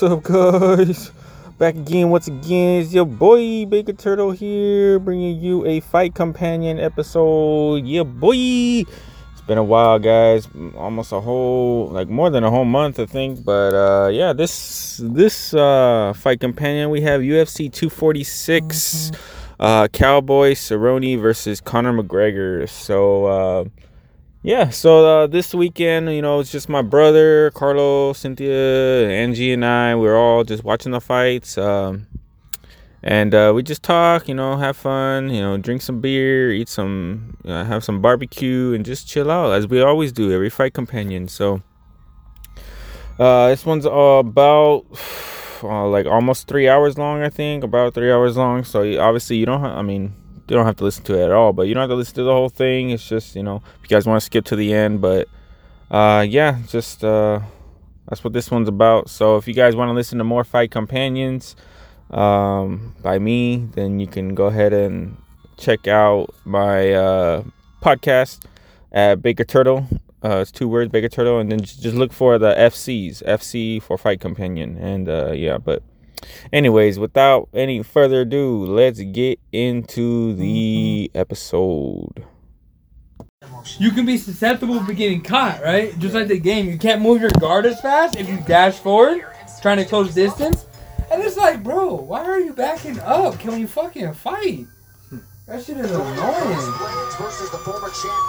What's up, guys? Back again, once again, it's your boy Baker Turtle here, bringing you a fight companion episode. Yeah, boy. It's been a while, guys. Almost a whole, like more than a whole month, I think. But uh, yeah, this this uh, fight companion we have UFC 246, uh, Cowboy Cerrone versus Conor McGregor. So. Uh, yeah, so uh, this weekend, you know, it's just my brother, Carlo, Cynthia, Angie, and I. We're all just watching the fights. Um, and uh, we just talk, you know, have fun, you know, drink some beer, eat some, uh, have some barbecue, and just chill out as we always do every fight companion. So uh, this one's about uh, like almost three hours long, I think, about three hours long. So obviously, you don't, ha- I mean, you don't have to listen to it at all, but you don't have to listen to the whole thing. It's just, you know, if you guys want to skip to the end, but uh, yeah, just uh, that's what this one's about. So if you guys want to listen to more fight companions um, by me, then you can go ahead and check out my uh, podcast at Baker Turtle. Uh, it's two words, Baker Turtle, and then just look for the FCs, FC for Fight Companion, and uh, yeah. But anyways, without any further ado, let's get into the mm-hmm. episode. You can be susceptible to getting caught, right? Just like the game, you can't move your guard as fast if you dash forward, trying to close distance. And it's like, bro, why are you backing up? Can we fucking fight? That shit is annoying.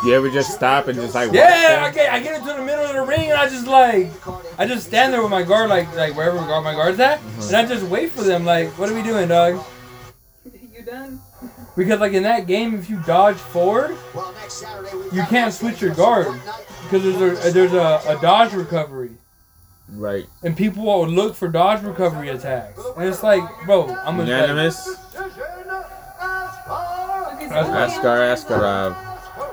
You ever just stop and just like Yeah, I get, I get into the middle of the ring and I just like, I just stand there with my guard, like, like wherever guard my guard's at, and I just wait for them. Like, what are we doing, dog? You done? Because like in that game, if you dodge forward, you can't switch your guard because there's a there's a, a dodge recovery. right? and people will look for dodge recovery attacks. And it's like, bro, I'm gonna Unanimous. Okay, so That's- Askar Askarov.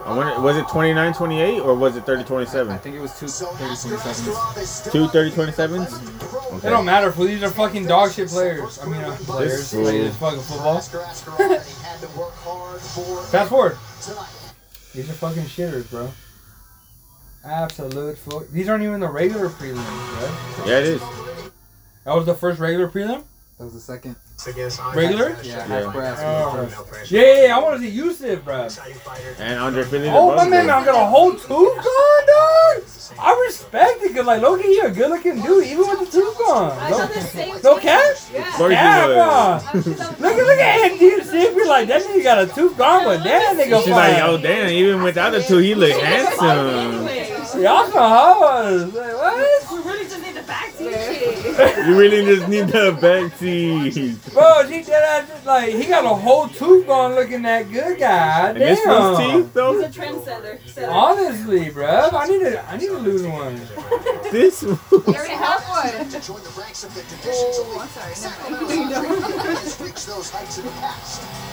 I wonder, was it 29 28 or was it 30 27? I think it was two 30 27s. Two 30 27s? It don't matter, fool. These are fucking dog shit players. I mean, uh, players. fool. Like, it's fucking football. Fast forward. These are fucking shitters, bro. Absolute fool. These aren't even the regular prelims, right? Yeah, it is. That was the first regular prelim? That was the second. Regular? Yeah, Yeah. Ask Brass Oh. was the first. Yeah, yeah, yeah, I want to see Yusuf, bro. And Andre Fili. Oh, my man, I got a whole tooth gone, dog. I respect it, because, like, Loki, you're a good looking dude, even with the tooth gone. No, thought the same no thing. cap? Yeah. Lord, Yeah, bro. Look at look at Andy and see if you're like that nigga got a tooth gone, but damn that nigga She's like, fine. oh damn, even without the two, he look handsome. Anyways, Y'all some hoes. Like, what? we really just need the back teeth shit. You really just need the back teeth. Bro, she did that just like he got a whole tooth gone looking that good guy. And this one's Damn. teeth though. He's a trendsetter. setter. Honestly, bruh, I need to I need to lose one. This You one. already have one. Oh, I'm sorry. Never mind. That's a low blow. Put you on blast. Yeah,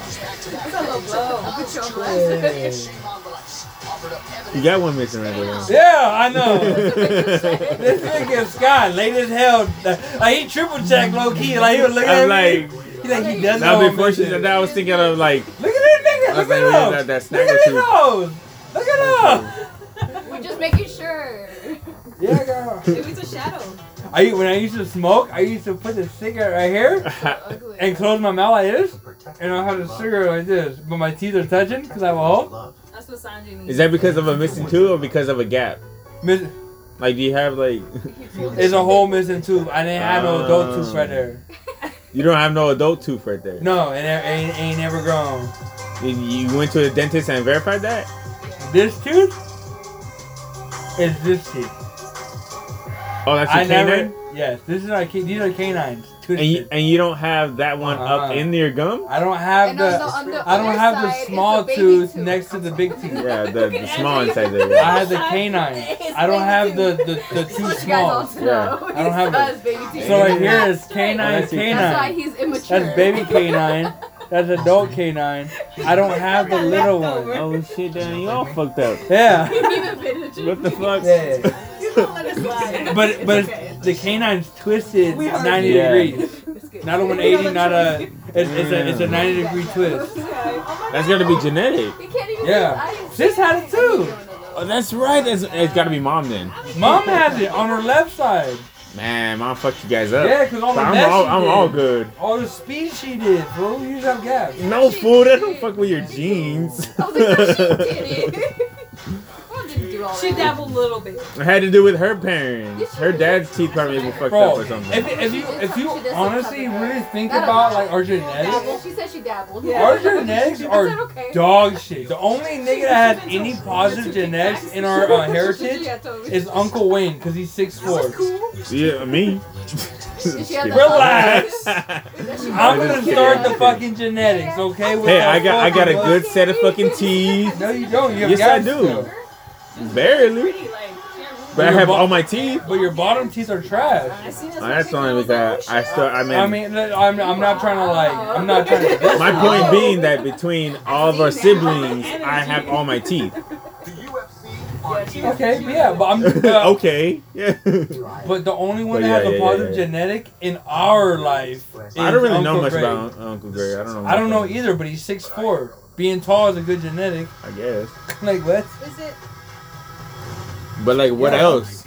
You got one missing right there. Yeah, I know. this nigga Scott late as hell. Like he triple checked low key. Like he was looking I'm at me. like, He like he doesn't now know before she I'm said that, I was thinking of like, Look at this nigga. Look at yeah, him. that, that Look at his tooth. nose. Look at him. We're just making sure. Yeah, girl. It was a shadow. I when I used to smoke, I used to put the cigarette right here Ugly. and close my mouth like this, and I have the cigarette like this, but my teeth are touching because I have a hole. That's what Sanjay needs. Is that because of a missing tooth or because of a gap? Miss- Like, do you have like, it's a whole missing tooth. I didn't have no adult tooth right oh. there. you don't have no adult tooth right there? No, and it ain't, ain't never grown. You- You went to the dentist and verified that? This tooth is this teeth. Oh, that's your I canine? never. Yes, this is our these are canines. Twisted. And you, and you don't have that one Uh-uh. up uh-huh. in your gum? I don't have And the. the- I don't have the small the tooth tooth. next to the big teeth. Yeah, the, the small inside Andrew. there. I have the canine. I don't have the the, the That's too what you guys small. all Yeah. I don't have He it. baby teeth. So like here That's is straight. canine, That's why That's why canine. he's immature. That's baby canine. That's adult canine. I don't have the little one. Oh shit, damn, you all fucked up. Yeah. What the fuck? Yeah. But but okay. the canine's twisted 90 Yeah. degrees. Not a 180, not a. It's, it's a it's a 90 degree twist. That's gonna be genetic. He can't even Yeah. use. Sis had it too. Oh, that's right. That's, it's gotta be mom then. Mom has it on her left side. Man, mom fucked you guys up. Yeah, 'cause all the I'm mess all, you I'm all good. All the speed she did, bro. You just have gaps. No fool, that don't fuck with your jeans. I was like, no, she did it. I didn't do all She that. dabbled a little bit. It had to do with her parents. Her dad's teeth probably were fucked Bro, up or something. if you if you honestly really think That'll- about like our genetics, Dabbled. She said she dabbled. Yeah. our genetics I are okay. dog shit. The only nigga that has any positive genetics in our uh, heritage Yeah, is Uncle Wayne because he's six four. Yeah, me. Did she have that Relax. I'm gonna start the fucking genetics, okay? with hey, I got I got a good set of fucking teeth. No, you don't. You Yes, I do. still. Barely. Pretty, like, she had But I have all my teeth. But your bottom teeth are trash. I seen this Oh, that's only because I still I mean, I mean, I'm, I'm not trying to like, I'm not trying to. my point being that between all of our siblings, I have all my teeth. The UFC on TNT. Okay, yeah, but I'm. Uh, okay. Yeah. But the only one But that has yeah, a yeah, positive yeah. genetic in our life. Is I don't really know much Greg. about Uncle Greg. I don't know. I don't know either, but he's six four. Being tall is a good genetic. I guess. like what? Is it? But like, what Yeah. else?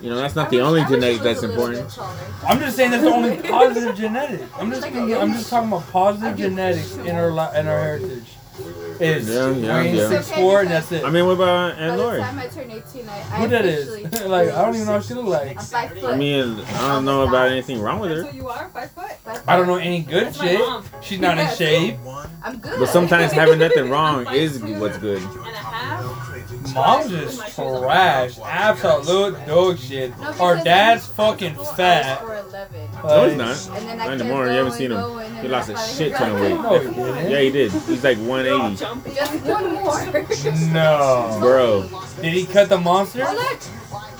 You know, that's not the only wish- I wish genetic that's important. I'm just saying that's the only positive genetic. I'm just thinking. I'm just talking about positive genetics in our li- in our heritage. Is Yeah, yeah, Wayne yeah. six four and that's it. I mean, what about Aunt Lori? By Aunt the time I turn 18, I, I Who that officially- like I don't even know what she look like. I'm five foot. I mean, I don't know about anything wrong with her. who you are, five foot. Five I don't know any good That's my shit. She's not in shape. I'm good. But sometimes having nothing wrong is what's good. And a half. Mom's is trash. Absolute dog shit. No, Our dad's fucking fat. hours for 11. No, he's not. And then I Not anymore. You haven't seen him. He lost I a finally shit got ton of weight. No, he didn't. Yeah, he did. He's like 180. Just one more. No. Bro, Did he cut the monster? Look.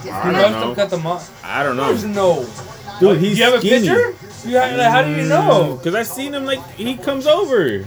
He I don't know. cut the monster. I don't There's know. no. Dude, he's Do you have a skinny. picture? You have, like, how do you know? Mm, because I've seen him like he comes over.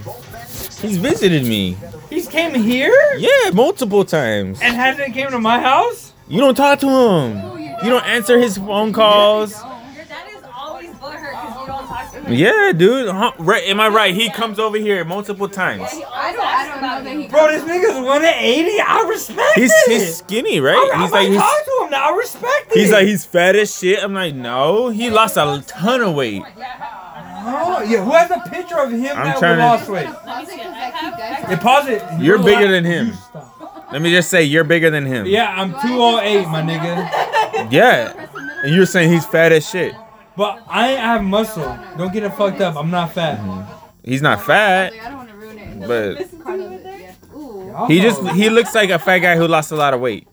He's visited me. He's came here Yeah, multiple times. and hasn't came to my house. You don't talk to him. You don't answer his phone calls. Your dad is always butthurt because you don't talk to him. Yeah, dude. Huh, Right? Am I right? He comes over here multiple times. He I always don't, I don't know that he. Bro, this nigga's 180. I respect He's it. he's skinny, right? I, He's I like might he's, talk to him now. I respect it. he's like he's fat as shit. I'm like, no, he lost a ton of weight. Oh Oh, yeah. Who has a picture of him I'm that trying to- lost weight? Pause it 'cause I keep guys Yeah, pause it. You're bigger than him. Stop. Let me just say, you're bigger than him. Yeah, I'm 208, my nigga. Yeah. And you're saying he's fat as shit. But I ain't have muscle. Don't get it fucked up. I'm not fat. Mm-hmm. He's not fat, I don't want to ruin it. but Part of it, yeah. Ooh. he just he looks like a fat guy who lost a lot of weight.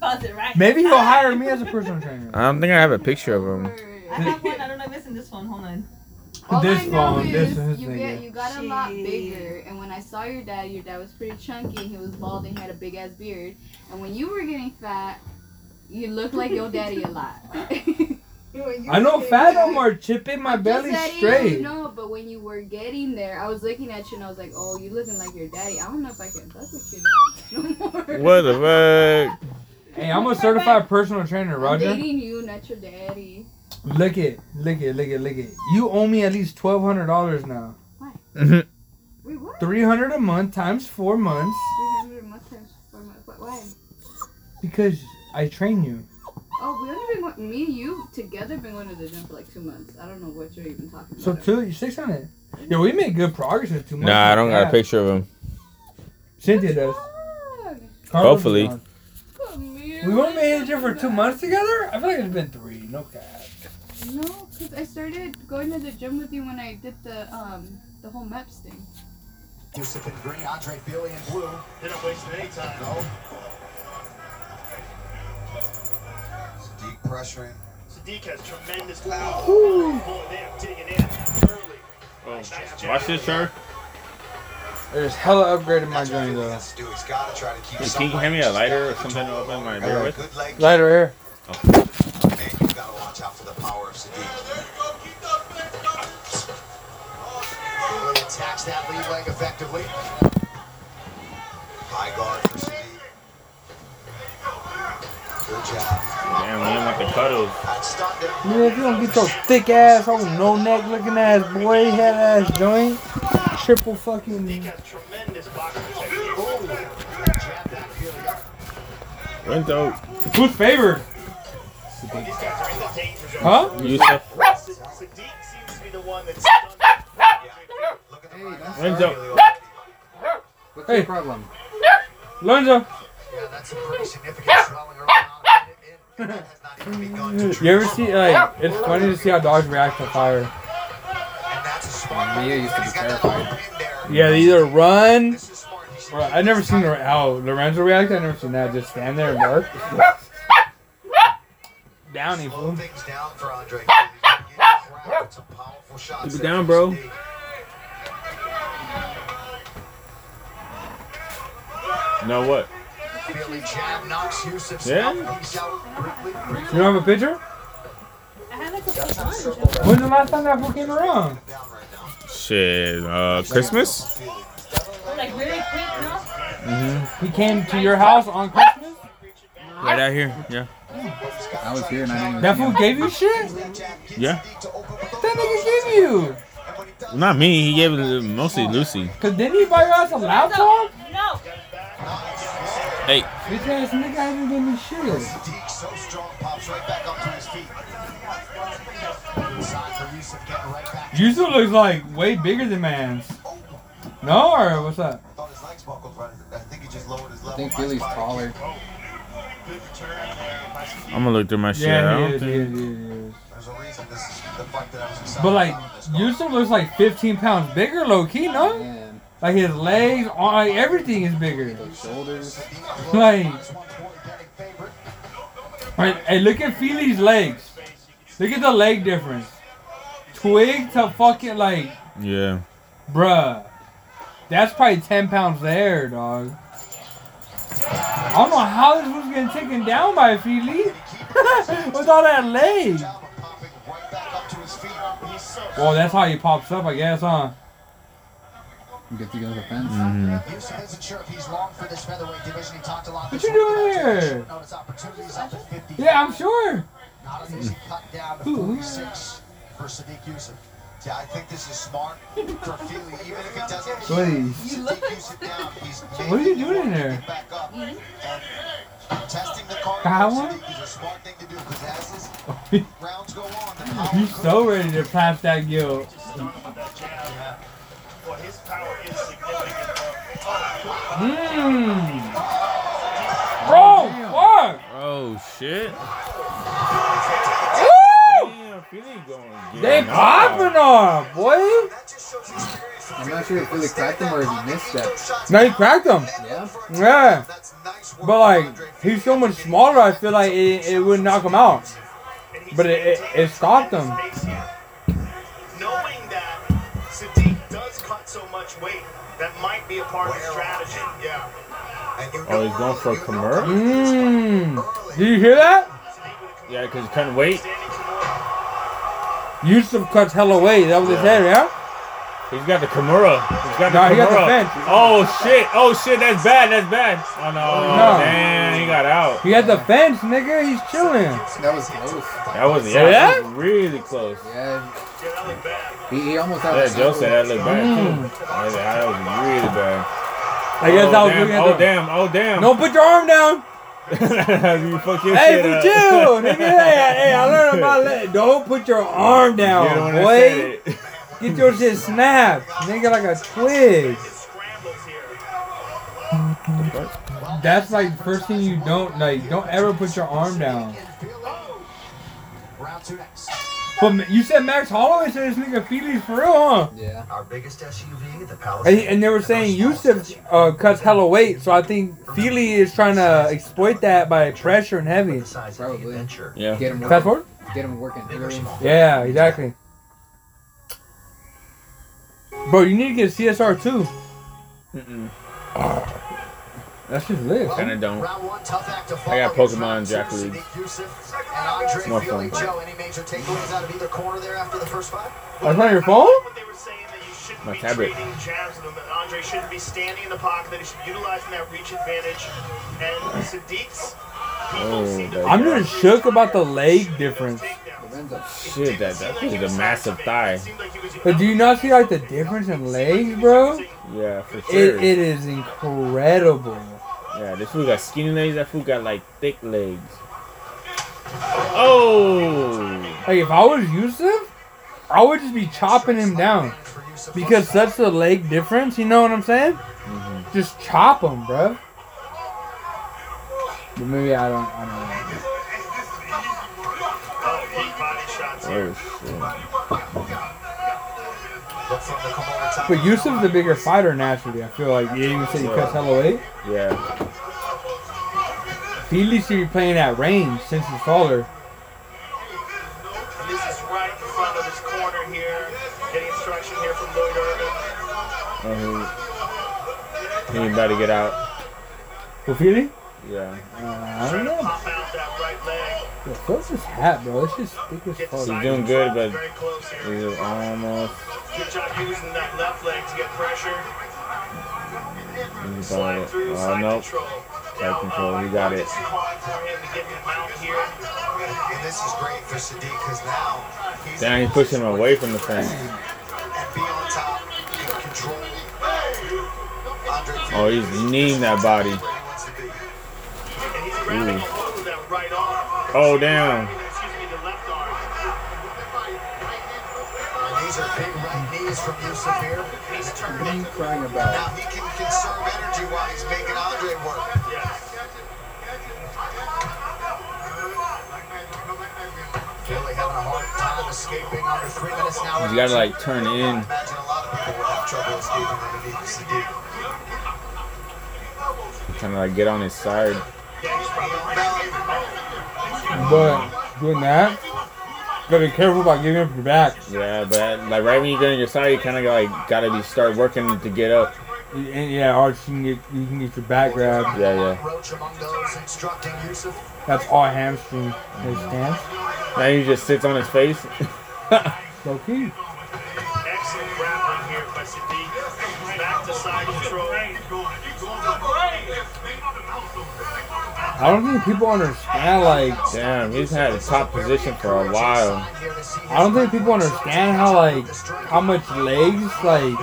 Pause it right. Maybe he'll hire me as a personal trainer. I don't think I have a picture of him. I have one. I don't know if it's in this one. Hold on. All This I know phone, is this is you get you got a lot Shit. bigger, and when I saw your dad, your dad was pretty chunky. He was bald and he had a big ass beard. And when you were getting fat, you looked like your daddy a lot. I know fat no more. Chipping my belly straight. You know, but when you were getting there, I was looking at you and I was like, "Oh, you looking like your daddy." I don't know if I can fuck with you no more. What the fuck? Hey, I'm a certified personal trainer, I'm Roger. dating you, not your daddy. Look it, look it, look it, look it. You owe me at least twelve hundred dollars now. Mm-hmm. Wait, what? Three hundred a month times four months Three hundred a month times four months. What- Why? because I train you. Oh, we only been going, me and you together been going to the gym for like two months. I don't know what you're even talking about. So about. two, six hundred. Yeah, we made good progress in two months. Nah, I don't got a picture of him. Cynthia does. Fuck. Carlos Hopefully. is on. Come here. We only been in the gym for two months together. I feel like it's been three. No cap. No, because I started going to the gym with you when I did the um the whole maps thing. Yusuf in green, Andre Fili in blue. They don't waste any time. No. Sadiq pressuring. Sadiq has tremendous power. Boy, they are digging in early. Watch this, sir. There's hella upgraded my That's what joint he though. has to do. He's got to try to keep Can some you hand me a lighter or something to open my beer with? Good leg. Lighter here. Man, you've got to watch out for the power of Sadiq. Bailey attacks that lead leg effectively. High guard for Sadiq. Good job. Damn, we don't want the cuddles. That stunned him. Man, if you don't get your thick ass, old no neck looking ass boy, head ass joint, triple fucking. Sadiq tremendous boxing technique. Ooh. Jab back Bailey. Went out. Who's favored? These guys are in Sadiq seems to be the one that's stunned. Hey, that's Renzo. What's Hey. your problem? Lonzo, Yeah, that's a pretty significant swelling around it. It- it has not even begun to you ever see like? It's funny to see how dogs react to fire. And that's a smart Mia used to be He's got that terrified. Yeah, they either run. This is smart. He should Or I never seen Lor- how Lorenzo react. I never seen that. Just stand there and bark. Downy slow fool. things down for Andre. He's gonna get cracked with some powerful shots Keep it down, bro. Sadiq. Know what? Fili jab knocks Yusuf's Yeah. out. You don't have a picture? I had like a full. When's the last time that fool came around? Down right now. Shit. Uh, Christmas. Like really quick, no? He came to your house on Christmas. Right out here. Yeah. I was here and I didn't even That fool gave you shit. Yeah. That nigga gave you. Not me. He gave it to mostly Lucy. Cause didn't he buy your ass a laptop? No. Hey. Bitch ass nigga hasn't given me shit. Sadiq so pops right back up to his feet. Yusuf, right looks like way bigger than man's. No, or what's up? I thought his legs buckled right. I think he just lowered his I level. think by Philly's taller. I'm gonna look through my shit. I Yeah, he don't is, he think. is, he is, he is. There's a reason this is the fight that I was excited But like, about on this. Yusuf looks like 15 pounds bigger, low key, no? Man, Like his legs, all, like everything is bigger. those shoulders. Like, Minus 140 betting favorite. right, hey, look at Fili's legs. Look at the leg difference. Twig to fucking like, Yeah. bruh. That's probably 10 pounds there, dog. I don't know how this was getting taken down by Fili. With all that leg. Jabba popping right back up to his feet. He's so Well, that's how he pops up, I guess, huh? Get to go to the fence. Mm-hmm. Yusuf isn't sure if he's long for this featherweight division. He talked a lot What you doing here? short notice opportunities up at 50. Yeah, I'm sure. Not an easy cut down to Who- who- 46 for Sadiq Yusuf. Yeah, I think this is smart for Fili, even if it doesn't keep Please. Sadiq Yusuf down. He's What are you doing in there? Back up. Mm-hmm. And testing the card Got for is a smart thing to do because as his rounds go on, the power You so ready to pass that guilt. Well, his power is significant. Mmm. Bro, oh, fuck. Oh shit. Woo! Damn, Philly going. They getting popping off, boy. That just shows experience. I'm not sure if Philly cracked him or if he missed that. No, he cracked him. Yeah? Yeah. That's nice work But like, he's so much smaller. I feel like it, it would knock him out. But it, it, it stopped him. Knowing that Sadiq does cut so much weight, that might be a part of the strategy. Yeah. Oh, he's going for a early, you know Kimura? Mmm. Did you hear that? Sadiq with a Yeah, because he couldn't wait. Standing Kimura. Yusuf cuts hell away. That was his head, yeah? He's got the Kimura. He's got the Nah, he got the Kimura. fence. Oh shit! Oh shit! That's bad. That's bad. Oh no! No. Damn, he got out. He had the fence, nigga. He's chilling. That was close. That was yeah. Yeah? That was really close. Yeah, Yeah, that looked bad. he, he almost had Yeah, Joe said that looked bad Mm. too. That that was really bad. I guess oh, I was damn. looking Oh damn! Oh damn! Don't put your arm down. You fuck your Hey, shit but up. chill, nigga. Hey, hey, I learned about that. Don't put your arm down, that boy. Get your shit snapped, nigga, like a twig. His scrambles here. That's like the first thing you don't like. Don't ever put your arm down. Round two next. But you said Max Holloway said this nigga Fili's for real, huh? Yeah. Our biggest SUV, the And, Palisade. and they were saying Yusuf uh, cuts hella weight, so I think Fili is trying to exploit that by pressure and heavy. Probably. Yeah. Get him Fast working. forward? Get him working. Yeah, exactly. Bro, you need to get a CSR too. Mm-mm. That's just lit. Kinda don't. Round one, tough act to I got. Pokemon Round two, Jack League. Sadiq Yusuf and Andre More Fili. fun. Joe, any takeaways out of either corner there after the first fight? That's oh, not your phone? What they were saying that you shouldn't My be tablet. trading jabs with that Andre shouldn't be standing in the pocket, that he should be utilizing that reach advantage. And Sadiq's people Oh, seem to that- I'm just shook about the leg difference. Lorenzo. Shit, that that is a massive thigh. But do you not see like the difference in legs, bro? Yeah, for It, sure. it is incredible. Yeah, this fool got skinny legs. That fool got like thick legs. Oh. Like if I was Yusuf, I would just be chopping him down because such the leg difference. You know what I'm saying? Mm-hmm. Just chop him, bro. But maybe I don't. I don't know. Oh, deep body shots here. Oh But Yusuf's the bigger fighter naturally. I feel like you even said he cuts hella weight. Yeah. Fili should be playing at range since he's taller. And this is right in front of his corner here. Getting instruction here from Lloyd Irvin. Oh, he, he ain't about to get out. For Fili? Yeah. Uh, I don't know. Pop out that right leg. Yo, What's this hat, bro? It's just thick as fuck. side doing good, but- close here. He's almost. Good job using that left leg to get pressure. He's Slide it. through Oh side nope. control. Side control. Uh, he got it. It's hard for him to get the mount here. And this is great for Sadiq because now he's Damn, he's pushing him away from the fence. and be on top, can control. Andre Oh, he's kneeing that body. where Oh, damn. Excuse me, the left arm. And these are big right knees from Yusuf. He's turning. you crying about? Now he can conserve energy while he's making Andre work. Yes. Fili having a hard time escaping under three minutes now. You gotta like turn in. I imagine a lot of people would have trouble escaping underneath Sadiq. Trying to like get on his side. Yeah, he's probably But doing that, gotta be careful about giving up your back. Yeah, but like right when you get on your side, you kind of like gotta be start working to get up. And yeah, or you can get you can get your back grabbed. Yeah, yeah. Roach among those instructing Yusuf. That's all hamstring. His stance. Now he just sits on his face. Low key. I don't think people understand like Damn, he's had a top position for a while. I don't think people understand how like how much legs like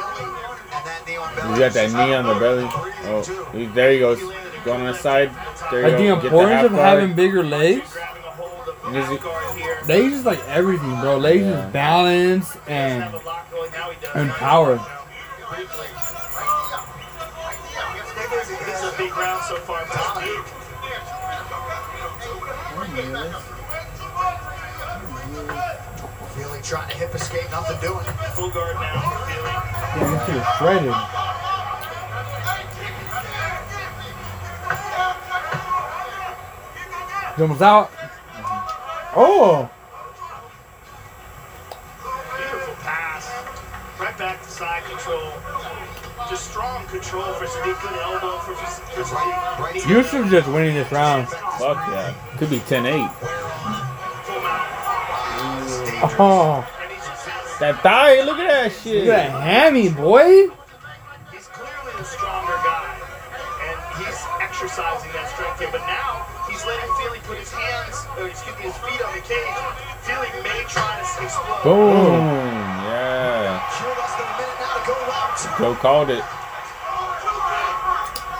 He's got that knee on the belly. Oh, there he goes. Going on the side. There you like the go. Get importance half of guard. having bigger legs. Grabbing a hold of the Is he- left guard here. Legs is like everything, bro. Legs Yeah. is balance and a lock going. Now he does. and power. This is a big round so far Fili trying to hip escape, nothing doing. Full guard now. Feeling. Damn, this shit is shredded. He's almost out. Oh, Beautiful pass. Right back to side control. Just strong control for Sadiq. Good elbow for, for Sadiq. Right, right. Yusuf just winning this round. Fuck yeah. Could be 10-8. Oh, And he's just That thigh, look at that shit. look at that hammy, boy. He's clearly the stronger guy, and he's exercising that strength here. But now he's letting Fili put his hands, or excuse me, his feet on the cage. Fili may try to explode. Boom. Yeah. Joe called it.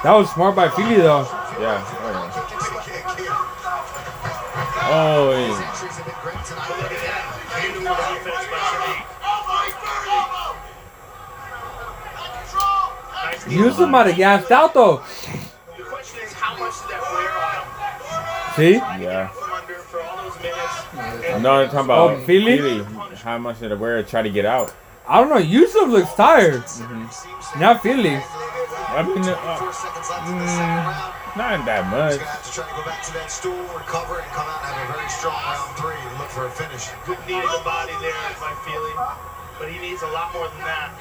That was smart by Philly, though. Yeah. Oh, Kick the kick yeah. Oh, yeah. entries have been great tonight. Look at that. Beautiful defense by Sadiq. Nice knee Yusuf to might have gassed out though. The question is, how much did that wear on See? Yeah. from under for all those minutes? No, I'm talking about Oh, Fili? Fili. How much did it wear to try to get out? I don't know. Yusuf looks tired. Not Fili. I mean, uh, Four seconds left in the second round. not that much. gonna have to to go back to that stool, recover, and come out and have a very strong round three and look for a finish. Good knee to the body there by Fili, but he needs a lot more than that.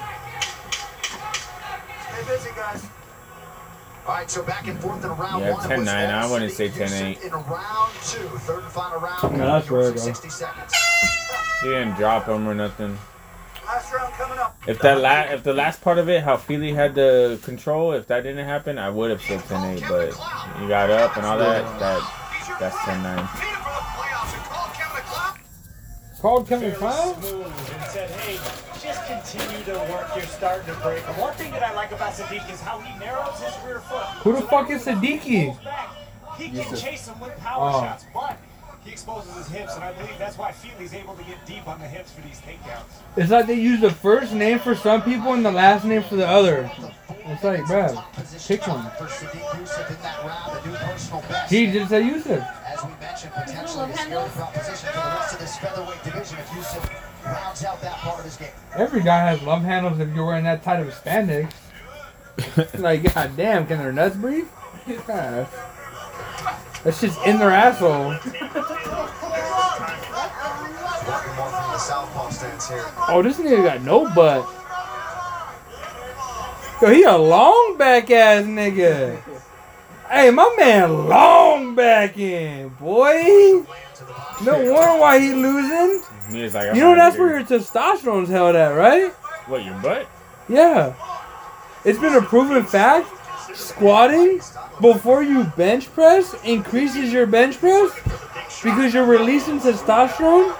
Stay busy, guys. All right, so back and forth in round Yeah, one. 10-9. I wouldn't say Houston 10-8. In round two, third and final round. Yeah, that's rare, bro. 60 seconds. He didn't drop him or nothing. Last round coming up. If that la- if the last part of it, how Fili had the control, if that didn't happen, I would have said 10-8, but he got up and all that. That that's 10-9. Called Kevin Kyle? smooth and said, hey, just continue to work. You're starting to break. And one thing that I like about Sadiq is how he narrows his rear foot. Who the fuck is Siddiqui? Back, he can Yusuf. chase him with power Oh. shots, but he exposes his hips, and I believe that's why Fili's able to get deep on the hips for these takedowns. It's like they use the first name for some people and the last name for the other. It's like, bruh, pick one. For Sadiq Yusuf in that round, a new personal best. He just said Yusuf. As we mentioned, potentially love a scary proposition for the rest of this featherweight division if Yusuf rounds out that part of his game. Every guy has love handles if you're wearing that tight of a spandex. like, goddamn, can their nuts breathe? God. That's just in their asshole. Working more from the southpaw stance here. Oh, this nigga got no butt. Yo, he a long back ass nigga. Hey, my man long back in, boy. No wonder why he losing. Like, You know that's where your testosterone's held at, right? What your butt? Yeah. It's been a proven fact. Squatting before you bench press increases your bench press because you're releasing testosterone.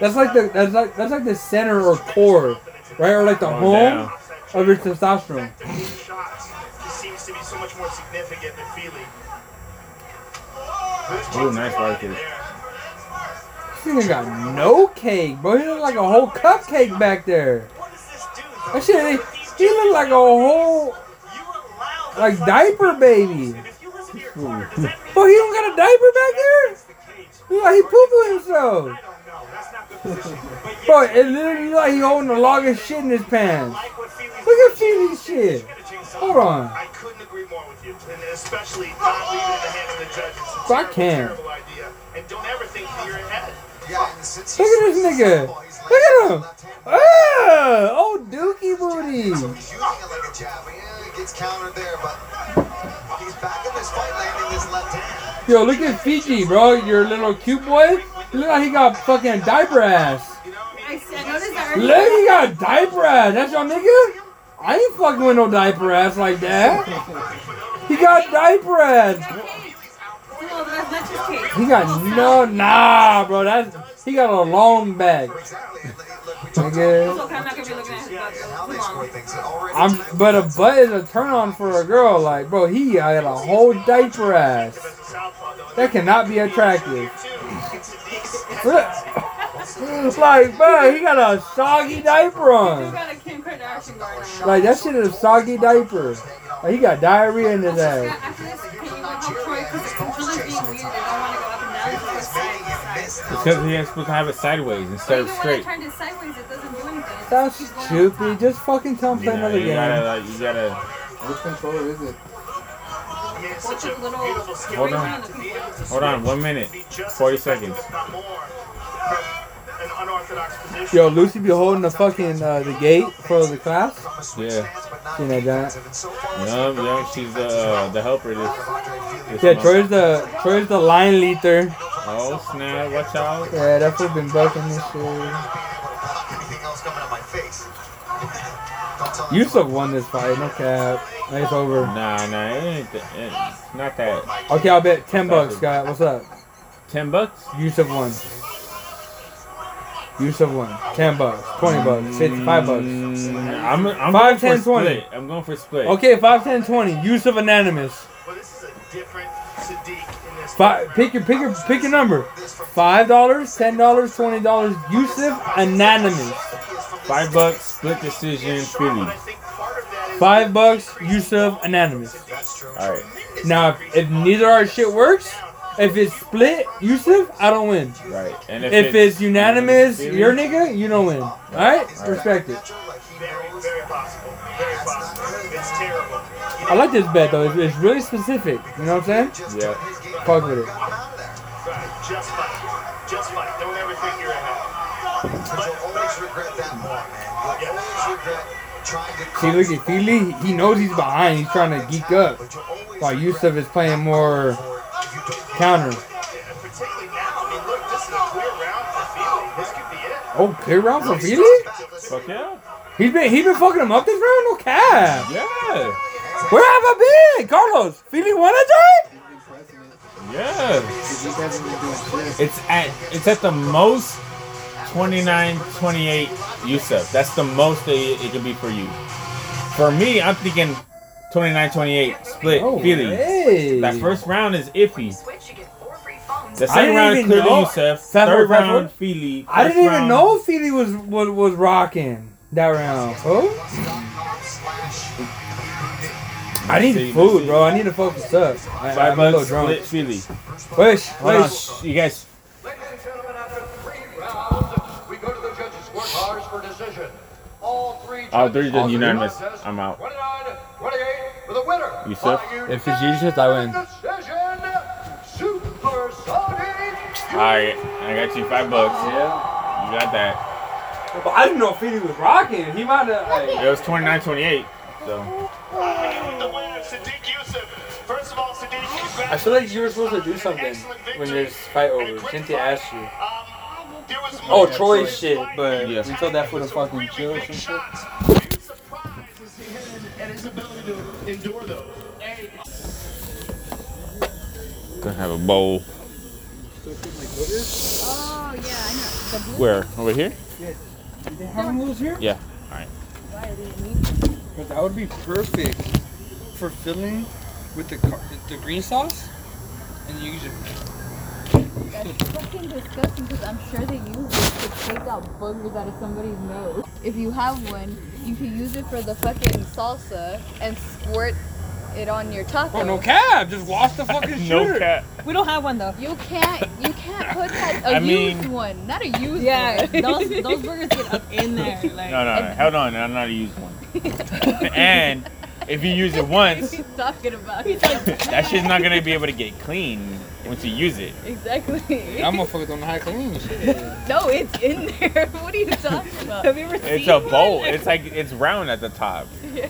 That's like the that's like that's like the center or core, right? Or like the Going home down. of your testosterone. These shots, he seems to be so much more significant than Fili. Ooh, nice right kick. This nigga got no cake, bro. He look like a whole cupcake back there. That shit, he, he look like a whole You allow the like diaper baby. And if you listen to your corner, does that mean Bro, he don't got a diaper back there. the? He like he pooping himself. I don't know. That's not good position. But Bro, it literally look like he holding the longest shit in his pants. I like what Fili's Look at doing. Fili's shit. He's gonna change something. Hold on. I couldn't agree more with you, and especially not leaving it in the hands of the judges. It's I can't. terrible idea. And don't ever think that you're ahead. Yeah, and since Look at this nigga. Look at him. Ah, oh, dookie booty. So he's using it like a jab. Yeah, he gets countered there, but he's back in this fight, landing this left hand. Yo, look at Fiji, bro. Your little cute boy. Look how he got fucking diaper ass. I, I noticed that earlier. Look, he got diaper ass. That's your nigga? I ain't fucking with no diaper ass like that. He got diaper ass. Well, that's not just cake. He got no, nah, bro. That's he got a long bag. Exactly. Look, we It's talked okay, about I'm not gonna be looking at his butt how too they score long. things. Already I'm, but a butt is a turn on for a girl. Like, bro, he had a whole diaper ass. As a southpaw, though, That cannot be attractive. too, Sadiq's like, bro, he got a soggy diaper on. got a Kim Kardashian going on. Like, that shit is a soggy diaper. Like, he got diarrhea in his ass. after this, can you go help Troy? Because the controller's being weird. They don't want to go up and down. It's just side to side. Because he has supposed to have it sideways instead of even when I straight. turned it sideways, it doesn't do anything. It's That's just keep going on stupid. Just fucking tell him to play know, another you gotta, game. like, you gotta. Which controller is it? I mean, such a little Hold on. on the to be able to Hold on, one minute, and be just as 40 seconds. if not more, from an unorthodox position. Yo, Lucy be holding the fucking uh, the gate for the class. Yeah. You know that? Yum, yum. She's the uh, the helper. This. this Yeah. Troy's the Troy's the line leader. Oh snap! Watch out. Yeah, that fool been bucking this shit. Don't tell Yusuf won this fight, no cap. It's over. Nah, nah, it ain't. The, it, not that. Okay, I'll bet ten bucks, Scott. What's up? Ten bucks. Yusuf won. Yusuf won. Ten bucks, twenty bucks, fifty-five bucks. Mm, I'm, I'm Five, going 10, for 20. split. I'm going for split. Okay, five, ten, twenty. Yusuf unanimous. But this is a different Sadiq in this. Five. Pick your pick your pick your number. Five dollars, ten dollars, twenty dollars. Yusuf unanimous. Five bucks, split decision, Philly. But I think part of that is Five bucks. Yusuf unanimous. That's. All right. Now, if, if neither of our shit works, if it's split, Yusuf, I don't win. Right. And If it's unanimous, Philly, your nigga, you don't win. All right, respect it. very, very possible. Very possible. It's terrible. I like this bet though. It's, it's really specific. You know what I'm saying? Yeah. Fuck with it. See, look at Fili. He knows he's behind. He's trying to geek up. But you'll always While Yusuf is playing more counter. And particularly now, I mean, look, this is a clear round for Fili. This could be it. Oh, clear round for Fili? Fuck yeah. He's been he's been fucking him up this round. No cap. Yeah. Where have I been, Carlos? Fili won a joint? He's been pressing it. Yeah. Sadiq hasn't been doing shit. It's at it's at the most 29 28 Yusuf. That's the most it, it could be for you. For me, I'm thinking 29 28 split Oh, Philly. hey. That first round is iffy. Switch, you get four free phones The second round is even clearly know- Youssef. Fat Third boy, round, boy? Fili. I didn't even round- know Philly was was, was rocking that round. I need See, food, bro. I need to focus up. I, Five I'm a little bucks, drunk. split Fili. Wish, Hold on, wish. shh, you guys. All three All judges three on unanimous. contest, I'm out. 29, 28, for the winner. Yusuf? by If it's Jesus, I win. Decision, Super Sonic. Alright, I got you five bucks. Yeah. You got that. But I didn't know Fili was rocking. He might have. Like, It was 29 28. So, The winner, Sadiq Yusuf. First of all, Sadiq, I feel like you were supposed to do something when this fight over. Cynthia asked you. There was Oh, more Troy shit, but Yeah. we told that for the fucking chill or Making shit. shots. Are you surprised to see him and his ability to endure those? gonna have a bowl. Oh yeah, I know. The blue Where? Over here? They have one of those here? Yeah. All right. But that would be perfect for filling with the car- the green sauce, and you use it. That's fucking disgusting because I'm sure they use it to take out boogers out of somebody's nose. If you have one, you can use it for the fucking salsa and squirt it on your taco. Oh no cap! Just wash the fucking No shirt. cat. We don't have one though. You can't. You can't put that a I mean- used one, not a used one Yeah, one. those those burgers get up in there. Like, No, no, no. Hold on. I'm not a used one. and if you use it once, He's talking about that shit's not gonna be able to get clean once you use it. exactly. That motherfucker don't know how to clean shit. no, it's in there. What are you talking about? Have you ever seen It's a one? bowl. It's like it's round at the top. Yeah.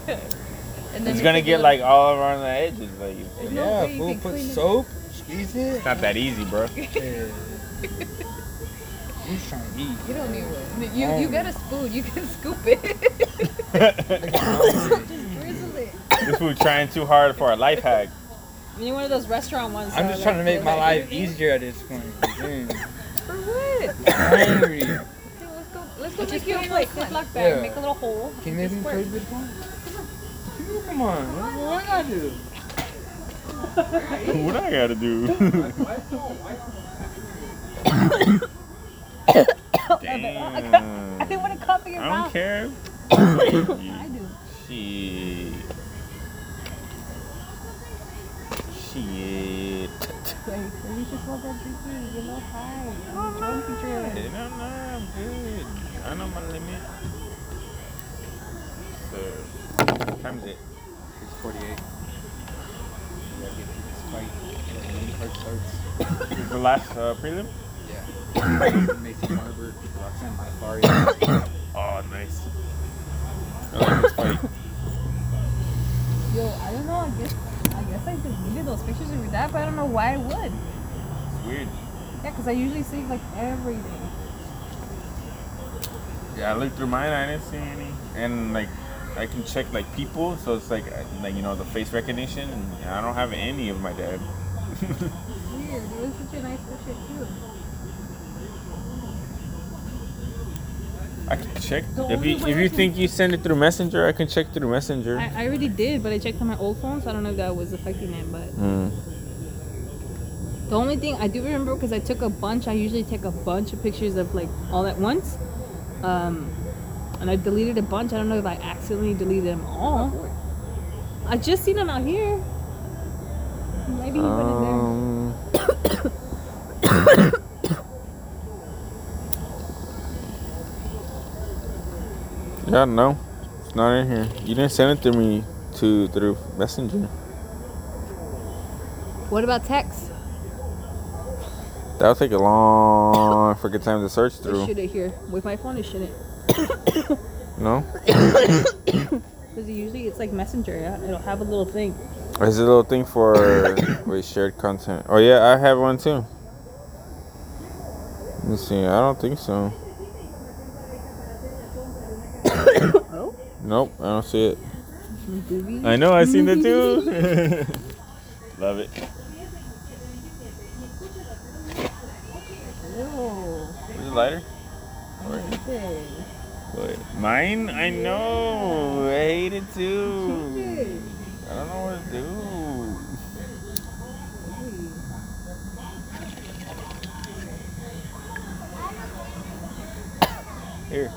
And then It's you gonna take get a- like all around the edges. Like There's no Yeah, way you fool, can put clean it. soap, squeeze it. it's not that easy, bro. Yeah. I'm just trying to eat. You don't need one. You you got a spoon. You can scoop it. Just drizzle it. This food trying too hard for a life hack. You need one of those restaurant ones. I'm just trying to make my life easier at this point. Damn. For what? I'm hungry. Let's go. Let's go Just make put you a in like. Ziploc bag, Yeah. make a little hole. Can you make me Just play squirt. with one? Come on. What, what I gotta do? what I gotta do? Damn. I didn't want to cover your I don't mouth. care. I do. Shit. Shit. Wait, so you just want that drinking. You're not high. I'm drunk and drunk. No, no, I'm good. I know my limit. So, what time is it? 648. We gotta get through this fight. the card starts. This is the last uh, prelim? Yeah. Maycee Barber, Roxanne Modafferi. Oh, nice. I like this fight. Yo, I don't know. I guess I deleted those pictures of your dad, but I don't know why I would. It's weird. Yeah, because I usually save like everything. Yeah, I looked through mine. I didn't see any. And like, I can check like people, so it's like uh, like you know the face recognition. And I don't have any of my dad. Weird. It was such a nice picture too. I can check. The If you if you think you send it through Messenger, I can check through Messenger. I, I already did, but I checked on my old phone, so I don't know if that was affecting it. But Mm. the only thing I do remember because I took a bunch. I usually take a bunch of pictures of like all at once. Um, and I deleted a bunch. I don't know if I accidentally deleted them all. I just seen them out here. Maybe he went in there. yeah, no, it's not in here. You didn't send it to me to through Messenger. What about text? That'll take a long freaking time to search It through. should it here with my phone. It shouldn't. No, Because usually it's like Messenger. Yeah? It'll have a little thing. there's a little thing for wait shared content. Oh yeah, I have one too. Let me see. I don't think so. Nope, I don't see it. I know, I seen it too. Love it. Is it lighter? Or... Mine? I know. I hate it too. I don't know what to do. Here.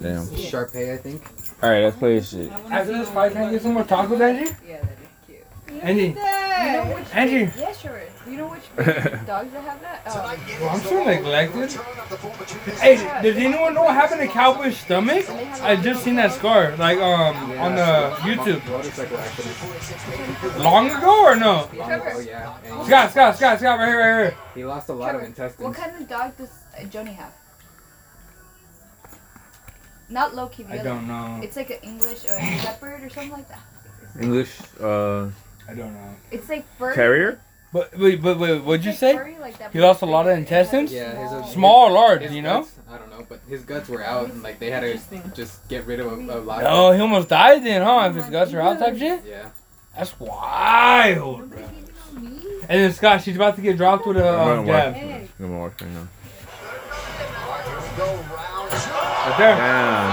Damn. Sharpay, I think. All right, let's play this shit. After this fight, can I get some more tacos, Angie? Yeah, that is cute. Angie, You know which Angie. Yeah, sure. You know which breed dogs that have that? Oh, Well, I'm so neglected. Hey, does anyone know what happened to Cowboy's stomach? I just seen that scar, like um on the YouTube. Motorcycle accident. Long ago or no? Oh yeah. And Scott, Scott, Scott, Scott, right here, right here. he lost a lot of Trevor, intestines. what kind of dog does uh, Joni have? Not Loki. The I other don't know. It's like an English uh, shepherd or something like that. English uh I don't know. It's like furry. carrier. But wait, but wait, what'd you like say? furry, like that, He lost a lot of intestines? Yeah, his- his- Small or large, His you know? guts- I don't know, but his guts were out, and like they had to just get rid of a, a lot. Oh, of he almost died then, huh? If his guts are out type shit? Yeah. That's wild, bro. And then Scott, she's about to get dropped with a I'm um, jab. I'm gonna watch right now. Right there. Damn.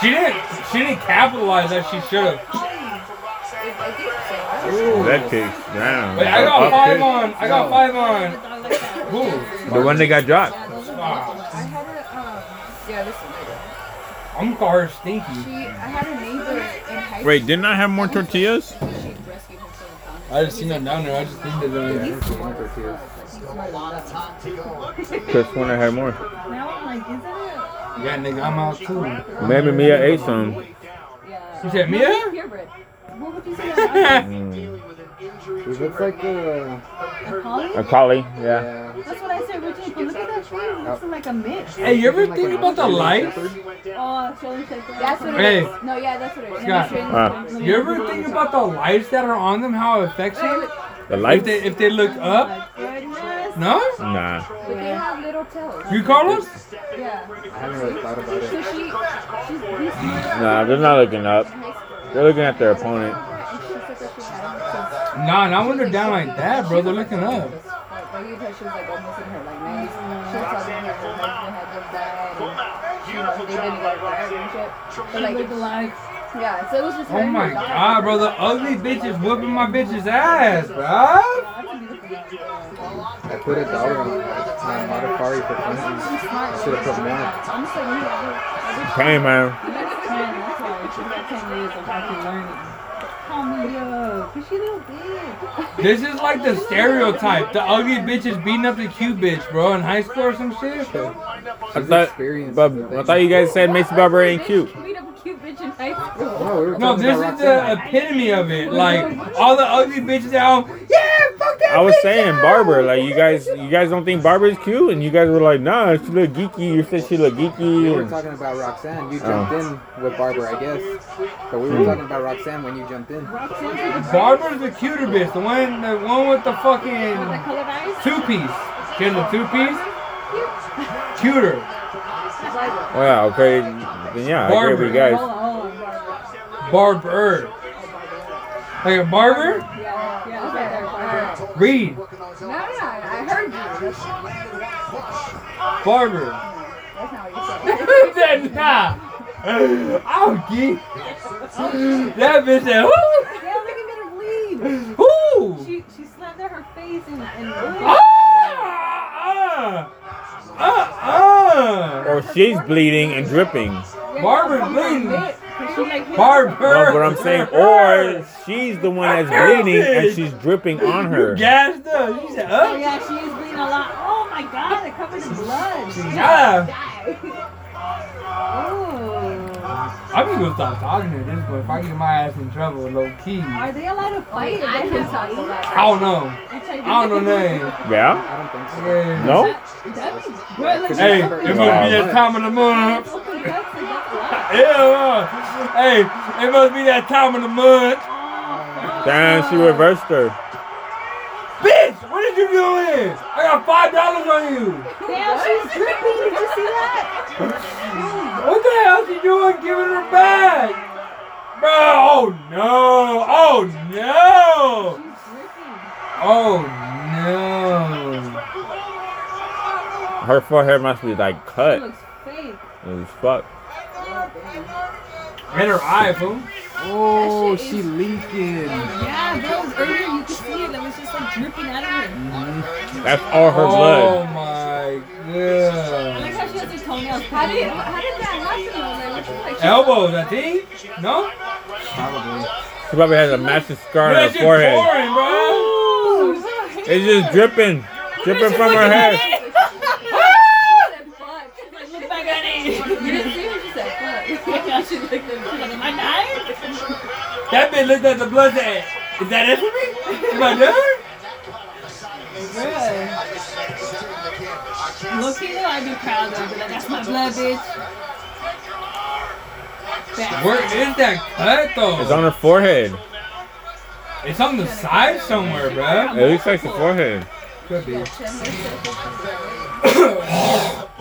She didn't. She didn't capitalize as she should have. I. That kick. Damn. Wait, I got Up five kick. on. I got five on. Dog like. Who? The one that got dropped. I had a. Yeah, this one. I'm gonna call her stinky. She, I had a neighbor in high Wait, didn't I have more tortillas? school. She rescued him several times. I just seen them down there. I just think that they're. Just when I had more. Now I'm like, is that Yeah, nigga, I'm out too. Maybe Mia ate some. a yeah? You said Mia? Purebred. What would you say? about Mm. He looks like a. A collie? A collie, yeah. Yeah. That's what I said originally. But look at that face. It looks like a mix. Hey, you ever think an about the Australian lights? Shepherd. Oh, Australian Shepherd. That's what it Hey. is. No, yeah, that's what it is. Scott. Australian Ah. You ever think about the lights that are on them? How it affects them? The If lights? they if they look up? Goodness. No? Nah. But they have little tails. You Carlos? Yeah. I haven't really thought about So she, she's he's Nah, they're not looking up. They're looking at their opponent. And she said that she had him Nah, not when they're down like that, bro. They're looking up. like, like you said, she was like almost in her like 90s. She was talking about her husband had just died and, you know, they didn't get married and shit. But like, Look alike. Yeah, so it was just Oh and my her daughter. god, bro. The ugly bitch is whooping my bitch's ass, bro. I put a dollar on uh, Modafferi for funsies. Should have put more. I'm just like, yeah, Hey, man. Next 10, that's why. She's got 10 years of actually learning. Call me up. Cause she little bitch. This is like the stereotype. The ugly bitch is beating up the cute bitch, bro, in high school or some shit. I thought, but with I thought you guys said Maycee Barber ain't cute. In high school. No, No, this is the epitome of it. Like all the ugly bitches out. Yeah, fuck that. I was bitch saying up." Barber, like you guys, you guys don't think Barber's cute, and you guys were like, nah, she look geeky. You said she look geeky. We were talking about Roxanne. You Oh. jumped in with Barber, I guess. But we Hmm. were talking about Roxanne when you jumped in. Barber's the cuter bitch, the one, the one with the fucking That colored eyes? two piece. She has a two piece. Cuter. Oh, yeah, okay, then yeah, I agree with you Hold guys. On, hold on. Barber. Like a barber? Yeah, yeah, okay, there, Barbara. Reed. No, no, no, I heard you. Barber. that's not what you said. That nah. I'm geek. That bitch said, whoo, Yeah, look at her bleed. whoo. She, she slapped at her face and, and Ah, ah, ah, Or she's bleeding and dripping. ah. Barber's bleeding. Cause she like Barber. No, but I'm saying, or she's the one that's bleeding and she's dripping on her. Gassed up. She said, Oh oh. yeah, she is bleeding a lot. Oh my god, it covered in blood. Yeah. Oh. I'm just gonna stop talking to this boy. If I get my ass in trouble, low key. Are they allowed to fight? I can talk about I don't know. I don't know name. Yeah? I don't think so. Yeah. No? That'd be good. Like, Hey, super- it must be that time of the month. Yeah. Hey, it must be that time of the month. Damn, she reversed her. Bitch, what did you do in? I got five dollars on you. Damn, she's dripping. Did you see that? What the hell she doing giving her back? Bro, oh no. Oh no. She's dripping. Oh no. Her forehead must be like She cut. looks fake. As fuck. And her eye, fool. Oh, That she is- leaking. Yeah, that was earlier. You could see it. That was just like dripping out of her. Mm-hmm. That's all her Oh blood. Oh my god. I god. like how she has her toenails. How did, painted. how did that happen? Elbows, I think. No? Probably. She probably has a massive scar on her forehead. pouring, bro. It's just dripping, dripping from her head. Look back at it. You didn't see what she said. Fuck. She looked at me. Am I dying? That bitch looked at the blood said, Is that it for me? Am I done? Look, you know I'd be proud of her. Like, that's my blood, bitch. Where is that cut though? It's on her forehead. It's on the side somewhere, bro. It looks like the forehead. Could be.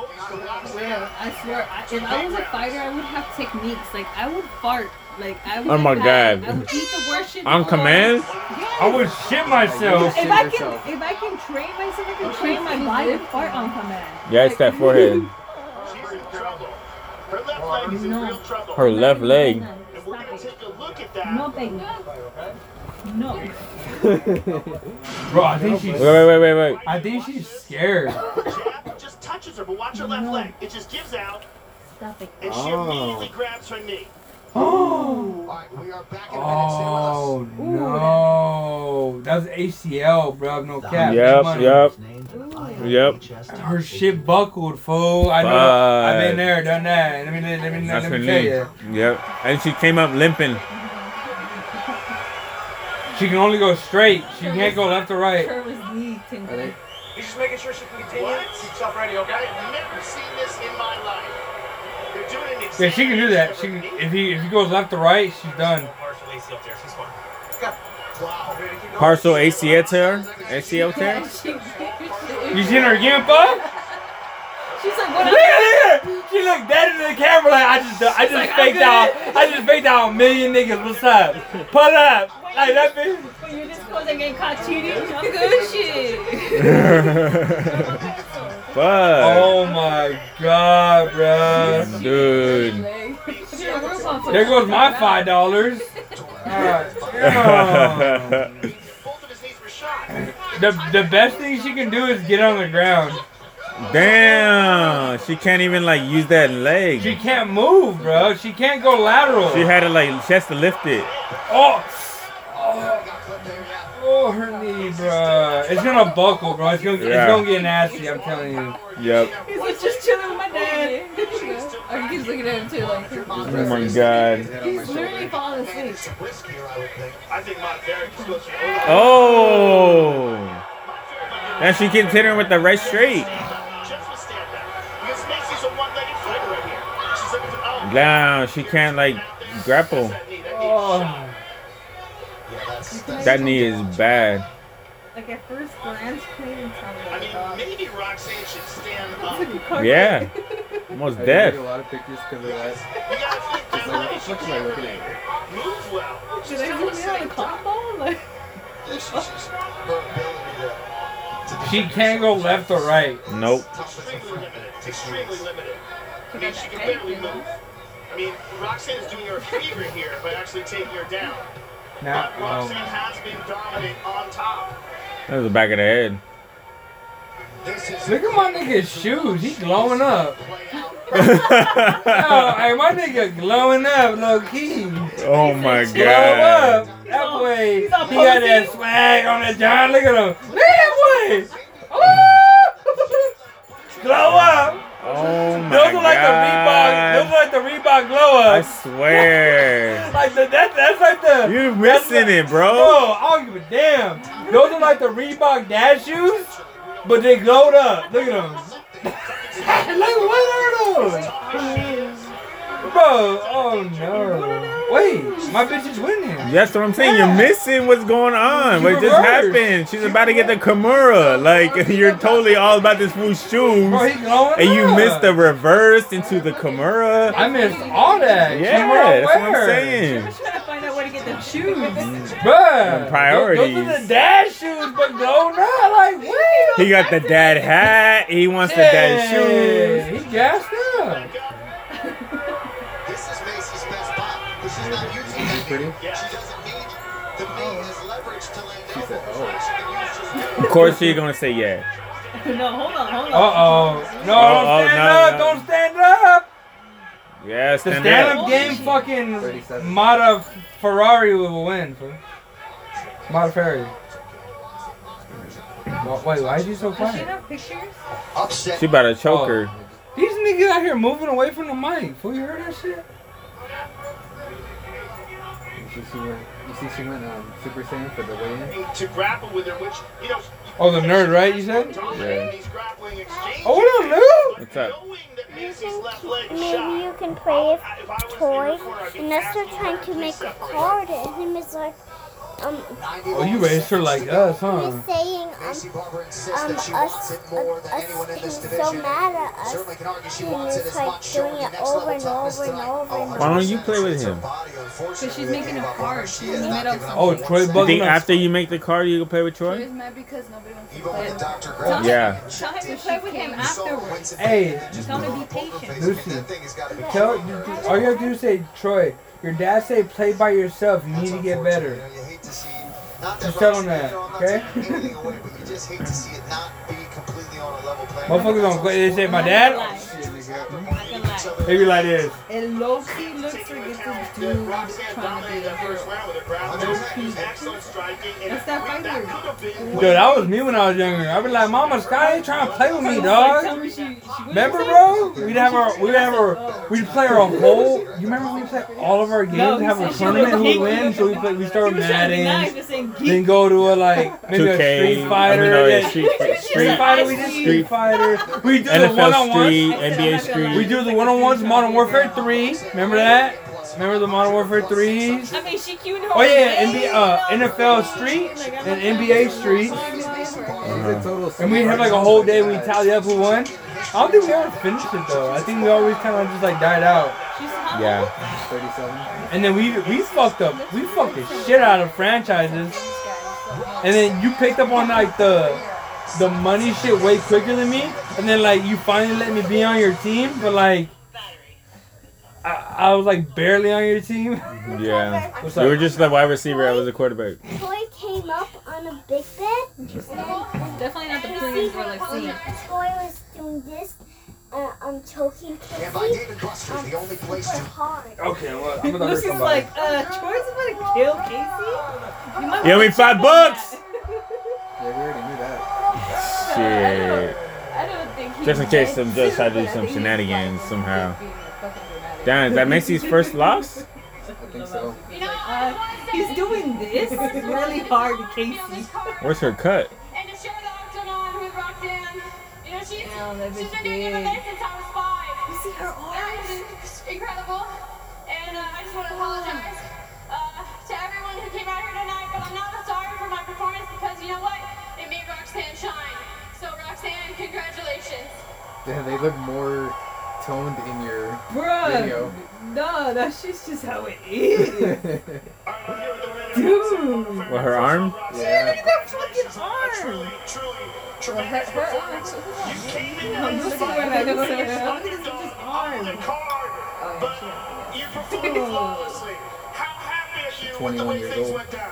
Real. I swear, I, if I was a fighter, I would have techniques. Like, I would fart. Like, I would. Oh my. God. I would eat the worst shit. On before- command? I would shit myself. If I can, if I can train myself, I can train my body to fart on command. Yeah, it's that forehead. She's in trouble. Her left leg is in real trouble. Her left leg. And we're going to take a look at that. No, Bro, I think she's. Wait, wait, wait, wait, wait. I think she's scared. Just touches her, but watch her left leg. It just gives out, Stop it. and she Oh. immediately grabs her knee. Oh. All right, we are back in oh, minutes. Stay with us. Oh no, that was ACL, bro. No cap. Yep, Money. yep, yep. Her shit buckled, fool. I know. Fuck. I've been there, done that. Let me let me let me, That's let her me tell knee. you. Yep. And she came up limping. She can only go straight. She can't go left or right. Kerber's knee Are tingle. He's just making sure she can continue. What? Keep yourself ready, okay? I've never seen this in my life. They're doing an Yeah, she can do that. She can, of her knee. if he if he goes left or right, she's done. Partial ACL tear. She's fine. Wow. Partial ACL tear? ACL tear? You seen her gimp up? She's like, what Look at her! She looked dead into the camera like I just I just like, faked out I just faked out a million niggas. What's up? Pull up like that bitch. When you're this close and getting caught cheating, I'm good shit. Fuck. Oh my god, bro. Dude. There goes my five dollars. Both of his knees were shot. The the best thing she can do is get on the ground. Damn. She can't even like use that leg. She can't move, bro. She can't go lateral. She had to like, she has to lift it. Oh. Oh, oh, her knee, bro. It's gonna buckle, bro. It's gonna, Yeah. it's gonna get nasty. I'm telling you. Yep. He's like, just chilling with my dad. Or he keeps looking at him too, like his mom. Oh my god. His head on my He's literally shoulder. falling asleep. Riskier, I would think. I think Modafferi is going to Oh. And she keeps hitting her with the right straight. Looking for oh, Now she can't like grapple. that knee. Oh. Yeah, that's, that's That knee is bad. Like at first glance, couldn't even tell I mean, maybe Roxanne should stand up. thought. Yeah. Almost I deaf. take a lot of pictures because of that. You It's like, what the fuck am I looking at? Move well. Should I zoom in on the combo? Like, this is oh. just her ability to, to She can't go left or right. Nope. Extremely limited. Extremely limited. I mean, she can barely move. I mean, Roxanne is doing her a favor here by actually taking her down. Now, But Roxanne um, has been dominant on top. That was the back of the head. look at my nigga's shoes. He glowing up. Yo, hey, my nigga glowing up, low key. oh my god. Glow up. That way, he he's got that swag on that John. Look at him. Look at that way. Glow up. Oh my Those are like the Reebok. Those are like the Reebok glow I ups. swear. Like the, that, that's like the. You're missing like- it, bro. Bro, I don't give a damn. Those are like the Reebok dash shoes, but they glowed up. Look at them. like what are those? Bro, oh no. Wait, my bitch is winning. That's what I'm saying. You're missing what's going on. What just reversed. happened? She's about to get the Kimura. Like you're totally all about this fool's shoes, Bro, he glowing and you missed the reverse into the Kimura. I missed all that. Yeah, Kimura that's what I'm saying. I'm trying to find out where to get the shoes. Bruh. Priorities. Those, those are the dash shoes, but glowing up. Like, wait. He got the dad hat. He wants the dad shoes. He gassed up. Land She said, oh. She can use just Of course, she's gonna say yeah. no, hold on, hold on. Uh oh. No, Oh, oh, don't stand no, up. no. Don't stand up. Yeah, The stand stand up. up game fucking 37. Mata Ferrari will win. fool. Mata Ferrari. Wait, why is you so Does she quiet? have pictures? Upset. She about to choke Oh. her. These niggas out here moving away from the mic. Fool, you heard that shit? You see, she went. You see, she went um, Super Saiyan for the weigh-in. To grapple with her, which, you know. Oh, the nerd, right? You said? dominating these grappling exchanges, Oh, what up, nerd? What's up? knowing that Maycee's left leg Maybe you can play If I was a in toy. your corner, I'd be And that's they're trying to make a separate. card, and him is like, um, Oh, you raised her like us, huh? he's saying, Maycee um, Barber insists um, that she wants us, it more than us, anyone in he's this so division. mad at us. Certainly can argue she wants it was as like much. doing showing it over and over and over and Oh, Why don't you play with her him? body, Because she's making a up on her. card. She She has made not up given up Oh, one Troy second. Think after you make the card, you can play with She Troy? is mad because nobody wants to play with with Dr. her. Yeah. Tell him to play with him afterwards. Hey, Just Tell him to be patient. Lucy. That thing has got to be Tell all you have to do is say, Troy, your dad say play by yourself. You need to get better. Just tell Roxy, him that, you know, I'm okay? taking anything away, but you just hate to see it not be completely on a level Motherfuckers don't play. They say, my dad. Maybe like this. And Loki looks like it's a dude Roxanne trying to be the first hero. round with her grappling. Excellent striking. and That's that we- fighter. That could have been. Dude, that was me when I was younger. I'd be like, Mama, Sky ain't trying to play with me, Tell dog. me she, she Remember, bro? We'd have our, we'd have our, we'd play our whole. You remember we play all of our games, No, have a tournament, was who would geek. win? So we play, we start She was trying to be nice, Madden, then go to a like maybe a 2K. Street Fighter. I mean, no, yeah, yeah, Street, Street Street, Fighter, we did Street Street- Fighter. We do the NFL one-on-ones. Street, NBA I'm not gonna lie. We Street. do the one-on-ones, Modern Warfare 3. Remember that? Remember the Modern Warfare 3s? I mean, she cute Oh yeah, NBA, uh. NFL Street and NBA Street. She's a total. And we have like a whole day we tally up who won. I don't think we ever finished it though. I think we always kind of just like died out. Yeah. 37. And then we we fucked up. We fucked the shit out of franchises. And then you picked up on like the the money shit way quicker than me. And then like you finally let me be on your team, but like I, I was like barely on your team. Yeah. You were just the wide receiver. I was a quarterback. Troy came up on a big bed. And, and Definitely not the you prettiest see girl I've. Troy was doing this, uh, um, choking And by Casey. David Buster, Um, the only place super to hard. Okay, well I'm gonna Lucy's like, uh, Troy's about to kill Casey? You might You owe me five bucks! Yeah, we already knew that. Shit. I don't think he Just in case meant some just try to do some shenanigans somehow. being a fucking dramatic. Damn, is that Maycee's first loss? I think so. Uh, he's doing this It's really hard to Casey. Where's her cut? And to share the octagon with Roxanne. You know, she's, that she's bitch been doing big. MMA since I was five. You see her arms? It's incredible. And uh, I just want to apologize Yeah, they look more toned in your Bruh. video. No, that's just, just how it is. Dude. Dude. What, her arm? yeah. that fucking arm. Truly, truly Her, her arm. You came in No, look at her. the Look at biggest her. Look at his underdog arm. on the card, but you performed flawlessly. How happy are you with the 21 way years things old. went down?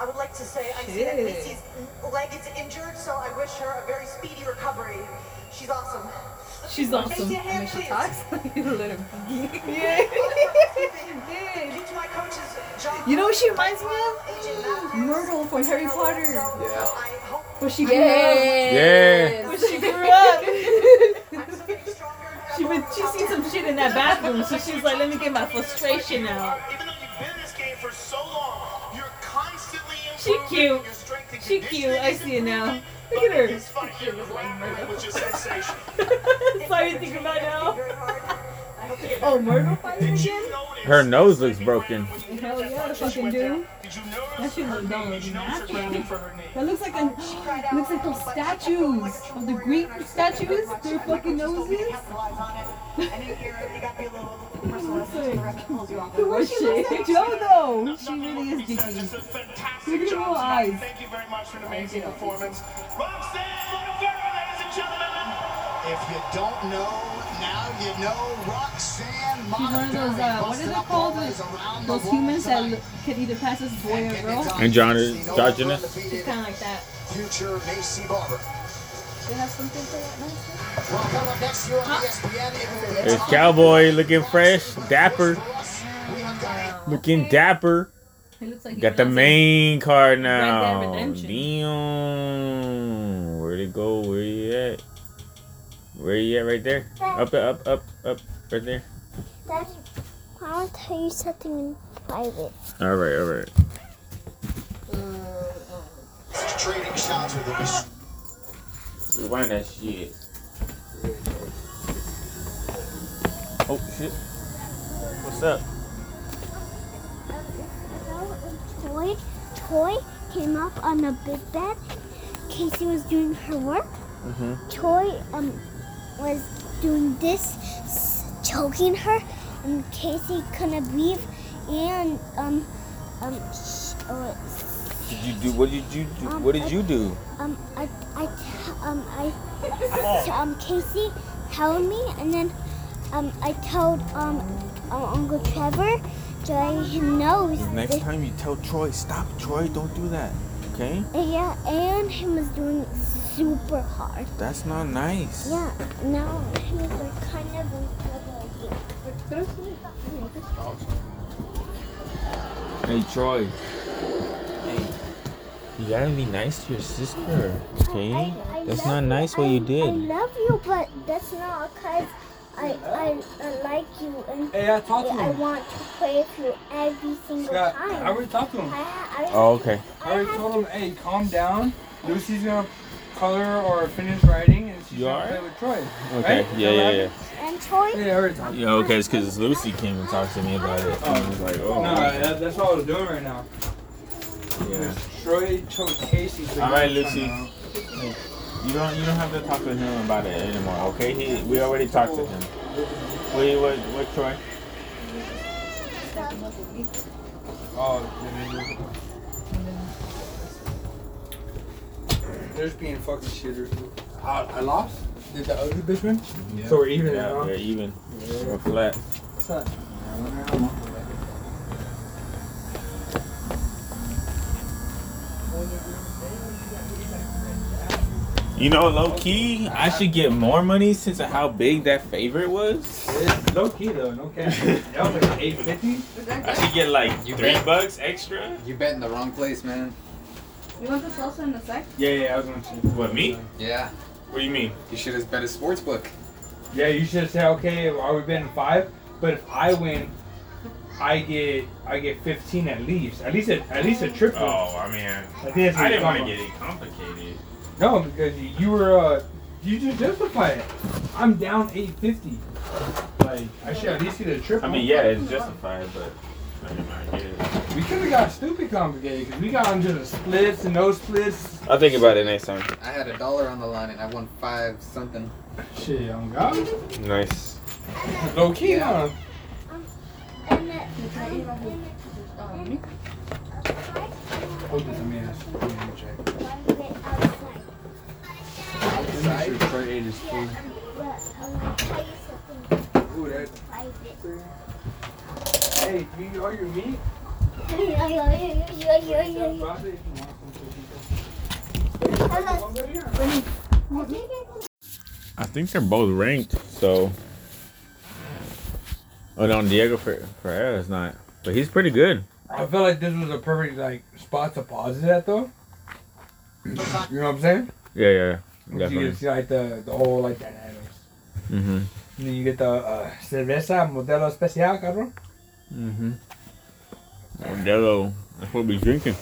I would like to say I see that Shit. Maycee's leg is injured, so I wish her a very speedy recovery. She's awesome. She's awesome. Raise your I mean, hand, she talks like a little Thank you to my coaches, John. You know what she reminds me of? Agent Myrtle from Harry Potter. Yeah. I hope Where she grew up. Yeah. Where she grew up. I'm so getting stronger. she been, she seen some shit in that bathroom, so she's like, let me get my frustration out. She cute. your strength and She cute. I see it now. Look at her. This fight here, the grappling was just sensational. Sorry to think about now. Oh, Myrtle fighting again? Her nose looks broken. Hell yeah, the fucking dude. Did you notice That shit her look dumb. knee? Did you notice her Natural. grabbing for her knee? That looks like a looks like those statues of the Greek statues. Their fucking noses. capitalize on it. And in here, you got to be a little merciless. The ref pulls you off. The way she oh, looks like Joe though. She really is Just dicky. a fantastic Look at her little eyes. Thank you very much for an amazing performance. Roxanne Modafferi, ladies and gentlemen. If you don't know, now you know Roxanne She's one of those, uh, what is it called? Those humans that look, can either pass as boy or girl. Andron- androgynous? She's kind of like that. Future Maycee Barber. They have something for that nice Well, coming up next year on ESPN, it will be There's Cowboy looking fresh, dapper, looking dapper. He looks like he Got the main card now. Damn. Where'd it go? Where you at? Where are you at? Right there. Up, up, up, up, right there. Daddy, I want to tell you something in private. All right, all right. trading shots with the Rewind that shit. Oh shit. What's up? Toy, Toy came up on a big bed. Casey was doing her work. Mm-hmm. Toy um was doing this, choking her, and Casey couldn't breathe. And um um sh- uh, Did you do? What did you do? What did you do? um I, I, um I um Casey held me, and then um I told um, um Uncle Trevor to let him know. Next time you tell Troy, stop, Troy. Don't do that. Okay? Yeah, and he was doing super hard. That's not nice. Yeah, no, he was like kind of in. Hey Troy. Hey. You gotta be nice to your sister. Okay? I That's love not you. nice what I- you did. I love you, but that's not because I, I, I like you and Hey, I talked to I him. want to play with you every single Scott, time. I already talked to him. I, I, Oh, okay. I already told him, hey, calm down. Lucy's gonna color or finish writing, and she's You gonna alright? play with Troy. Okay. Right? Yeah, yeah, yeah. and Troy. Yeah, I already talked. Yeah, okay, it's because Lucy came and talked to me about it. Oh. I was like, oh. No, that, that's what I was doing right now. Yeah. Troy chose Casey. so All he right, Lucy. trying You don't you don't have to talk to him about it anymore, okay? He we already talked to him. Wait, what what Troy? Oh, they're just being fucking shitters. I, I lost. Did the other bitch win? So we're even Yeah, now. we're even. We're flat. What's that? You know, low key, I should get more money since of how big that favorite was. Low key though, no cash. That was like eight fifty. I should get like You three bet. bucks extra. You bet in the wrong place, man. You want the salsa in the sec? Yeah, yeah, I was gonna. What me? Yeah. What do you mean? You should have bet a sports book. Yeah, you should have said, okay, are we betting five? But if I win, I get I get fifteen at least. At least a, at least a triple. Oh, I mean, I think that's I didn't want to get it complicated. No, because you, you were uh you just justified it. I'm down eight fifty. Like I should at least get a triple. I mean, yeah, it's justified, but I didn't want to get it. We could have got stupid complicated because we got into the splits and no splits. I'll think about it next time. I had a dollar on the line and I won five something. Shit, on God. Nice. Low key, Yeah. huh? And that, Hold this, let me ask. Let me check. one bit outside. Let me make sure Troy ate his Yeah, food. but I'm gonna tell you something Ooh, that. Private. Hey, you eat all your meat? Yeah, yeah, yeah, yeah, yeah, yeah, yeah. I think they're both ranked, so. Oh no, Diego Fer- Ferreira is not, but he's pretty good. I feel like this was a perfect like spot to pause it at though. You know what I'm saying? Yeah, yeah, You definitely. get see like the the whole like dynamics. Mm-hmm. And then you get the uh, cerveza modelo especial, cabrón. Mm-hmm. Modelo, that's what we drinking.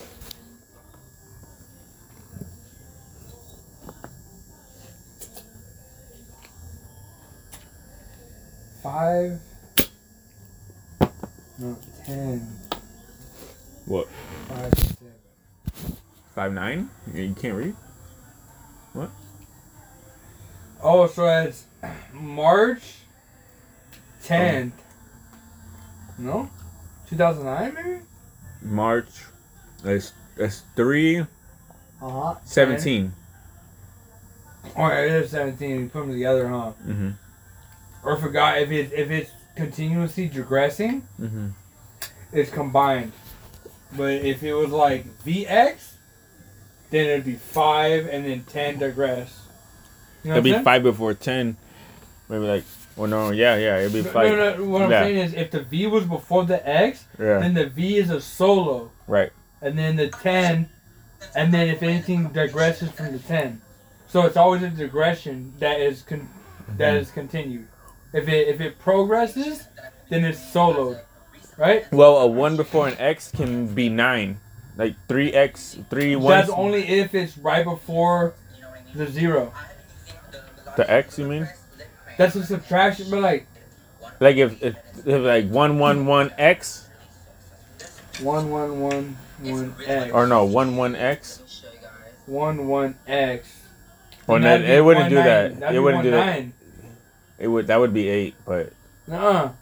Five. No, ten. What? Five, seven. Five nine? You can't read. What? Oh, so it's March 10th. No? 2009 maybe? March. That's that's three Uh-huh. seventeen. Oh, it is 17. You put them together, huh? Mm-hmm. Or forgot if it's if it's continuously digressing, Mm-hmm. it's combined. But if it was like VX, then it'd be five and then ten digress. You know it'd be saying? five before ten. Maybe like, well, no, yeah, yeah, it'd be five. no, no, what I'm yeah, saying is if the V was before the X, Yeah. then the V is a solo. right. and then the 10, and then if anything digresses from the 10. So it's always a digression that is con- that Mhm. is continued. If it if it progresses, then it's soloed, right? Well, a one before an X can be nine, like three X, three one. That's only if it's right before the zero. the X. You mean? That's a subtraction, but like Like if if, if like one one one X one one one one x or no one one X. one one x. Well, no, that'd it wouldn't do nine. that. It wouldn't do one that. It would that would be eight, but Nuh-uh.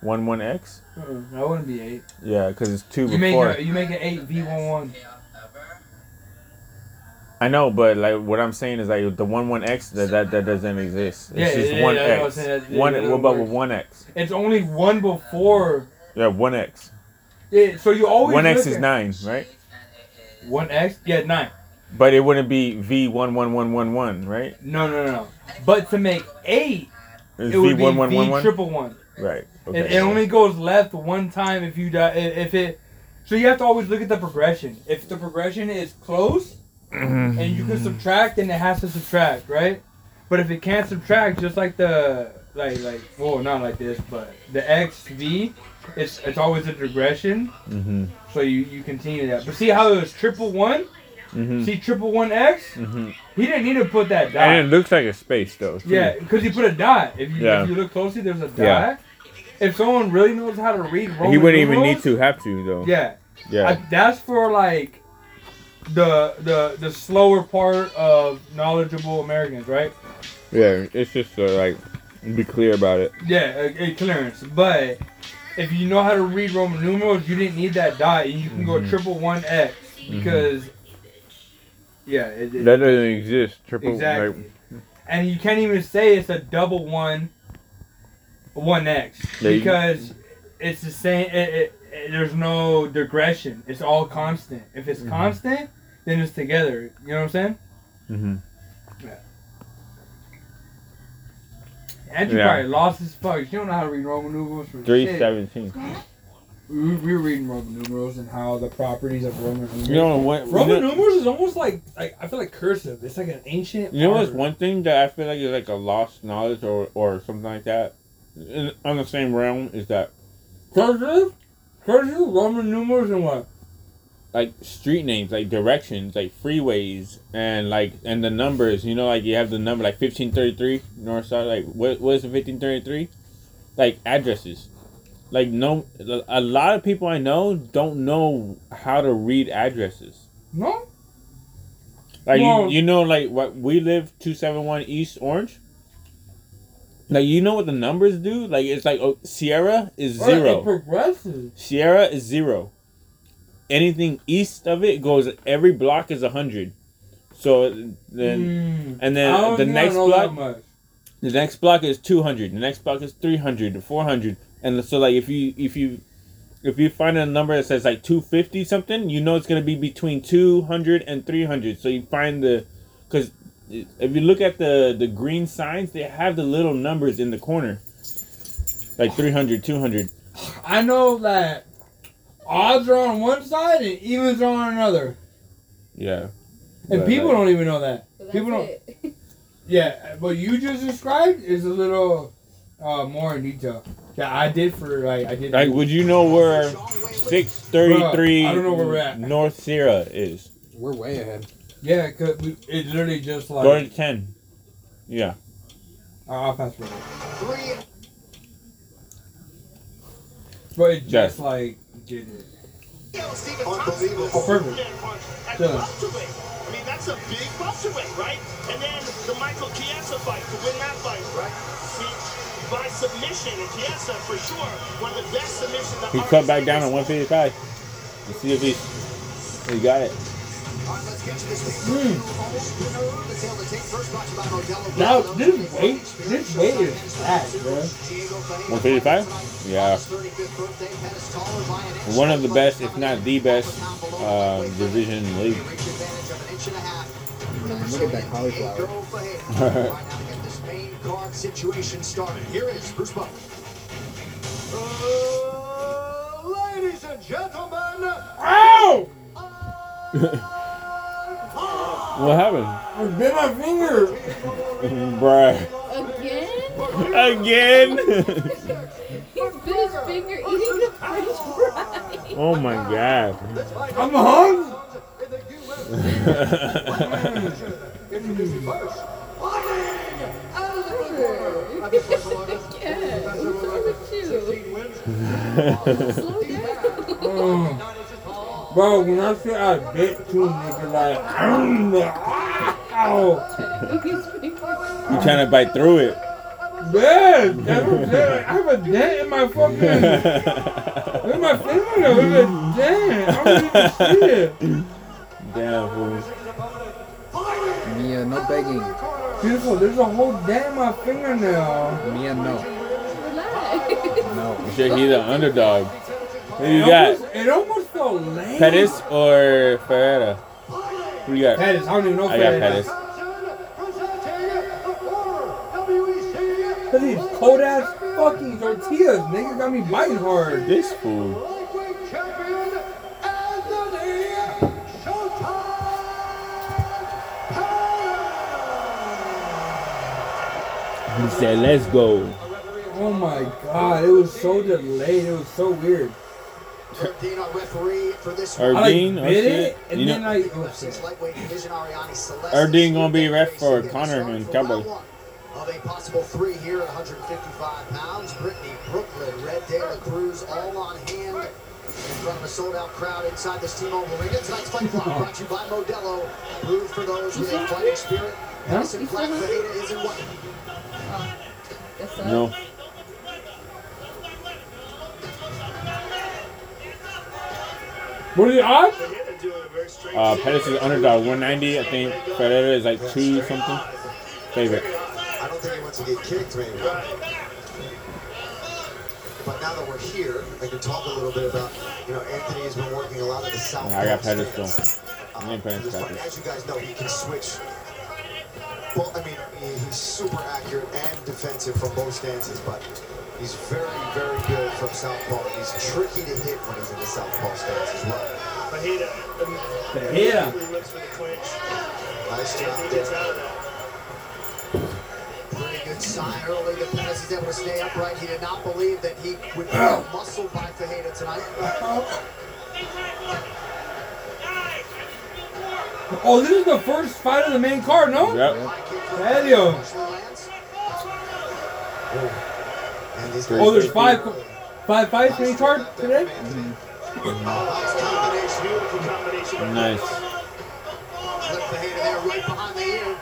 one one X. Uh-uh. That wouldn't be eight. Yeah, because it's two You make before. a, you make an eight v one one. I know, but like what I'm saying is like the one one X that that, that doesn't exist. It's Yeah, just yeah, one yeah, X. That- one what about with one X? It's only one before. Yeah, one X. Yeah, so you always One X is at- nine, right? One X, yeah, nine. But it wouldn't be V one one one one one, right? No, no, no. But to make eight, It's it would V one be one V one triple one. Right. It, Okay. it only goes left one time if you die. If it, so you have to always look at the progression. If the progression is close Mm-hmm. and you can subtract, and it has to subtract, right? But if it can't subtract, just like the like like well not like this, but the X V, it's it's always a digression. Mm-hmm. So you you continue that. But see how it was triple one. Mm-hmm. See triple one X. Mm-hmm. He didn't need to put that dot. And it looks like a space though. too. Yeah, because he put a dot. If you Yeah. if you look closely, there's a dot. Yeah. If someone really knows how to read Roman He wouldn't even need to have to though. Yeah. Yeah. I- that's for like the the the slower part of knowledgeable Americans, right? yeah. It's just uh, like be clear about it. Yeah, a, a clearance. But if you know how to read Roman numerals, you didn't need that dot. You can go Mhm. triple one X because yeah, it, it- That doesn't exist. Triple. Exactly. Like, and you can't even say it's a double one, one X because it's the same. It, there's no digression. It's all constant. If it's Mhm. constant, then it's together. You know what I'm saying? mm-hmm. Yeah. Andrew Yeah. probably lost his fuck. You don't know how to read Roman numerals for Three shit. seventeen. We were reading Roman numerals and how the properties of Roman numerals. You know what? Roman you know, numerals is almost like like I feel like cursive. It's like an ancient. you know what's one thing that I feel like is like a lost knowledge or or something like that. In, on the same realm is that cursive? Cursive Roman numerals and what? Like street names, like directions, like freeways, and like and the numbers. You know, like you have the number like fifteen thirty three north side. Like what what is the fifteen thirty three? Like addresses. Like no, a lot of people I know don't know how to read addresses. No. Like Well- you, you know, like what we live two seven one East Orange. Like you know what the numbers do? Like it's like oh, Sierra is zero. progresses. Sierra is zero. Anything east of it goes. Every block is a hundred. So then, Mm. and then the next block, the next block is two hundred. The next block is 300, 400. and so like if you if you if you find a number that says like two fifty something, you know it's gonna be between 200 and 300. So you find the, because if you look at the the green signs, they have the little numbers in the corner, like 300, 200. I know that odds are on one side and evens are on another, Yeah. and But, people like- don't even know that. people don't. Yeah, what you just described is a little uh, more in detail. Yeah, I did for like I did. Like, would you know where 633 I don't know where we're at. North Sierra is? We're way ahead. Yeah, cause we, it's literally just like. Go to 10. Yeah. I'll pass it. over. Three. But it's Yeah. just like did it. Unbelievable. Perfect. Yeah. I mean, that's a big welterweight, right? And then the Michael Chiesa fight to win that fight, right? See, by submission, and Chiesa for sure one of the best submissions. He cut back down at 155. Let's see if he, he got it. Now this weight, this weight is fat, bro. 155? Yeah. One of the best, if not the best, uh, division in the league. Look at that cauliflower. Go Ferreira. Right now to get this main card situation started. Here is Bruce Buffer. Uh, ladies and gentlemen, Ow! What happened? I bit my finger. Bruh. Again? Again? He bit his finger eating the french fries. oh my god. I'm hung. Yeah, what's wrong with you? Slow down. Oh. Bro, when I say I bit two niggas, like, ow. His finger. You trying to bite through it? Yeah, that's what I'm saying. I have a dent in my fucking. Look at my fingernail. There's a dent. I don't even see it. Damn, fool. Mia, no begging. Beautiful. There's a whole dent in my fingernail. Mia, no. No. You sure he's the underdog. Who It you got? almost, it almost felt lame. Pettis or Ferreira? Who you got? Pettis. I don't even know I got Pettis. Cause these cold ass fucking tortillas, nigga, got me biting hard. This fool. He said, let's go. Oh my god, it was so delayed. It was so weird. Dean, our referee for this Herb Dean, oh, I like oh bit shit. it, and You then know, I. Oh shit. Lightweight division, Arianny Celeste. Herb Dean gonna be ref for Getting Conor and for Cowboy. Of a possible three here at 155 pounds. Brittany, Brooklyn, Red De Cruz, all on hand. In front of a sold-out crowd inside this T-Mobile Arena. Tonight's fight clock brought to you by Modelo. Brewed for those with a fighting spirit. Madison Black Ferreira is in white. That's. No. What are the odds? Ferreira doing a very strange Uh. Pettis is underdog 190. I think Ferreira is like two something. Favorite. I don't think he wants to get kicked, maybe. But now that we're here, I can talk a little bit about, you know, Anthony has been working a lot of the south. I got Pettis still. I think Pettis got this. As you guys know, he can switch. Well, I mean, he's super accurate and defensive from both stances, but he's very, very good from southpaw. He's tricky to hit when he's in the southpaw stance as well. Ferreira Ferreira. immediately looks for the clinch. Nice job Anthony gets there. out of that. Pretty good sign early that Pettis is able to stay upright. He did not believe that he would be muscled by Ferreira tonight. Oh, this is the first fight of the main card, no? Yep. Hell And these Oh, there's guys- five, five fights main card today. Beautiful combination. Nice. Flip Ferreira there right behind the ear.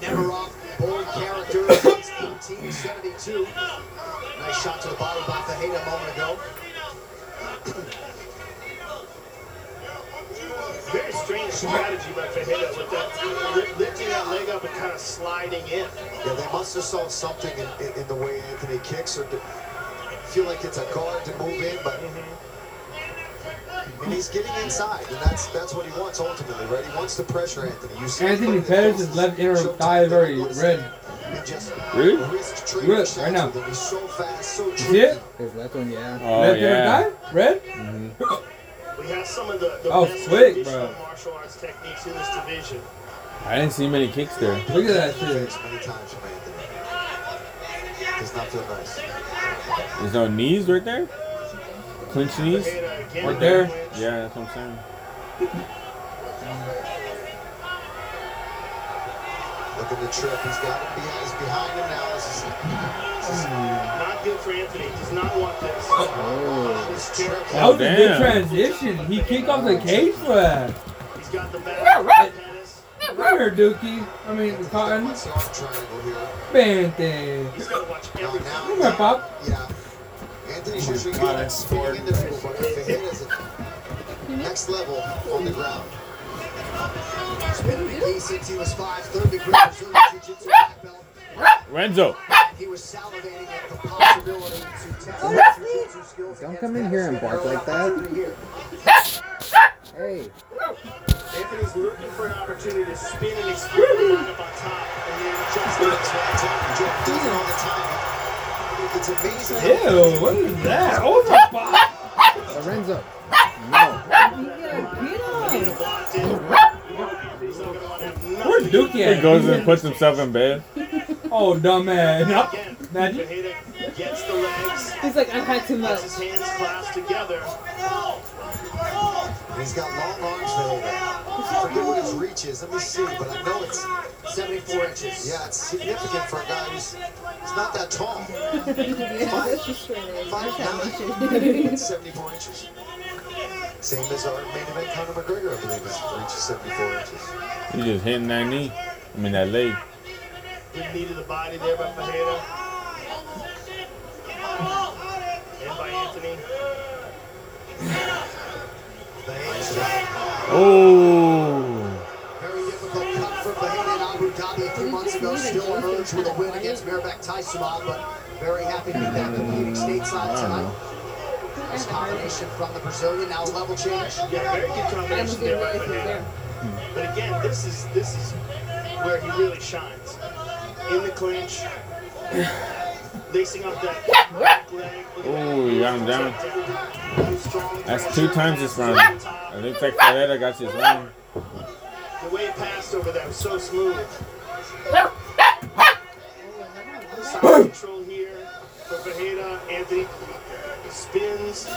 Never off, bold character 1872. Nice shot to the body by Ferreira a moment ago. Very strange strategy by Ferreira with that lifting that leg up and kind of sliding in. Yeah, they must have saw something in, in, in the way Anthony kicks or to feel like it's a guard to move in, but mm-hmm. and he's getting inside, and that's that's what he wants ultimately, right? He wants to pressure Anthony. You see Anthony putting Pettis' left inner thigh is did already red. and just Really? risk Look, right now. He's so fast, so You see tricky. it? His left one, yeah. Oh left inner yeah. thigh, red. Mm-hmm. We have some of the, the Oh, best slick, traditional bro. martial arts techniques in this division. I didn't see many kicks there. Look at that shit. Face many times from Anthony. Does not feel nice. There's no knees right there. Clinch knees. Right there. Yeah, that's what I'm saying. Look at the trip. He's got him behind, he's behind him now. This is, this is Not good for Anthony. Does not want this. Oh. this trip. That was a good transition. He kicked off the cage for that. He's got the back. Pettis. Here, Dookie. I mean, Cotton. What's the arm triangle here? He's got to watch Now, Come here, Pop. Yeah. Anthony's usually good at speeding into people, but Ferreira's at next level on the ground. Since he was five, third degree Brazilian Jiu-Jitsu black belt. Renzo. He was salivating at the possibility to test jiu-jitsu skills. Don't come in here and bark like that. Hey. Anthony's looking for an opportunity to spin and explode the lineup on top, and then just That's what I'm talking. Jeff does it all the time. It's amazing. how- Ew, what is that? Oh my god. Lorenzo. No. Where's Dookie He at? goes and puts himself in bed. Oh, dumb man. Nope. Again, Imagine. Ferreira gets the legs, He's like, I've had too much. gets his hands clasped together. He's got long arms for I forget what his reach is. Let me see, but I know it's 74 inches. yeah, it's significant for a guy who's he's not that tall. Five nine, 74 inches. Same as our main event Conor McGregor, I believe, is reaches 74 inches. He just hitting that knee. I mean that leg. Good knee to the body there by Ferreira. And by Anthony. Nice job. Oh. Very difficult cut for Bahena in Abu Dhabi a few months ago. Still emerged with a win against Mairbek Taisumov, but very happy to be back competing stateside tonight. Nice combination from the Brazilian, now a level change. Yeah, very good combination there by Ferreira. But again, this is this is where he really shines. In the clinch, lacing up that back leg. Oh, you got him down. That's two times this round. I think like Ferreira got his round. The way it passed over there was so smooth. Side control here for Ferreira. Anthony spins.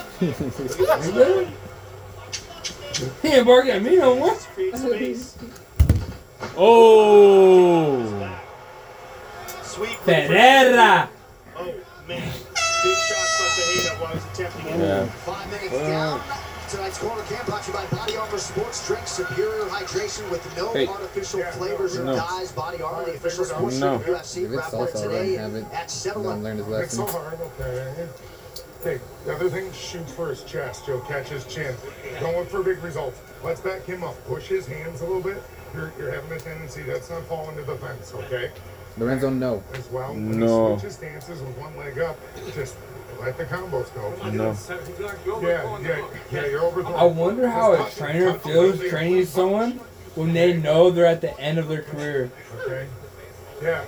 Look at this. He ain't barking at me no more. Create. Oh. Sweep. Ferreira. Oh, man. Big shots by Ferreira while he's attempting it. Yeah. Five minutes down. Tonight's corner camp brought to you by Body Armor Sports Drink. Superior hydration with no Hey. artificial flavors or No. dyes. Body Armor, the official sports No. drink of UFC. If Grab one today at 7 Let his It's so lesson. Hard, okay. Hey, the other thing, shoot for his chest. You'll catch his chin. Don't look for big results. Let's back him up. Push his hands a little bit. You're, you're having a tendency that's not falling to the fence, okay? Lorenzo, no. As well. When No. he switches stances with one leg up, just let the combos go. No. Yeah, yeah, yeah, you're overthrowing. I wonder how a trainer touch feels with training someone when they know they're at the end of their career. Okay. Yeah.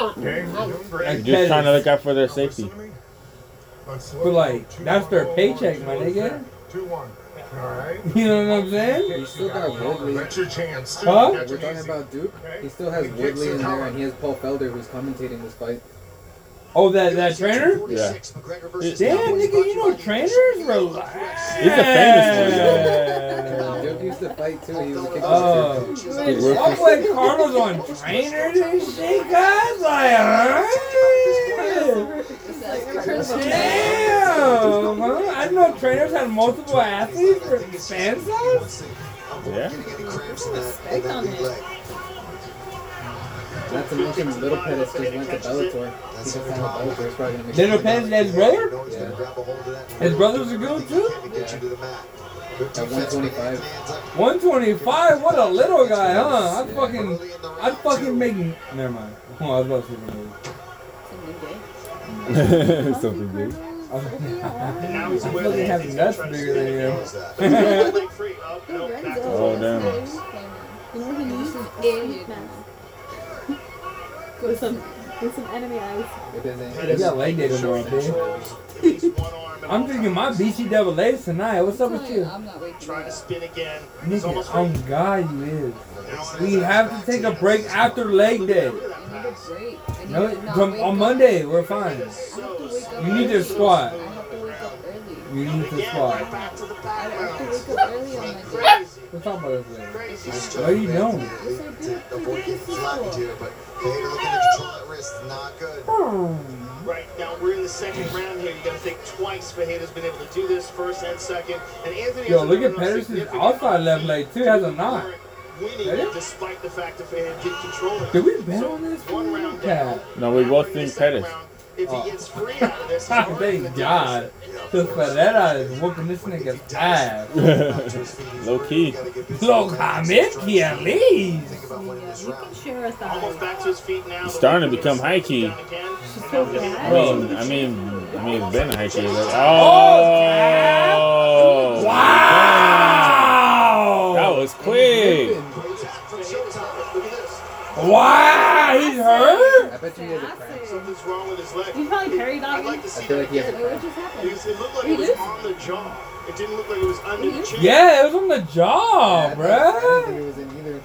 Okay, you're doing great. Just trying to look out for their Now safety. listen to me. Let's slow But, like, that's their paycheck, one, man. two, They get it? Two one. All right. You know what I'm saying? He still got Woodley. That's your chance. Huh? Catch We're him talking about Duke. He still has Woodley in there, and he has Paul Felder who's commentating this fight. Oh, that that trainer? Yeah. Damn, nigga, you know by the trainers? Relax. He's a famous Yeah. Duke used to fight too. He was a kickboxer. Oh. I'm like Carlos on trainers and shit, guys. Like, alright. Damn, huh? I didn't know trainers had multiple athletes for fan size. Yeah. Respect on it. Not to mention, Little Pettis just went to Bellator. He just signed with Bellator. He's probably gonna make. Little Pettis, that's his brother? Yeah. His brothers are good too? At 125. 125? What a little guy, huh? I'd fucking, I'd fucking make. Never mind. Oh, I was about to say something. Something big. And now he's I aware fucking that have he's nuts bigger than again. you. Leg free. Up, no, back to Oh damn. You know what he needs is idiot man. With some, with some enemy eyes. With his You hand. got leg day tomorrow, dude. At least one arm and I'm thinking my BCAA's tonight. What's up with you? I'm not waking trying to spin again. He's almost Nigga, ready. on God, you is. We have to take a break after leg day. I need a break. I need No, from, on. Monday, we're fine. I have to wake You need to squat. I have to wake up early. You need to squat. Right back to the I have background. to wake up early on Monday. Crazy, We'll talk about this later. crazy. What are you doing? Yes, I do. Getting flattened here, but Vader looking to control that wrist, not good. Hmm. Right now, we're in the second round here. You got to think twice. Ferreira's been able to do this first and second. And Anthony. Yo, look at Pedersen's outside left leg too. Has a knock. knot. Winning, Ready? despite the fact that Ferreira did control it. Did we bet So, on this? One round down. No, we both we're think second Pettis. round. If Oh. he gets free out of this, he's already in the Thank God. Cause Ferreira is whooping this nigga's ass. Low key. Look, Hamid, at least. Think about You can share us that. Almost back to his feet now. He's starting to become high key. Down again. She's And so now Ferreira bad. I mean, I mean, I mean, it's been a high key. Like, Oh, oh. oh wow! That was quick. Wow, he's hurt. I bet you he has a cramp. Something's wrong with his leg. He's probably carried I'd like to see I feel like he has a that. What just happened? It, was, it looked like He it was loose? on the jaw. It didn't look like it was under the chin. Yeah, it was on the jaw, I didn't think it was in either.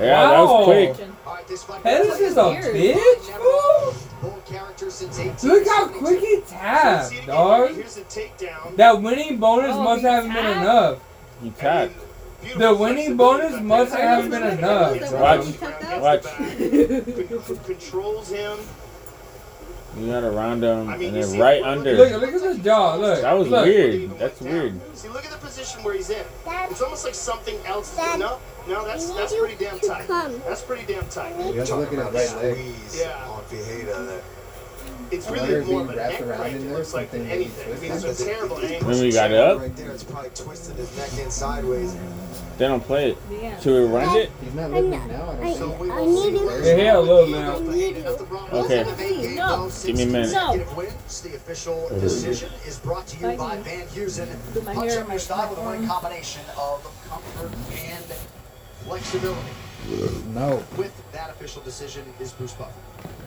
Yeah, that was quick. All right, this Hey, this is a bitch, fool. Bold character since Look how 1872. quick he tapped, See dog. Here's the takedown. That winning bonus Oh, must haven't been enough. He tapped. The winning bonus must have been enough. Watch. Watch. Controls him. You got around him I mean, and then see- right look- under. Look, look at this jaw. Look. That was look. weird. That's weird. See, look at the position where he's in. Dad. It's almost like something else. Dad, no, no, that's that's pretty damn tight. come. That's pretty damn tight. You have to look at his right leg. Yeah. Oh, on Vieira there. It's really more being of a wrapped neck around break. in It there, looks like something anything. I mean, it's a terrible angle. When we got up, Right there, it's probably twisted his neck in sideways. they don't play it. Yeah. Should we run it? He's not looking know- now. I I, don't So think. we I need see you. where Yeah, hell, little man. I need. Okay. No. Give me a minute. No. The official decision is brought to you by Van Heusen. Put my Punch hair up in your my style with a arm. winning combination of comfort and flexibility. No. With that official decision is Bruce Buffer.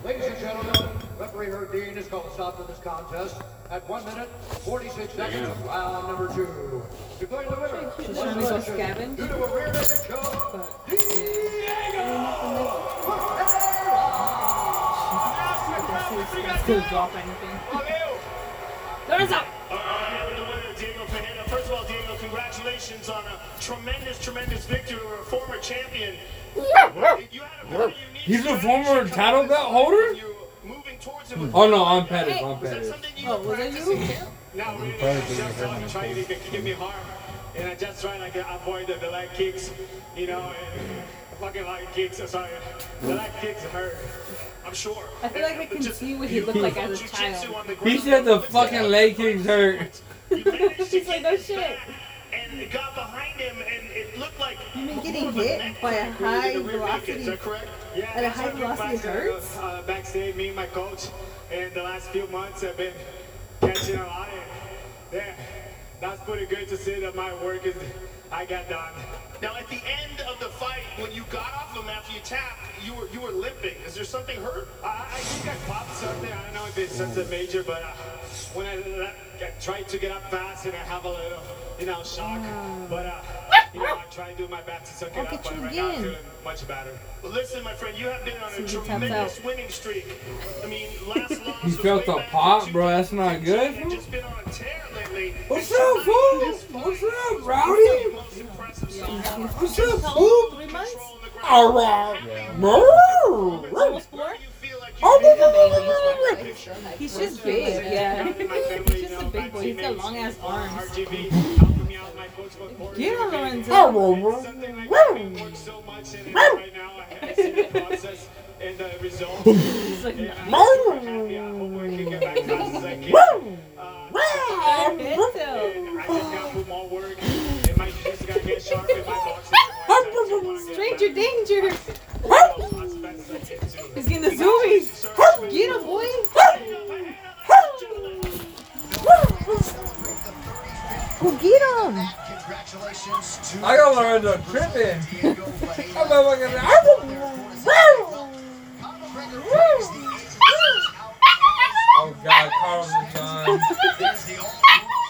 Ladies and gentlemen, referee Herb Dean has called a stop to this contest at 1 minute, 46 seconds of round number two. Declaring the winner. She's by trying to go submission scavenge. Due to a rear naked choke, Let's still drop anything. Lorenzo! Diego Ferreira. First of all, Diego, congratulations on a tremendous, tremendous victory over a former champion. You had a very unique He's a former title belt holder? Moving towards him Oh no, on Pettis, on Was that Pettis. something Oh, was that you? practicing? No, really. I didn't just hurt uh, I'm him. trying to get- give me harm, and I just try like to avoid the, the leg kicks, you know, and fucking leg kicks. Sorry, the leg kicks hurt. I'm sure. I feel like I can Just- see what he looked like as a Jiu-jitsu child. He said the fucking leg kicks hurt. You managed to He's like, get "Oh, shit." And it got behind him, and it looked like You mean getting hit by a high naked. Is velocity- that correct? Yeah, at a high velocity hurts? Uh, backstage, me and my coach, and the last few months have been catching a lot. And yeah, that's pretty good to see that my work is I got done. Now, at the end of the fight, when you got off him after you tapped, you were you were limping. Is there something hurt? I, I think I popped something. I don't know if it's something major, but uh, when I, I tried to get up fast and I have a little, you know, shock. But uh, you know, I try to do my best to suck it I'll up. get But you right now, I'm again. feeling much better. Well, listen, my friend, you have been on See a if tremendous winning streak. I mean, last loss He was felt way the back in pop, bro. That's not good. and just been on a tear lately. What's up, tonight, fool? What's up, Rowdy? The most impressive so far. What's up, How fool? old? Three months? Control the ground. All right. Almost four? Feel like Oh, you blah, made blah, blah, He's just big, yeah. He's just a big boy. He's got long ass arms. RGB helping me out, my coach, but Get him, Lorenzo. something like that we work so much in it right now. I see the process and the results. He's like, And I'm super happy. I hope we Stranger danger. As fast as I can too. He's getting the zoomies. Get him, boy. Go get him. I got Lorenzo tripping. Diego Ferreira. I'm fucking- Oh God, Carlos is done. There's the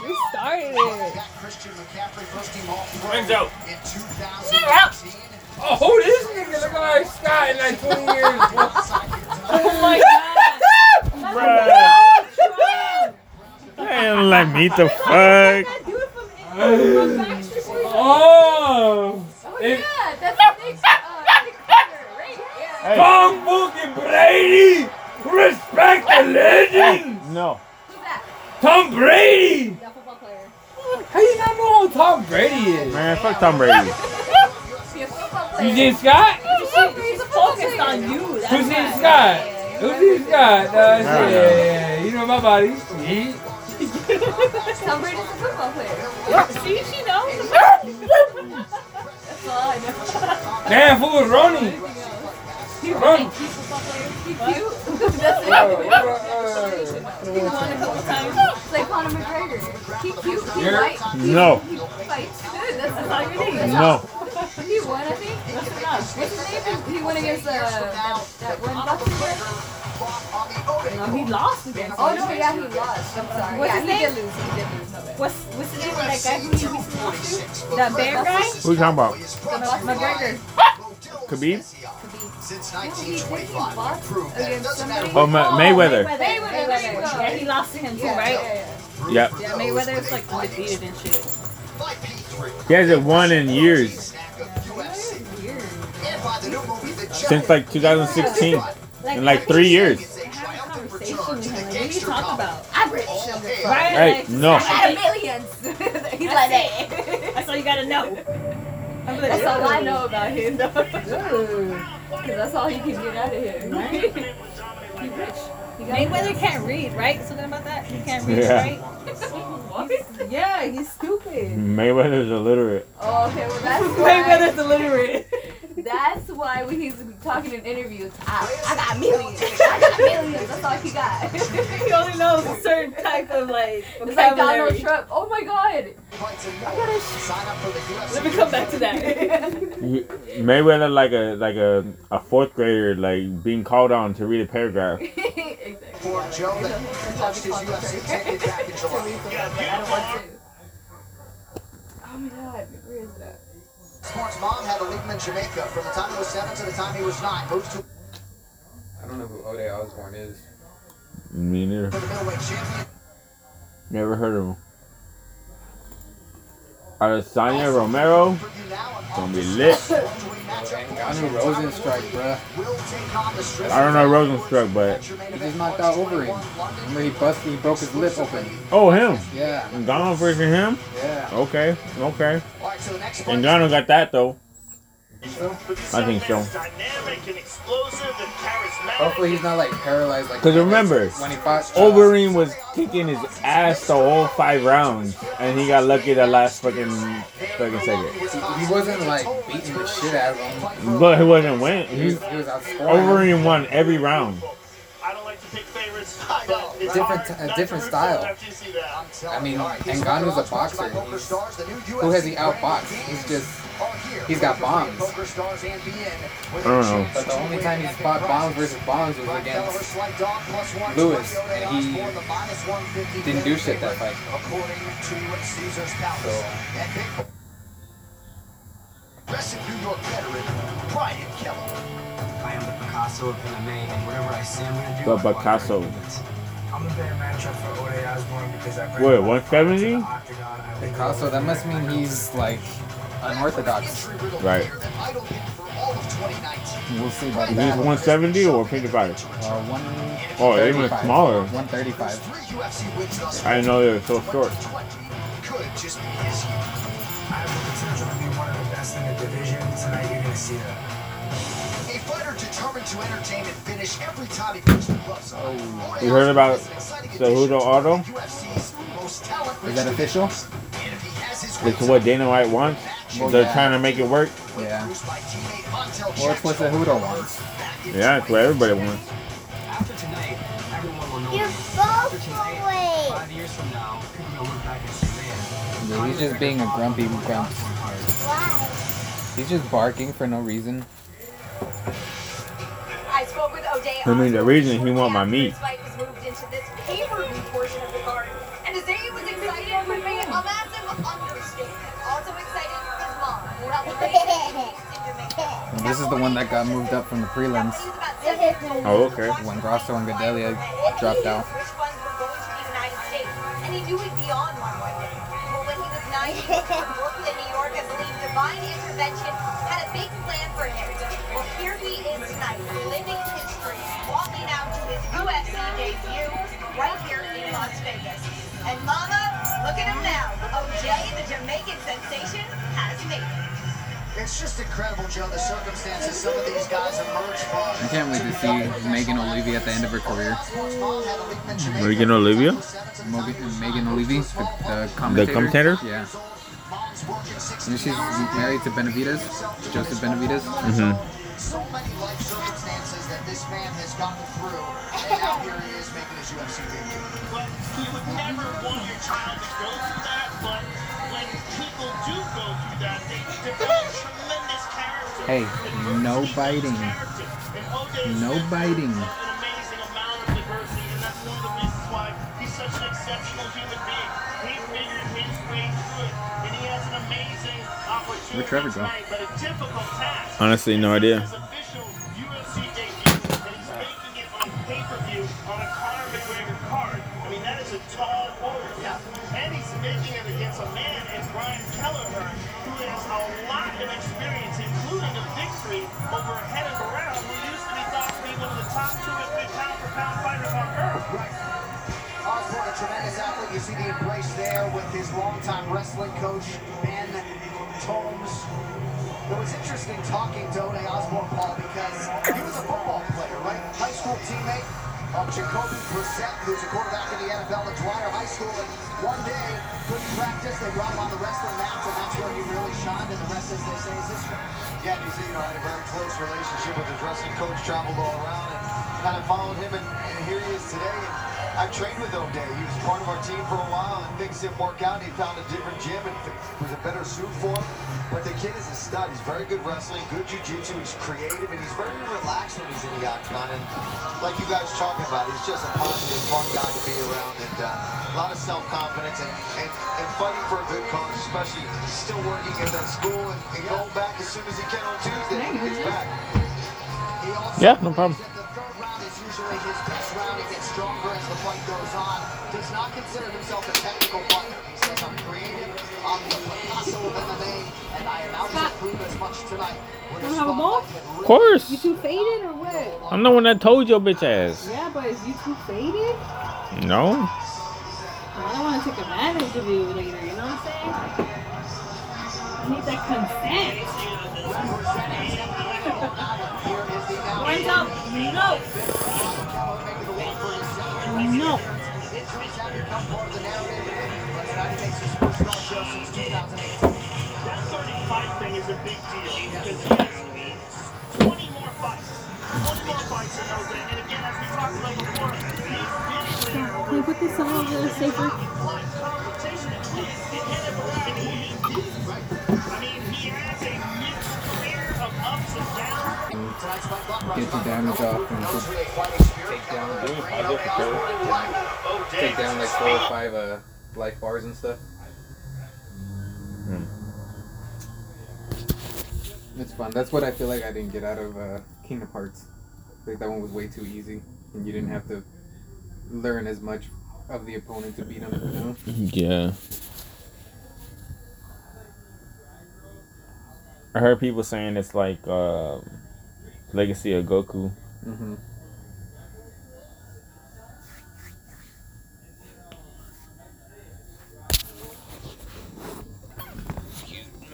You started it. Christian McCaffrey, first team All Pro Rings out. in 2018. Oh, who this nigga looking like Scott in like 20 years? Oh my god. Bruh. Man, like me the fuck. Oh! Oh yeah, that's Nick, uh, Nick Carter, right? Yeah. Tom fucking Brady! Respect the legend! No. Who's that? Tom Brady! That football player. How you not know who Tom Brady is? Man, fuck Tom Brady. He's a football player. Eugene Scott? He's a Focused on you. That's Who's he. Scott? Who's he Scott? Uh, yeah, yeah, yeah. You know my body. He, Tom Brady's a football player. See, she knows. That's all I know. damn, who Ronnie? He's Ronnie. a football player. He's cute. That's it. What, He won a couple times. It's like Conor McGregor. He cute. He You're- white. He, No. He fights good. That's all you need. No. he won, I think. What's his name? He won against uh, that, that one boxer. No, he lost against. Oh no, yeah, he lost. I'm sorry. What's yeah, his he name? did lose. He did lose. No bad. What's what's the name of that guy who he used to lose to? That bear guy? Who you talking about? The McGregor. Khabib? Since 1925, proved that it doesn't matter Oh, Ma- Mayweather. Mayweather. There you. Yeah, he lost to him too, Yeah, right? yeah, yeah. Yep. Yeah, Mayweather is like undefeated and shit. He hasn't won in years. Since like 2016. In like three years. Conversation with him. Like, what are you talking about? I'm rich. I'm. Right? Hey, no. I got millions. He's like that. That's all you gotta know. I'm like, That's all I know about him, though. Because that's all he can get out of here. Right? He rich. He got Mayweather can't read, right? Something about that? He can't read, Yeah. right? What? Yeah, he's stupid. Mayweather's illiterate. Oh, okay, well that's why. Mayweather's illiterate. That's why when he's talking in interviews, I, I got millions. I got millions. That's all he got. he only knows a certain type of like It's like Donald. Trump. Oh my god. Let me come back to that. Mayweather like a like a, a fourth grader like being called on to read a paragraph. For Joe that punched his UFC ticket back in July. I don't want to. Oh my god, where is that? Sports mom had a leave him in Jamaica from the time he was seven to the time he was nine. Moved to I don't know who Ode Osborne is. Me neither. the middleweight champion. Never heard of him. Adesanya Romero. Gonna be lit. Ngannou Rozenstruik, bruh. I don't know Rozenstruik, but He just knocked out Overeem. Remember he busted, he broke his lip open. oh him. Yeah. Ngannou versus him. Yeah. Okay, okay. Ngannou got that though. I think so. Dynamic and explosive and charismatic. Hopefully he's not like paralyzed like Cause remember, when he fought Overeem was kicking his ass the whole five rounds, and he got lucky that last fucking fucking second. He, he wasn't like beating the shit out of him. But he wasn't winning. He He, was, he was outscoring. Overeem won every round. Pick favorites, but Different, hard a different to root for style. them after you see that. I mean, Ngannou's a boxer. Who has he outboxed? He's just, he's got bombs. I don't know. But the only time he's fought bombs versus bombs was against Lewis, and he didn't do shit that fight. So, Aggressive New York veteran, Brian Kelleher. I am the Picasso of MMA, and whatever I say I'm gonna do, The I want Picasso. I'm the better matchup for Ode Osborne because I What, 170? Picasso, that must mean he's like unorthodox. Right. We'll see about Is that. this 170 or 55? Uh, one Oh, even smaller. 135. I didn't know they were so short. Could just be his. I have the potential to be one of the best in the division. Tonight you're gonna see that. A fighter determined to entertain and finish every time he puts the gloves on. Oh. You heard about the Cejudo Aldo? Is that official? It's what Dana White wants. Well, They're yeah. trying to make it work. Yeah. Well, it's what Cejudo wants. Yeah, it's what everybody wants. After tonight, everyone will know. You're both away. five years from now, people will look back and say, man. He's just being a grumpy grump. Why? He's just barking for no reason. I spoke with Ode. I mean, the reason he want my meat. His fight was moved into this pay-per-view portion of the card. And to say he was excited would be a massive understatement. Also excited, his mom, who helped raise him in Jamaica. And this is the one that got moved up from the prelims Oh, okay. when Grasso and Gadelha dropped out. Which ones were going to the United States. And he knew it'd be on one one day. But when he was nine, It's just incredible, Joe, the circumstances some of these guys emerge from. I can't wait to see Megan Olivi at the end of her career. Megan Olivia? Megan, Megan Olivi, the, the The commentator. commentator? Yeah. And she's married to Benavidez, Joseph Benavidez. Mm-hmm. So many life circumstances that this man has gotten through, and now here he is making his UFC debut. But you would never want your child to go through that, but when people do go through that, they develop tremendous this character. Hey, no biting. No biting. An amazing amount of diversity, and longtime wrestling coach, Ben Tomes. It was interesting talking to Ode Osborne, Paul, because he was a football player, right? High school teammate of Jacoby Brissett, who's a quarterback in the NFL at Dwyer High School. And one day, couldn't practice. They brought him on the wrestling mat, and that's where he really shined. And the rest, as they say, is history. Yeah, he's, you know, had a very close relationship with his wrestling coach, traveled all around, and kind of followed him, and, and here he is today. And I've trained with Ode. He was part of our team for a while, and things didn't work out. He found a different gym and it was a better suit for him. But the kid is a stud. He's very good wrestling, good jiu-jitsu. He's creative, and he's very relaxed when he's in the octagon. And like you guys talking about, he's just a positive, fun guy to be around, and uh, a lot of self-confidence and, and, and fighting for a good cause, especially still working at that school and, and going back as soon as he can on Tuesday when he gets. Yeah, no problem. Is usually his best round. He gets stronger as the fight goes on. Does not consider himself a technical fighter. He says, I'm creative, I'm the Picasso of MMA, and I am out to prove as much tonight. With a Wanna have a ball? Of course. You too faded or what? I'm the one that told your bitch ass. Yeah, but is you too faded? No. I don't want to take advantage of you later, you know what I'm saying? I need that consent. Up. No. No. That 35 thing is a big deal because he has 20 more fights. 20 more fights in those. And again, as we talked about before, he's there Can you put this on a little safer? Get the damage off and just take down, take down like four or five uh, life bars and stuff. Hmm. It's fun. That's what I feel like I didn't get out of uh, Kingdom Hearts. Like that one was way too easy, and you didn't have to learn as much of the opponent to beat him. You know? Yeah. I heard people saying it's like uh, Legacy of Goku. Mm-hmm.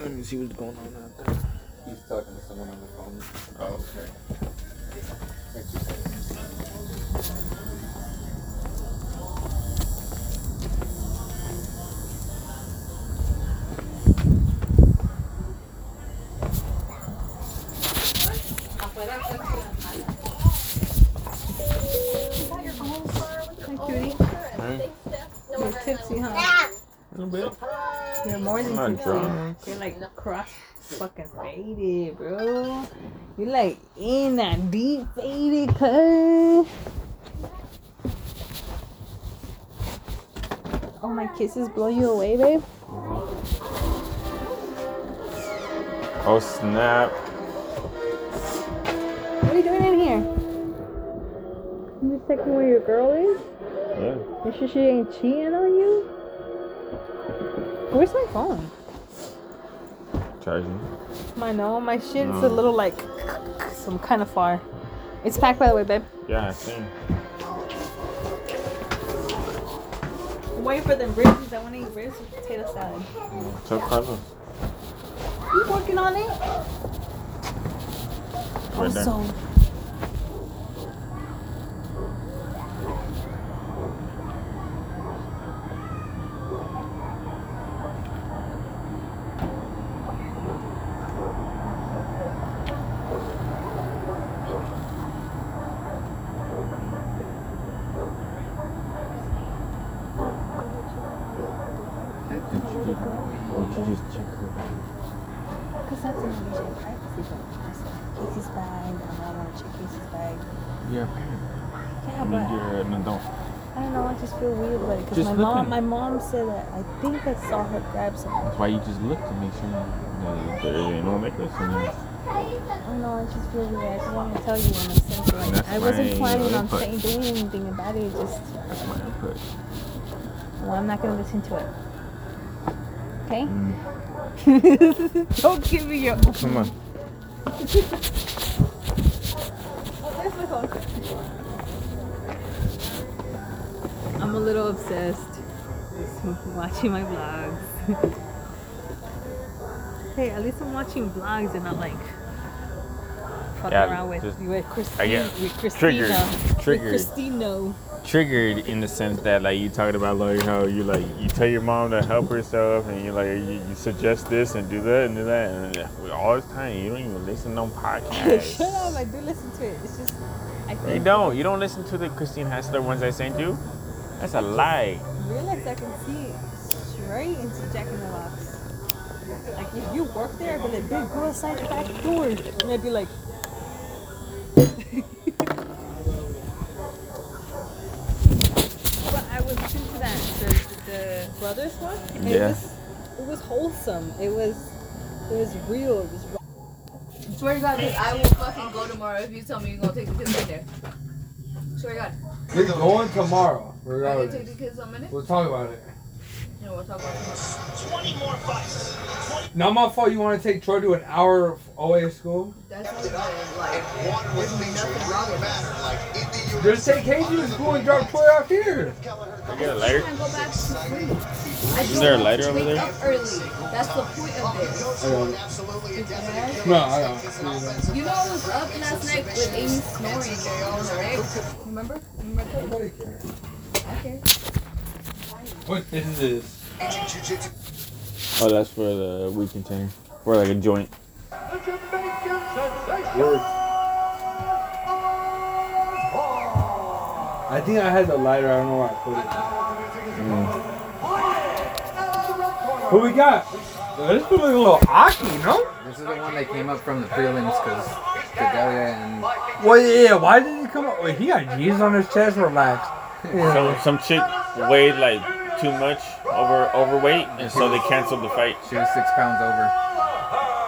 Let me see what's going on out there. He's talking to someone on the phone. Oh, okay. Hi, cutie. You're tipsy, huh? A little bit. You're more than I'm tipsy. drunk. You're like cross fucking faded, bro. You're like in that deep faded, cuz. Oh, my kisses blow you away, babe? Oh snap! What are you doing in here? You just checking where your girl is? Yeah. You sure she ain't cheating on you? Where's my phone? Charging. My no, my shit's a little like, so I'm kind of far. It's packed by the way, babe. Yeah, I seen. I'm waiting for them ribs. I want to eat ribs with potato salad. So clever. You working on it? There. Also, don't you just check her? because that's an amazing Casey's bag. I don't want to check Casey's bag. Yeah. Yeah, I mean, but you're an adult. I don't know. I just feel weird about it because Just my look mom, in. my mom said that I think I saw her grab something. That's why you just look to make sure that there ain't no necklace in there. I don't know. I just feel weird. I just want to tell you when I'm saying like That's I wasn't planning on saying doing anything about it. Just That's my input. well, I'm not gonna listen to it. Okay. Mm. don't give me your. Come on. Oh, there's my phone. I'm a little obsessed. Watching my vlogs. hey, at least I'm watching vlogs and not like fucking Yeah, around with just- with I Christine. get with Christina. triggered. With Triggered. Christino. Triggered in the sense that like you talking about like how you like you tell your mom to help herself and you like you, you suggest this and do that and do that and all this time you don't even listen on podcasts. Shut up! I do listen to it. It's just I You don't. You don't listen to the Christine Hassler ones I sent you. That's a lie. realize I can see straight into Jack in the Box. Like if you work there, I'd be like, "Big go outside the back door," and I'd be like. but I was listening to that the, the brothers one. and It Yeah. was it was wholesome. It was it was real. It was. Swear to God, I will fucking go tomorrow if you tell me you're gonna take the kids in there. Swear to God. We're going tomorrow. Are gonna take the kids on minute? We'll talk about it. You know, we'll talk about it. 20 more fights. Not my fault. You want to take Troy to an hour of OA school? That's not even like, there's nothing wrong with that. Just take Casey to school and drop Troy off here. I get a lighter. Can't go back to sleep. I Isn't there a lighter over wake there? up early. That's the point of this. No, I don't. You know I was up last night with Amy snoring, right? Remember? Remember? Okay. What is this? Oh, that's for the weed container. For like a joint. I think I had the lighter. I don't know where I put it. Hmm. Who we got? Well, this looks like a little Aki, no? This is the one that came up from the prelims because Gadelha and Well, yeah. Why did he come up? Wait, he got Jesus on his chest. Relax. Some some chick weighed like too much over overweight, and so they canceled the fight. she was six pounds over.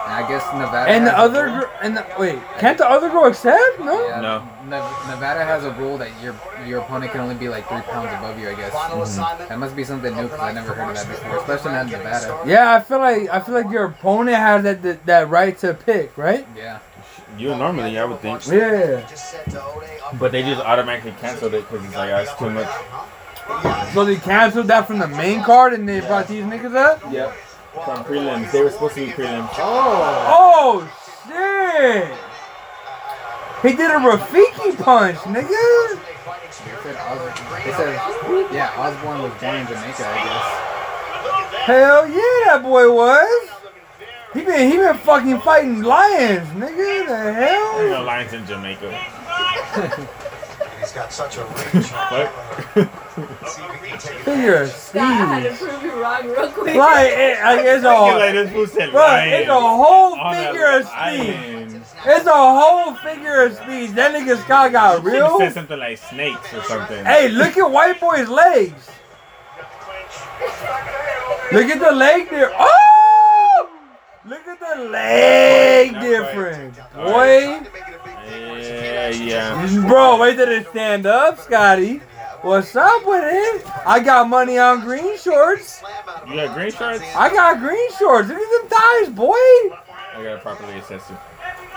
And I guess Nevada. And the other, rule- gr- and the, wait, can't the other girl accept? No. Yeah, No. Ne- Nevada has a rule that your your opponent can only be like three pounds above you. I guess. Mm-hmm. That must be something new because I never heard of that before, especially not in Nevada. Yeah, I feel like I feel like your opponent has that that, that right to pick, right? Yeah. You normally, I would think. Yeah. But they just automatically canceled it because it's like, oh, it's too much. So they canceled that from the main card and they brought these niggas up. Yep. From prelims. They were supposed to be prelims. Oh Oh, shit! He did a Rafiki punch, nigga. They said, they said yeah, Osborne was born in Jamaica, I guess. Hell yeah, that boy was. He been he been fucking fighting lions, nigga. The hell? no lions in Jamaica. He's got such a reach. Uh, figure of Scott, I had to prove you wrong real quick. Like, it, like it's a like this fool said Bro, it's a whole figure of speed. It's a whole figure of speed. That nigga Scott got Should've real. said something like snakes or something. Hey, look at white boy's legs. Look at the leg there. Oh! Look at the leg Not difference. quite. Boy. Yeah, yeah. Bro, wait till it stand up, Scotty. What's up with it? I got money on green shorts. You got green shorts? I got green shorts. Look at them thighs, boy. I gotta properly assess you.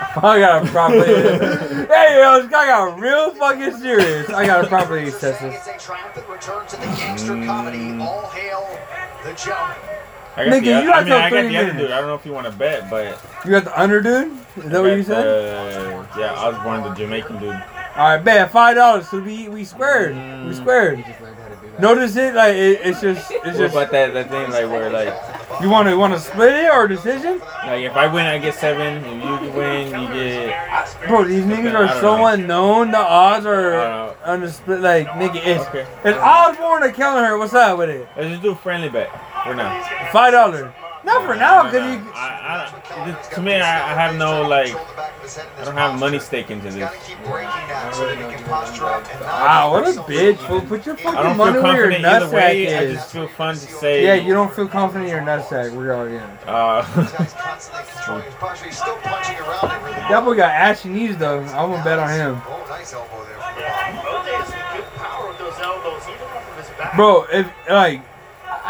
I gotta properly. hey, yo, this guy got real fucking serious. I gotta properly assess this. It's a triumphant return to the gangster comedy. All hail the gentleman. I got Nigga, the, you I got mean, I till got the other dude. I don't know if you want to bet, but You got the under dude? Is that what you said? Uh, yeah, I was born the Jamaican dude. All right, bet five dollars. So we we squared. We squared. Notice it like it, it's just it's What just. about that, that thing like where like You want to want to split it or decision? like if I win I get seven, if you win you get Bro, these niggas are so know. unknown. The odds are I don't on the split. Like nigga, it's Okay. it's Osborne or Kelleher. What's up with it? let's just do a friendly bet for now. Five dollars. Nah, Not for now, because you. I, I, this- to me, I, I have no like. I don't have money stake into this. Wow, what a bitch, fool. Put your I fucking money where your nutsack way. I is. just feel fun to say. Yeah, you don't feel confident in your nutsack. We're already in. Uh, That boy got ashy knees though. I won't bet on him. Yeah, OJ has some good power with those elbows, even off of his back. Bro, if like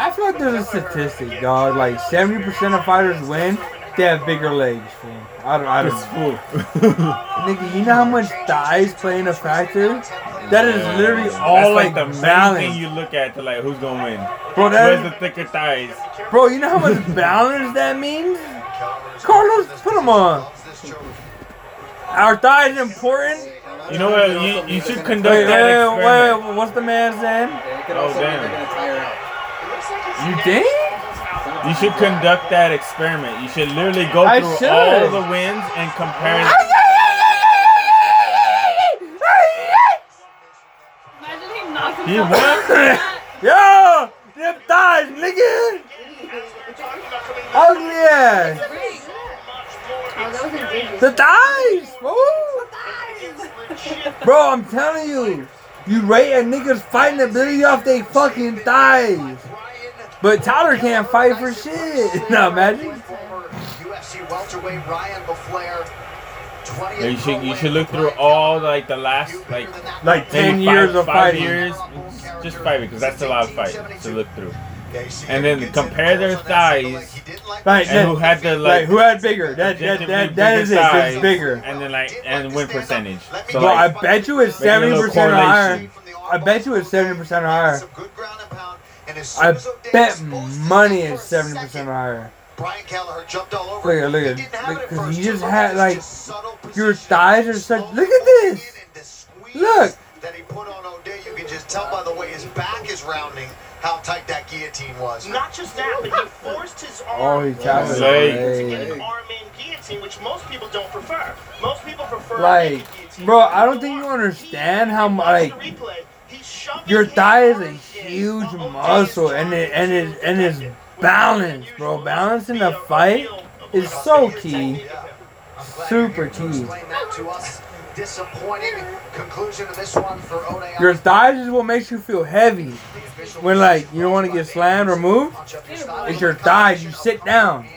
I feel like there's a statistic, dog. Like seventy percent of fighters win, they have bigger legs. Fool. I don't. I don't. It's know. Nigga, you know how much thighs play in a factor? That is literally all That's like, like, the main balance. thing you look at to like who's gonna win. Bro, that has the thicker thighs? Bro, you know how much balance that means? Carlos, put them on. Our thighs important. You know what? You, you should conduct Wait, that wait, experiment. wait, what's the man saying? Oh damn! You think? You should conduct that experiment. You should literally go I through should. all the wins and compare. Imagine him knocking He won? Yo, them thighs, nigga. Ugly ass. The thighs, fool. Bro, I'm telling you, you rate a nigga's fighting the ability off they fucking thighs. But Tyler can't fight for shit. Now imagine. UFC welterweight Ryan LaFlare. 20th Yeah, you should you should look through all like the last like Like maybe 10 years five, of five fighting. years, just five because that's a lot of fighting to look through. And then compare their thighs Like, and who had the like, like, who had bigger? That that that, that is it. thighs, It's bigger. And then like and win percentage. So Bro, I bet you it's seventy percent higher. I bet you it's seventy percent higher. I bet money is seventy percent higher. Brian Kelleher jumped all over. Look at look at because he just had like your thighs are such. Look at this. Look. that he put on Ode. You can just tell by the way his back is rounding how tight that guillotine was. Not just that, but he forced his Oh, arm he tapped his Leg. to get an arm in guillotine, which most people don't prefer. Most people prefer a Like, naked guillotine. bro, I don't think you understand how much like your thigh is a huge muscle, and it and it and it's balance, bro. Balance in the fight is so key, super key. Conclusion this one for. Your thighs is what makes you feel heavy. When like you don't want to get slammed or moved, it's your thighs. You sit down.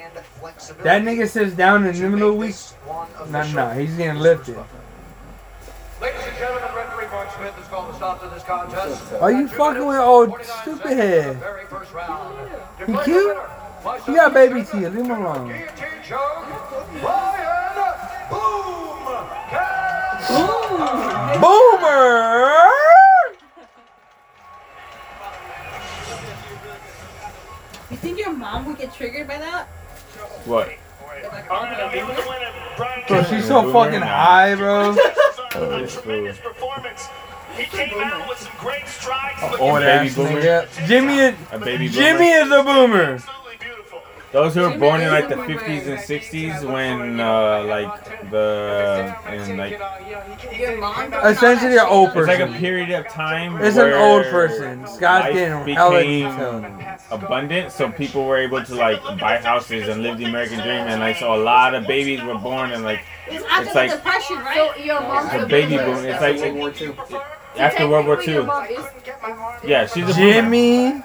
That nigga sits down in the middle of the week. No, no, he's getting lifted. Ladies and gentlemen, referee Mark Smith has called a stop to this contest. Are you fucking with oh, old stupid head? Very first round. He cute? You got baby teeth. Leave him alone. Boomer! You think your mom would get triggered by that? what? Bro, she's so fucking high, bro. Tremendous performance. He came out with some great strikes. but Old Baby ass boomer. nigga. Jimmy is A baby Jimmy is a boomer. Those who were born in like the 50s and 60s when uh, like the and like Essentially an old person. it's like a period of time. It's an old person. Scott's getting hella became detailed. Abundant, so people were able to like buy houses and live the American dream, and like so a lot of babies were born and like It's it's like depression, right? So your mom's it's a a baby boomer. boom. It's like after World War II. Yeah, she's a boomer. Jimmy,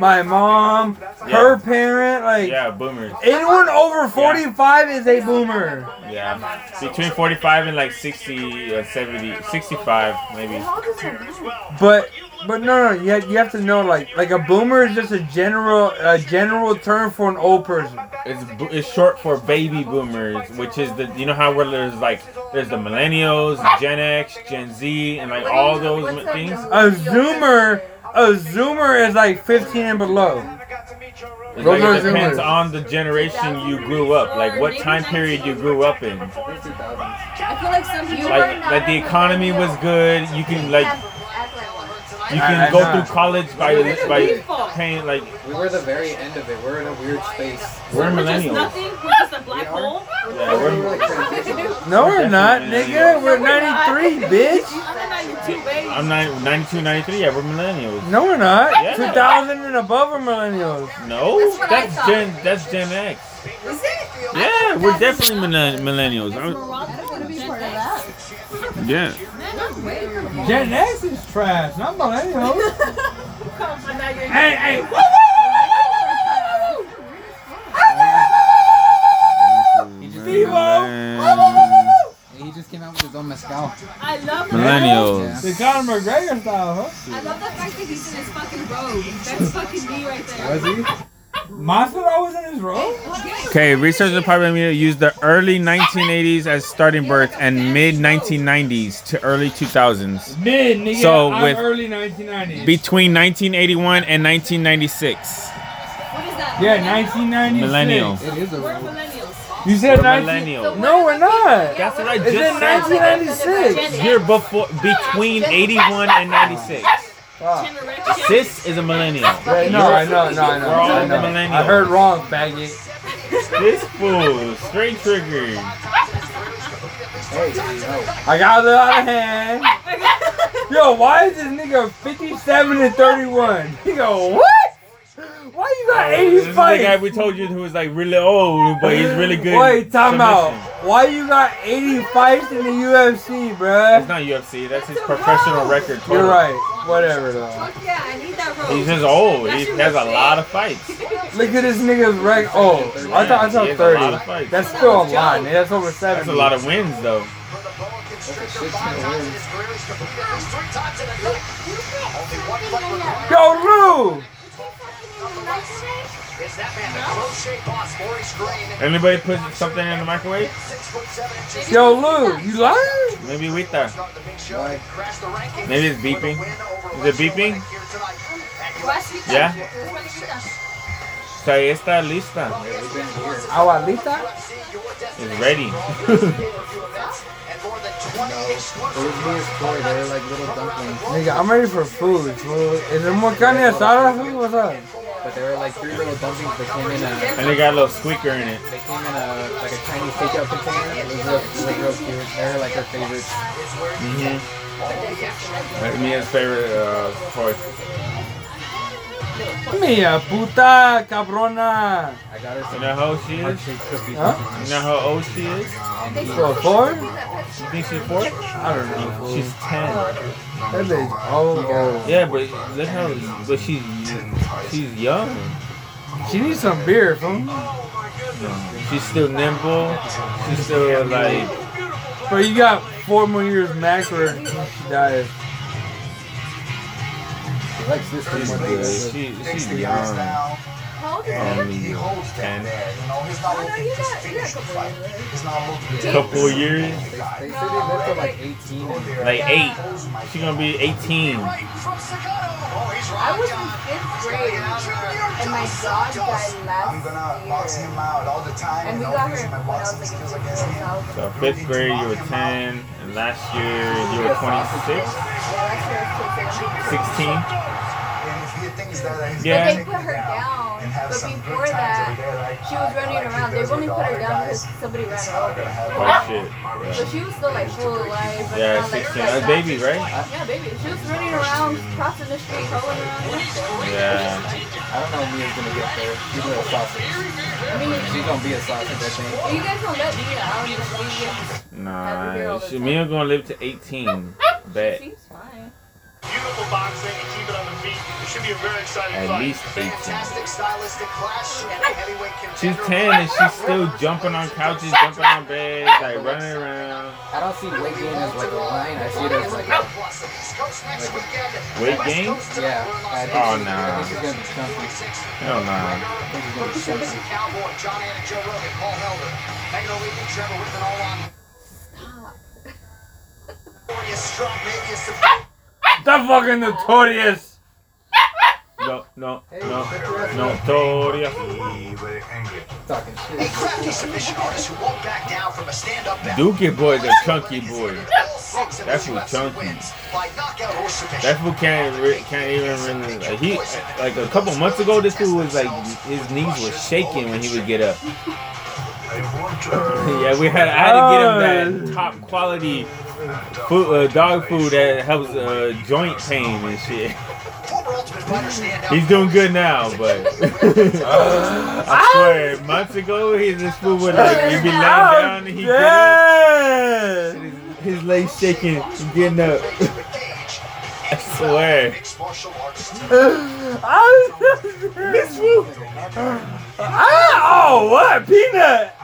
my mom, her parent, like Yeah, boomers. anyone over 45 is a boomer. Yeah, between 45 and like 60, uh, 70, 65 maybe. But but no no you have, you have to know like like a boomer is just a general a general term for an old person. It's it's short for baby boomers, which is the you know how where there's like there's the millennials, Gen X, Gen Z, and like all those things. A zoomer a zoomer is like 15 and below. It's like it depends zoomers. on the generation you grew up, like what time period you grew up in. I feel like some people. Like like the economy was good. You can like you can I go know. through college by by paying like We were the very end of it. We're in a weird space. we're We're just millennials. nothing. We're just a black hole. Yeah, we're No we're not, nigga. We're 93, bitch. I'm in I'm 92, 93. Yeah, we're millennials. No, we're not. Yeah. 2000 and above are millennials. No, That's what I that's thought. Gen. That's Gen X. Is it? Yeah, we're definitely millen- millennials. I'm- I don't want to be part of that. yeah. Gen X is trash, not millennials. hey, hey. He just came out with his own mezcal. I love Millennials. The Conor McGregor style, huh? I love the fact that he's in his fucking robe. That's fucking me right there. Oh, Was he? Masvidal was in his robe? Okay, research department used the early 1980s as starting birth and mid 1990s to early 2000s. Mid, nigga. So I'm with early 1990s. between 1981 and 1996. yeah, 1996. Millennial. It is a We're millennials. You said We're 19 millennials. No, we're not. That's what I It's just in said. 1996. You're before between 81 and 96. Sis is a millennial. Yeah, no, I know, no, I know. We're all I, know. millennials. I heard wrong, faggot. This fool, straight triggered. I got it out of hand. Yo, why is this nigga 57 and 31? He go, what? Why you got 80 This is the fights? guy we told you who was like really old, but he's really good. Wait, time out. Why you got 80 fights in the UFC, bruh? It's not UFC. That's his professional record. Total. You're right. Whatever, though. Yeah, I need that robe. He's just old. He has a lot of fights. Look at this nigga's rec. Oh, I thought I He saw has a lot 30. of. That's still a lot, man. That's over 70. That's a lot of wins, though. Yo, Lou! It's that man, the crochet boss, Maurice Greene. Anybody put something in the microwave? Yo, Lou, you lying? Maybe ahorita. Maybe it's beeping. Is it beeping? Yeah. So está lista. Agualita? It's ready. It was me as toy. They were like little dumplings. Nigga, I'm ready for food, fool. Is there more carne asada food? What's up? But they were like three little dumplings that came in a. And they got a little squeaker in it. They came in a like a Chinese takeout container. It was real, it was real cute. They were like her favorites. Mm-hmm. That's Mia's favorite uh, toy. Mia puta cabrona. I got her You know how old she is? Huh? You know how old she is? So, four? You think she's four? I don't know. She's ten. That bitch, oh, oh. Yeah, but look how, but she's she's young. She needs some beer, fool. She's still nimble. She's still like. But you got four more years max for her she dies likes this one more than this. Young? Um, he holds down there. You know, not looking no, you're couple fight. Years. Not. Couple years? Like 18. Like 8. She's going to be 18. I was in fifth grade, and my dog died last I'm gonna box him out all the time. And we got her when I was like So fifth grade, you were 10, and last year you were 26? 16? Yeah. But they put her down. But before that, she was running around. They only put her down because somebody ran over. Oh, shit. So she was still like full of life. Yeah, around, like, 16. Baby, right? Yeah, baby. She was running around, crossing the street, rolling around. Yeah. I don't know Mia's gonna get there. She's a sausage. I mean, she's gonna be a sausage, I think. You guys don't let Mia out. Nah, she, Mia gonna live to 18. Bet. She's fine. Beautiful boxing should be a very exciting At fight. least eighteen. Fantastic stylistic clash and a heavyweight She's ten and she's still jumping on couches, jumping on beds, like running around. I don't see weight gain as like a line. I see it as like a Weight gain? yeah. Oh she's- nah. I think she's gonna be chunky. Hell nah. I think she's gonna be chunky. Cowboy, Jon Anik, Joe Rogan, Paul Felder, Megan Olivi, Trevor Whitman, all on. Notorious strong, maybe a surprise. The fucking notorious. No, no, no, no, Toria. Talking A shit. crafty submission artist who won't back down from a stand-up battle. Dookie boy's a chunky boy. That's who chunky. By knockout or submission. That fool can't can't even really like he like a couple months ago. This fool was like his knees were shaking when he would get up. yeah, we had. I had to get him that top quality food, uh, dog food that helps uh, joint pain and shit. He's doing good now, but I swear, months ago, he this food would like he'd be laying down and he get up, his, legs shaking and getting up. I swear. This food. Ah, oh, what? Peanut.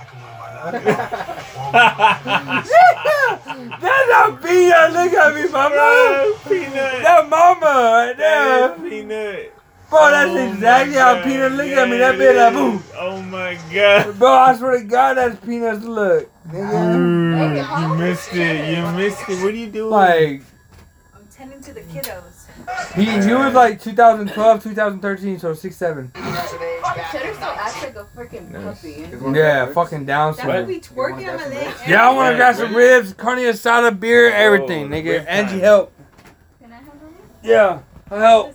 That's a peanut. Look at me, mama. Peanut. That mama right there. Peanut. Bro, that's Oh exactly my how God, peanut look yeah, at me. That bit it like boom. Oh my god. Bro, I swear to God, that's peanuts look. Nigga. Mm, you missed it. You missed it. What are you doing? Like, I'm tending to the kiddos. He, he was like 2012, 2013, so 6, 7. Cheddar still acts like a freaking puppy. Yeah, fucking down That would be twerking on my leg. Yeah, I want to grab some ribs, carne asada, beer, oh, everything, Oh, nigga. Angie, time. help. Can I have them? Yeah, help.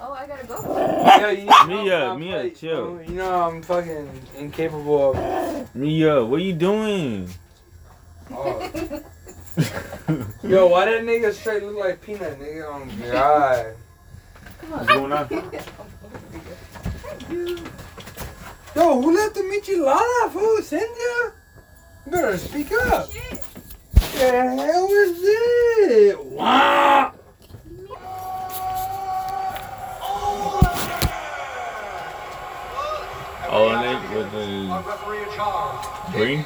Oh, I gotta go. Yeah, you know, Mia, Mia, like, chill. You know I'm fucking incapable of. Mia, what are you doing? Yo, why that nigga straight look like peanut, nigga? Oh my god. What's going on? Thank you. Yo, who left the Michelada, fool? Cynthia? You better speak up. The hell is it? Wow. Oh, and it with the Referee in green.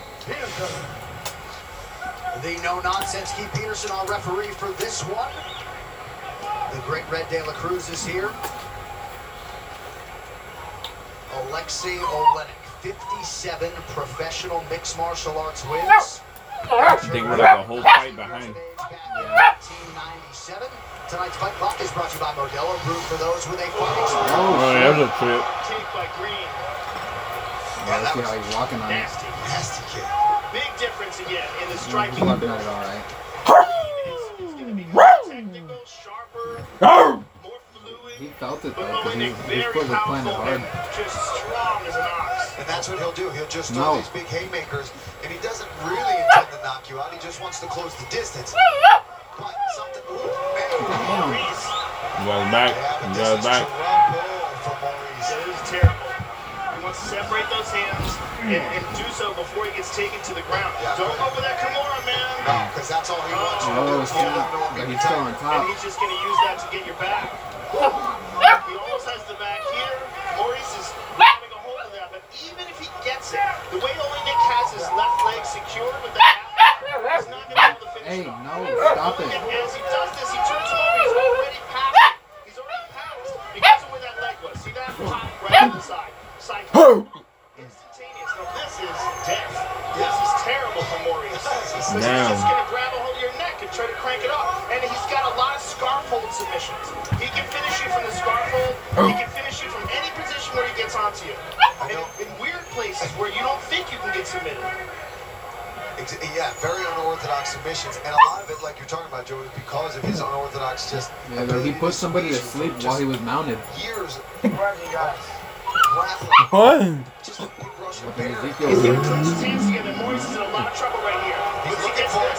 The no nonsense Keith Peterson, our referee for this one. The great Red De La Cruz is here. Alexei Oleinik, 57 professional mixed martial arts wins. I think we're like a whole fight behind. 1997. Tonight's fight clock is brought to you by Modelo, brewed for those with a fighting spirit. Oh, yeah, that was a trip. Take by Green. Yeah, let's see how he's walking on it. Nasty. Nasty kid. Big difference again in the mm, striking walking ability. it all right. It's going to be more technical, sharper, more fluid, He felt it though, because he, he was playing it powerful hard. just strong as an ox. And that's what he'll do. He'll just throw No. these big haymakers, and he doesn't really intend to knock you out. He just wants to close the distance. But something. Ooh, man. Maurice, You guys back? Yeah, but You this guys back? trouble for Maurice. that is terrible. He wants to separate those hands and, and do so before he gets taken to the ground. Yeah. Don't go for that Kimura, man. No, because that's all he oh, wants you to do. Oh, is see, hold on to him but and he's still on top. And he's just going to use that to get your back. he almost has the back here. Maurice is having a hold of that, but even if he gets it, the way only Nick has his left leg secured with that, he's not going to be able to finish Hey, it off. no, And stop it. Oleinik, As he does this, he turns him over. He's already past it. He's already past because of where that leg was. See that? Pop right on the side. Side. Instantaneous. Now this is death. This is terrible for Maurice. Because he's just going to grab a hold of your neck and try to crank it off. And he's got a lot of scarf hold submissions. He can finish you from the scarf hold. He can finish you from any position where he gets onto you. And in weird places where you don't think you can get submitted. Yeah, very unorthodox submissions, and a lot of it, like you're talking about, Joe, is because of his unorthodox just. Yeah, but he put somebody to sleep while he was mounted. Years. What? Just a big Russian With bear. an He's Ezekiel going to grip. clench his hands together. Maurice is in a lot of trouble right here. Once he gets this,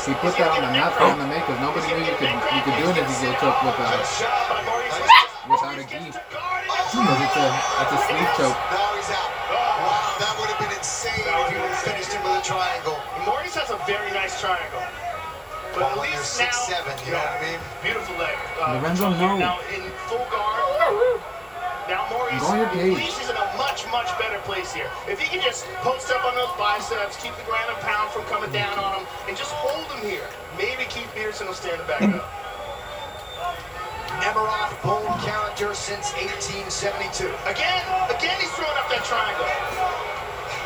He put that on the a mat neck for him cramp. to make because nobody knew you could you could do an cramp. He's Ezekiel gonna choke with a Good shot by Maurice. without a gi. Because it's a it's a sleeve choke. Now he's out. Wow, that would have been insane if he would have finished him with a triangle. Maurice has a very nice triangle. But at Well, when you're least six, now, seven, you know what I mean? Beautiful leg. Uh, Lorenzo, no. Now in full guard. Now Maurice, Go on your at cage. least he's in a much, much better place here. If he can just post up on those biceps, keep the ground and pound from coming down on him, and just hold him here, maybe Keith Peterson will stand back up. Nemiroff, bold character since 1872. Again, again, he's throwing up that triangle.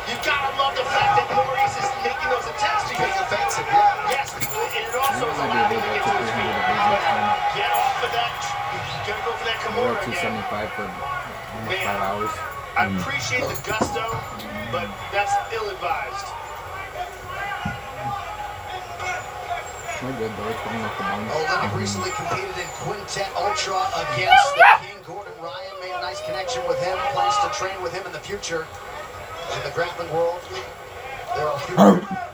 You've got to love the fact that Maurice is making those attempts to Being get offensive, yeah. Yes, and it also That is might be a allowing him to get to his feet. 300 of his next time. Get off of that. You gotta go for that Kimura again. 275 for Man. five hours. I appreciate the gusto, but that's ill-advised. No good though. It's going off the bone. Oleinik mm-hmm. recently competed in Quintet Ultra against the King. Gordon Ryan made a nice connection with him, plans to train with him in the future. In the grappling world, There are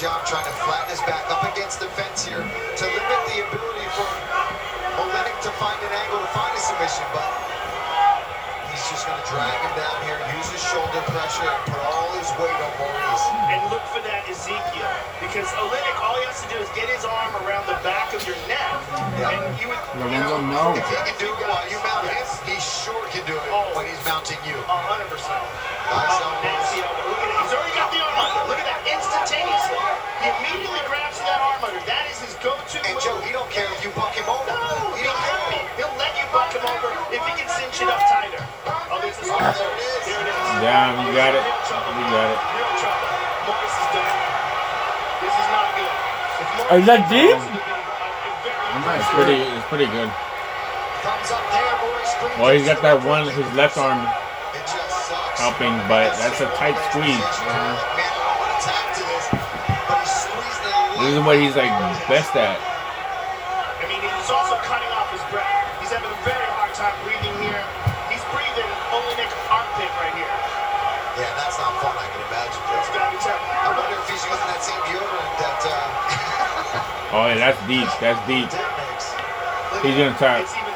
job trying to flatten his back up against the fence here to limit the ability for Oleinik to find an angle to find a submission, but he's just going to drag him down here, use his shoulder pressure, and put all his weight on Maurice. And look for that Ezekiel. Because Oleinik, all he has to do is get his arm around the back of your neck. And you would. Lorenzo, no. If he can do it while you mount him, he sure can do it oh. when he's mounting you. Hundred percent. Nice Oh, nasty elbow. Oh, look at Oh, look at that. Instantaneously. He immediately grabs that arm under. That is his go-to And move. Joe, he don't care if you buck him over. No, he don't care. happy. He'll let you buck him over if he can cinch it up tighter. Oh, there's the spot. There it is. There it is. Down, you got it. You got it. Real trouble. Morris is done. This is not good. Is that deep? Uh, it's pretty. It's pretty good. Thumbs up there, Well, he's got that one. His left arm It just sucks. helping, but that's a tight squeeze. Man, This is what he's like best at. I mean, he's also cutting off his breath. He's having a very hard time breathing here. He's breathing Oleinik armpit right here. Yeah, that's not fun, I can imagine. It's gotta be tough. I wonder if he's using that same deodorant that uh, Oh, yeah, that's deep. That's deep. He's gonna tap.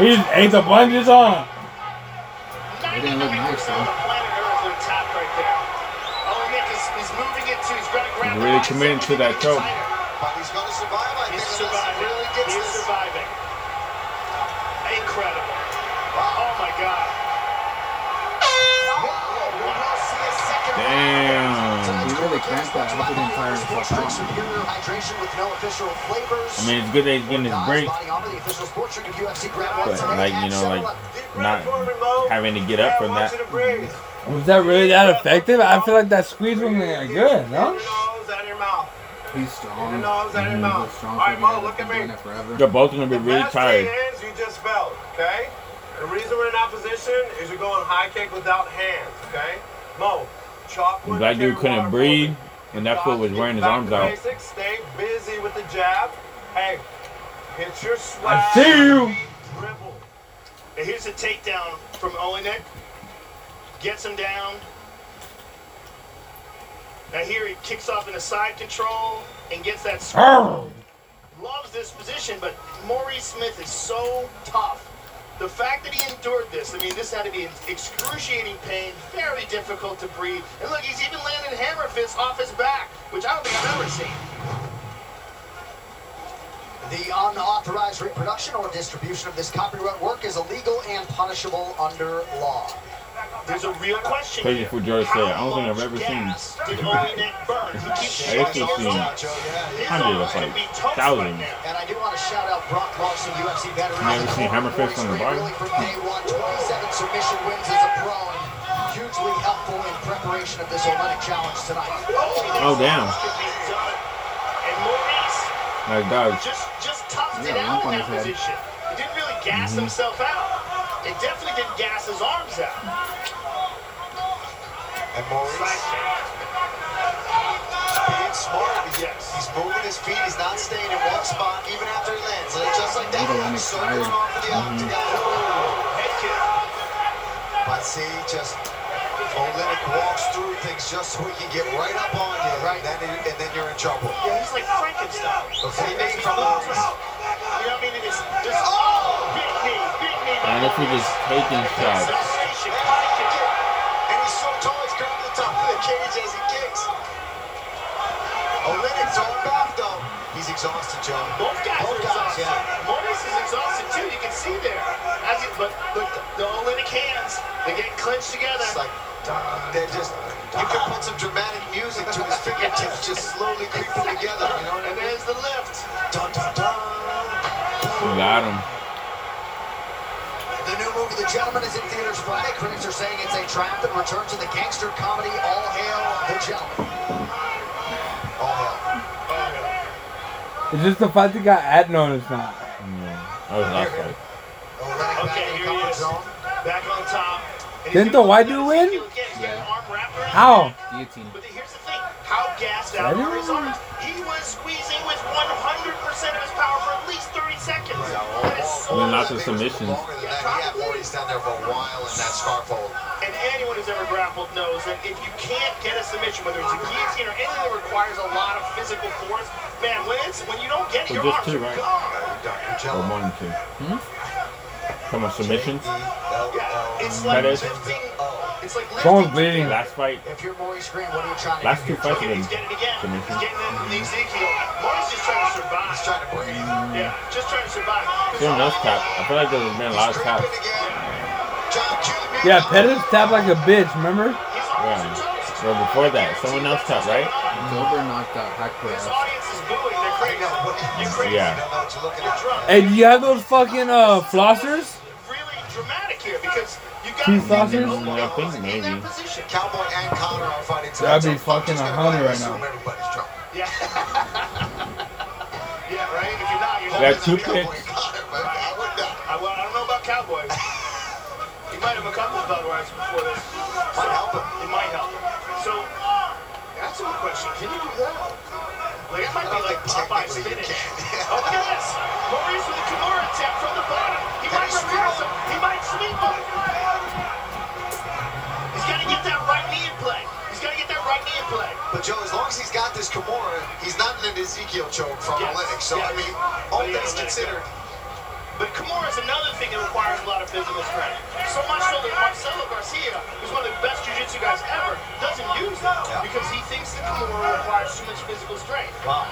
That. He just ate the lunges on. It didn't look nice, though. Planet Earth with a tap Damn. He really that. I hope he didn't Drink hydration with no official flavors. I mean, it's good that he's getting his break, Body armor, the official sports drink of UFC grab one but like you know, like not having to get up from that. Was that really that effective? I feel like that squeeze was like good, no? Nose out of your. He's strong. nose out of your He's mouth. Strong All right, Mo, look at me. They're both gonna be really Best tired. thing is you just felt, okay? The reason we're in that position is you're going high kick without hands, okay? Mo, Black dude couldn't breathe, and that fool was wearing his arms out. Stay busy with the jab. Hey, hit your swag. I see you. Dribble. And here's a takedown from Oleinik. Gets him down. Now here he kicks off in a side control and gets that loves this position, but Maurice Smith is so tough. The fact that he endured this, I mean, this had to be excruciating pain, very difficult to breathe. And look, he's even landing hammer fists off his back, which I don't think I've ever seen. The unauthorized reproduction or distribution of this copyright work is illegal and punishable under law. There's a real question Crazy for George say. I don't think I've ever seen. Gas did Oleinik burn? He keeps I used to showing see those hundreds like thousands. And I do want to shout out Brock Larson, UFC veteran. You never seen Hammer Fist on the bar? Really from day one, 27 submission wins as a pro. Hugely helpful in preparation of this Olympic challenge tonight. Oh damn. Nice dodge. just just toughed Yeah, it out in that position. He didn't really gas Mhm. himself out. It definitely didn't gas his arms out. And Maurice being smart. Yes. He's moving his feet. He's not staying in one spot even after he lands. And just like that, Oleinik circling tired. off of the Mm-hmm. octagon. Head kick. But see, just Oleinik walks through things just so he can get right up on you, right? Then and then you're in trouble. Yeah, he's like Frankenstein. Before he He makes moves from out. You know what I mean? It is just oh, And if we just taking shots. Sensation, body kick. And he's so tall, he's grabbing the top of the cage as he kicks. Oh, Oleinik's arm back though. He's exhausted, John. Both guys Both are guys, exhausted. yeah. Morris is exhausted too. You can see there. As he, but but the Oleinik hands, they get clenched together. It's like uh, they're just. You can put some dramatic music to his fingertips, just slowly creeping together. You know and mean? there's the lift. Dun dun dun. Got him. The new Gentleman, is in theaters Friday. Critics are saying it's a triumphant return to the gangster comedy All Hail the Gentleman. All hail. Is this the fight that got at? No, it's not. No. That was last fight. Oh, okay, here he is. Back on top. And Didn't the white dude win? Yeah. How? Guillotine. But here's the thing. How gassed out Really? are his arms? While in that scarf hold. And anyone who's ever grappled knows that if you can't get a submission, whether it's a guillotine or anything that requires a lot of physical force, man, when it's when you don't get it, Well, your just arms two, are right? gone. Or more than two. Hmm? Come on, submissions. Yeah, it's like lifting. It's like lifting. Someone's bleeding. Last fight. If you're Maurice Greene, what are you trying to Last do? two fights have been He's getting it again. He's getting it in the Ezekiel. Marty's just trying to survive. He's trying to breathe. Yeah, just trying to survive. Someone else tap. I feel like there's been a lot of taps. Yeah, Pettis tapped like a bitch. Remember? Yeah. Well, before that, someone else tapped, right? Dober knocked out Haqparast. Yeah. Hey, do you have those fucking uh flossers? dramatic here because you got Teeth? I think maybe. Cowboy and Conor are fighting tonight. That'd be fucking a hundred right now. Everybody's drunk. Yeah. yeah, right? If you're not, you're Got not. two picks. Uh, I, well, I don't know about Cowboys. he might have a couple of belt rides Kimura, he's not in an Ezekiel choke from Yes, Oleinik. So, I mean, all But things gotta let it considered, But Kimura is another thing that requires a lot of physical strength. So much so that Marcelo Garcia, who's one of the best jiu-jitsu guys ever, doesn't use it because he thinks that Kimura requires too much physical strength. Wow.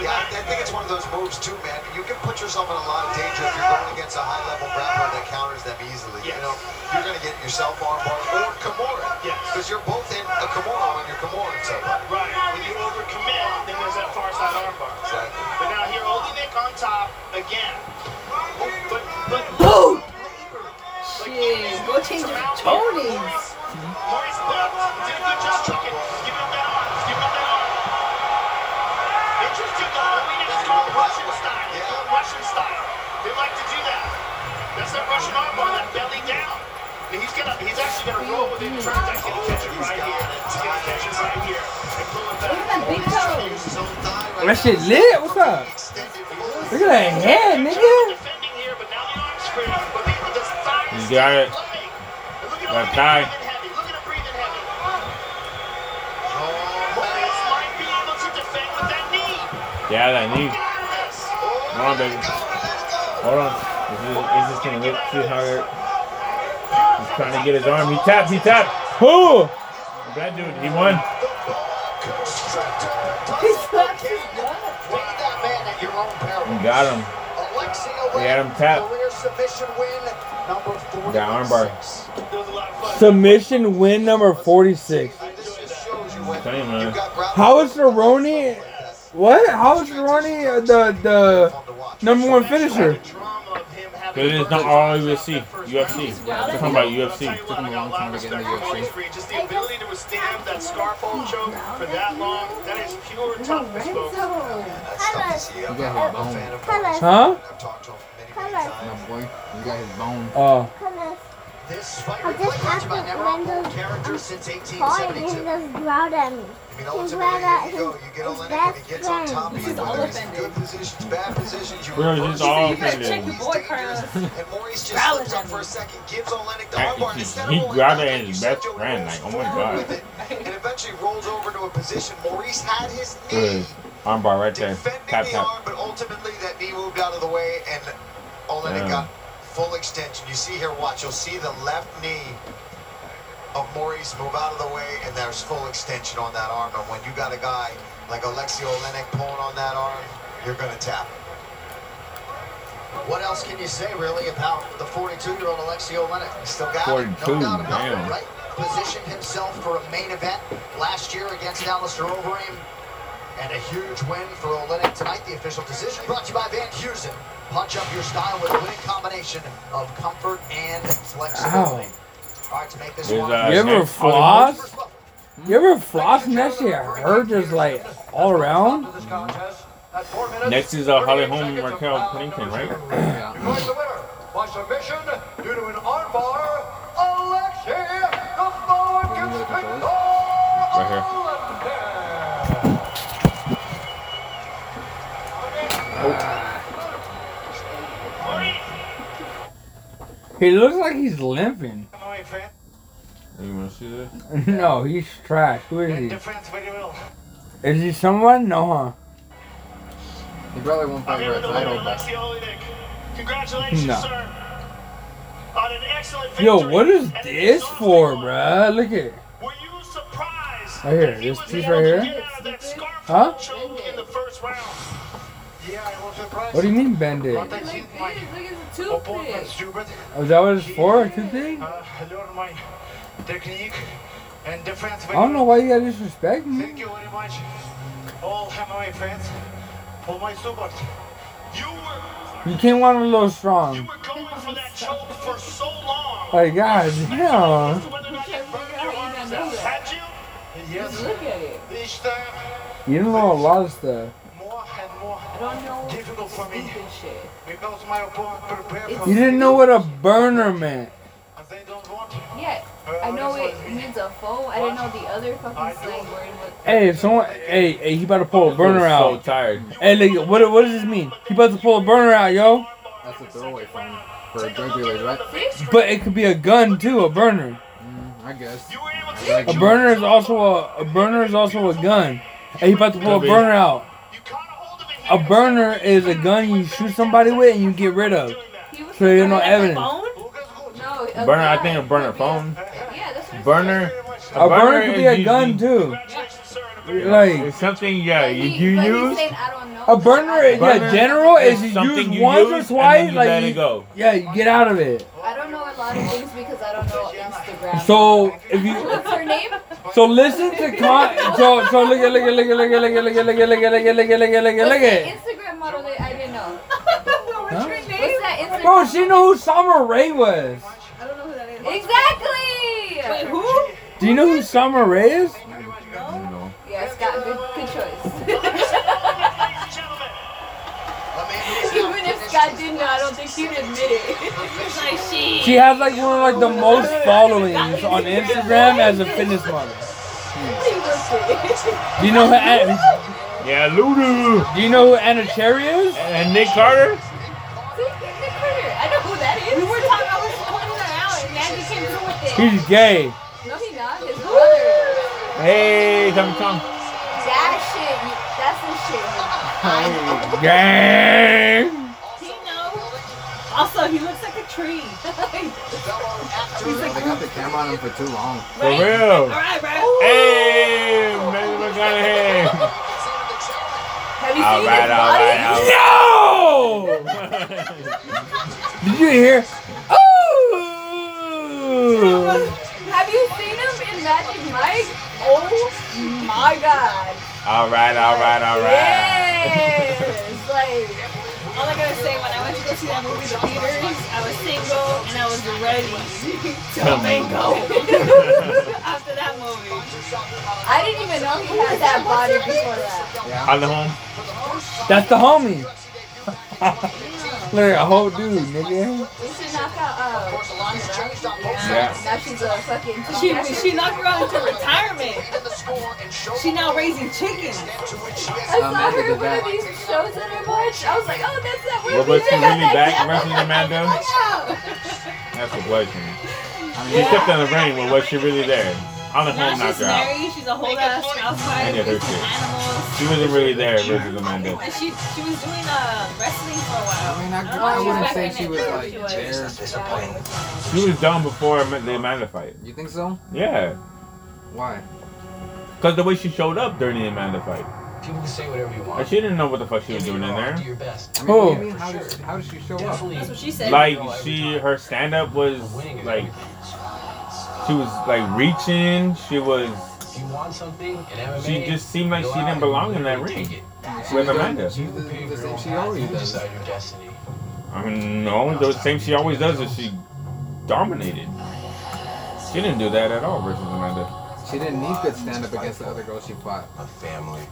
Yeah, I, I think it's one of those moves too, man. You can put yourself in a lot of danger if you're going against a high-level grappler that counters them easily. You know, you're going to get yourself armbar or Kimura. Yes. Because you're both in a Kimura when you're Kimura somebody. Right. Arm. Interesting though. Oleinik is going Russian style. He's going Russian style. They like to do that. That's that Russian armbar, that belly down. And he's gonna, he's actually gonna roll with it. Turns out he's gonna catch it right here. He's gonna catch it right here and pull it back. Look at that big toe. That shit lit. What's up? Look at that head, nigga. You got it. Got tie. Yeah, that knee. Come on, baby. Hold on. This is, this gonna look too hard. He's trying to get his arm. He tapped. He tapped. Who? That dude. He won. He slapped his butt. that man at your own peril. He got him. He had him tapped. Career submission win, number armbar. Submission win number 46. I'm telling you, man. How is Cerrone? What? How is Cerrone uh, the the number one finisher? Because it's not all UFC. UFC. We're talking about UFC. Took him a long time to get in the UFC. Just the ability to withstand that scarf choke for that long, that is pure toughness, folks. You got his bone. Huh? My boy, you got his bone. Oh. This fight I just reflects have by to never Randall character since Toy and 1872. he just growled at me. You know, He ultimately, growled at you go. his, You get his Oleinik when best he gets on top of friend. you, whether it's in good positions, bad positions, you Bro, reverse it's all it. offended. Check your boy, Carlos. And Maurice just Growling slips up for a second, gives Oleinik the He- armbar. he- Instead of rolling grabbed back, it like his best friend, like, oh my God. And eventually rolls over to a position. Maurice had his Look at knee armbar right there. defending Tap, the tap. arm, but ultimately that knee moved out of the way and Oleinik Yeah. got full extension. You see here, watch, you'll see the left knee of Maurice move out of the way and there's full extension on that arm. And when you got a guy like Alexio Oleinik pulling on that arm, you're going to tap. What else can you say, really, about the 42-year-old Alexio Oleinik? He still got it. 42, No doubt about damn. it, right? Positioned himself for a main event last year against Alistair Overeem. And a huge win for Oleinik tonight. The official decision brought to you by Van Heusen. Punch up your style with a winning combination of comfort and flexibility. All right, to make this There's, one. uh, You ever next- floss? You ever floss and that shit hurt just like all around? This contest, at 4 minutes. Next is uh, Holly 38 Holm seconds of Raquel Pennington, right? two. Declares the winner by submission due to an armbar, Alexei the Falcons Victor Right here. He looks like he's limping. You wanna see this? no, he's trash. Who is he? Defense. Is he someone? No, huh? He probably won't fight for a title, but Alexei Congratulations, No. sir. On an excellent victory. Yo, what is this for, bruh? Look at. Were you surprised Right here, this piece right here? get out of that scarf Huh? in the first round? Yeah, I was surprised. What do you mean bended? But I think my opponent stupid. Oh, is that what it's for? Two thing? Uh, I learned my technique and defense. I don't know why you gotta disrespect me. Thank you very much, all MMA fans, for my support. You were You can't want a little strong. going for that choke for so long. Like, god damn. Had you? Yes. Look at it. Each time You don't know a lot of stuff. more and more I don't know difficult for me stupid shit. Because my opponent prepared for You didn't know what a burner meant. Yeah, I know it means a foe. I didn't know the other fucking slang word. Hey, if someone, hey, hey, he about to pull a burner so out. tired. Hey, like, what, what does this mean? He about to pull a burner out, yo. that's a throwaway phone for a drug dealers, right? But it could be a gun too, a burner. Mm, I guess. A burner is also a, a burner is also a gun. Hey, he about to pull a burner out. A burner is a gun you shoot somebody with and you get rid of. So there's no evidence. No, a Burner, I think a burner phone. Yeah, that's what Burner. A burner could be a gun usually- too. Like It's something, yeah, you, you use. saying, I don't know. a burner, is yeah, Burner general is is you something use you once use or twice, you like let you, it go. yeah, you get out of it. I don't know a lot of things because I don't know Instagram. So if you What's her name? So listen to con so so look at look at look at look at look at look at look at look at look at look at look at look at look the at Instagram model that I didn't know? Huh? What's that Instagram? Bro, she know who Summer Rae was. I don't know who that is. Exactly. Wait, who? Do you know who Summer Rae is? No. Yeah, Scott, good, good choice. Even if Scott didn't know, I don't think he'd admit it. It's like she. She has like one of like the most followings on Instagram as a fitness model. Do you know who Anna, Yeah, Luda. Do you know who Anna Cherry is? And Nick Carter? Nick Carter. I know who that is. We were talking, I was pointing her out, and Maggie came through with it. He's gay. No, he's not. His brother. Hey, Tommy Tom. That shit. That's the shit. Gang. Also, he looks like a tree. He's like, they got the camera on him for too long. For real. Alright, bro. Hey, Matthew McConaughey. Have you All seen right, his all body? right, all right. No! Did you hear? Ooh! Have you seen him in Magic Mike? Oh my god. All right, all right, all right. Yes. like. All I gotta say, when I went to go see that movie, the theaters, I was single and I was ready to mingle after that movie. I didn't even know he had that body before that. On the home. That's the homie. Look, a whole dude, nigga. We should knock out uh Yeah. Now she's a fucking She she knocked her out into retirement. She now raising chickens. I saw her in one of these shows that I watched. I was like, oh, that's that What was she really back versus Amanda? That's a question. She stepped on the ring, but was she really there? On the Now home knocked she's her out. married. She's a whole ass housewife. I did her with. Animals. She wasn't really there versus Amanda. And she she was doing uh wrestling for a while. I mean, I, don't I wouldn't say she it. was She like was. there. She was done before the Amanda fight. You think so? Yeah. Why? Because the way she showed up during the Amanda fight. People can say whatever you want. And she didn't know what the fuck she was doing in there. Do your best. I mean, what do you mean? How did, how did she show up? That's what she said. Like she, her stand up was like, she was like reaching. She was. You want something in MMA, She just seemed like she didn't belong in that ring it. with Amanda. She was the, the same she always You does. decide your destiny. I mean, no, the same she always does is she dominated. She didn't do that at all versus Amanda. She didn't need good stand up against the other girl she fought. A family.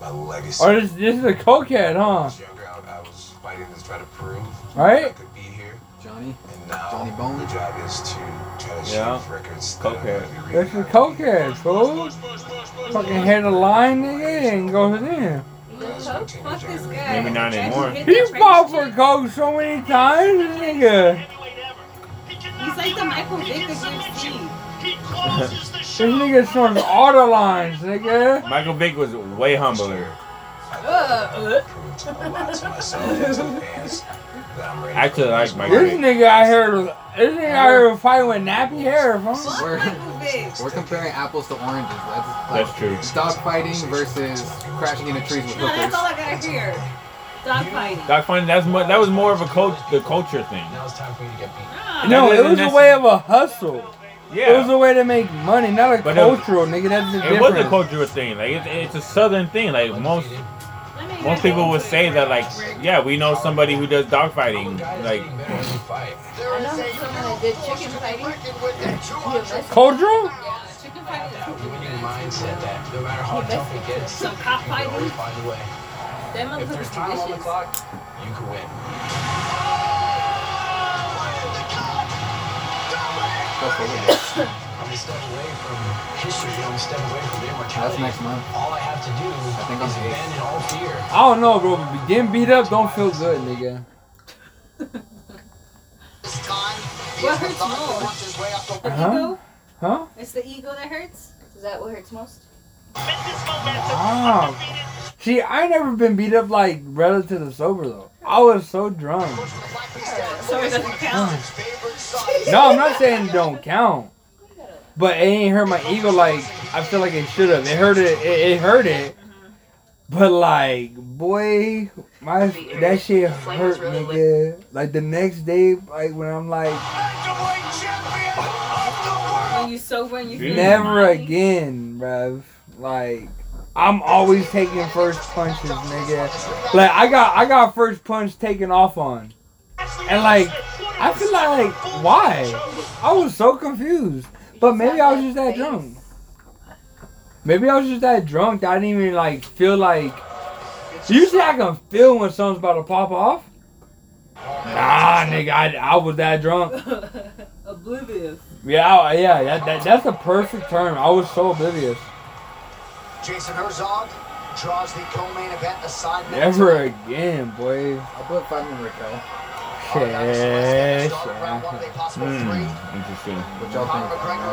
my legacy. Or this, this is a cokehead, huh? I was younger, I, I was fighting to try to prove Right? I could be here. Johnny. And now Johnny Bone. the job is to try to Yeah. achieve records that I'm Cokehead. gonna be cokehead, fool. Fucking hit a line, nigga, and goes in. Fuck this guy. Maybe not anymore. He fought for coke so many times, nigga. He's like the Michael Vick of UFC. This nigga snorts all the lines, nigga. Michael Vick was way humbler. Uh, a lot to myself and to the fans that I'm actually like Michael This Vick. nigga out here, this nigga out here fighting with nappy hair, fool. We're, we're comparing apples to oranges. That's, That's true. Dog fighting versus crashing into trees with No, that's all. I gotta hear. Dog fighting. Doc Funny, that's more, that was more of a coach, the culture thing. Now it's time for you to get beat. No, That it was isn't a way of a hustle. Yeah. It was a way to make money, not a But it was- cultural, nigga. That's the It was a cultural thing. Like it's, it's a southern thing. Like most most people would say that like yeah we know somebody who does dogfighting. Like I know someone that did chicken fighting. He arrested- Cultural? Yeah, chicken fighting. A mindset that no matter how tough it gets, Some you cop can always fighting. find a way. Them If there's motherfuckers time on the clock, you can win. I'm a step away from history. I'm step away from immortality. That's next month. All I have to do think is I'm eight. abandon all fear. I don't know, bro. But getting beat up don't feel good, nigga. This time, What hurts thought to more? work his way up the The Huh? ego? Huh? It's the ego that hurts? Is that what hurts most? Ah. See, I never been beat up like relative to sober though. I was so drunk. So it doesn't count. No, I'm not saying it don't count. But it ain't hurt my ego like I feel like it should have. It hurt it. It, it hurt it. But like, boy, my that shit hurt, nigga. Like the next day, like when I'm like, When you sober and you never again, bruv. Like, I'm always taking first punches, nigga. Like I got I got first punch taken off on, and like I feel like why? I was so confused. But maybe I was just that drunk. Maybe I was just that drunk that I didn't even like feel like. Usually I can feel when something's about to pop off. Nah, nigga, I, I was that drunk. Oblivious. Yeah, I, yeah, that, that, that's a perfect term. I was so oblivious. Jason Herzog draws the co-main event aside. Never again, boy. I'll put five in Raquel. Shit, hmm, interesting. What y'all think?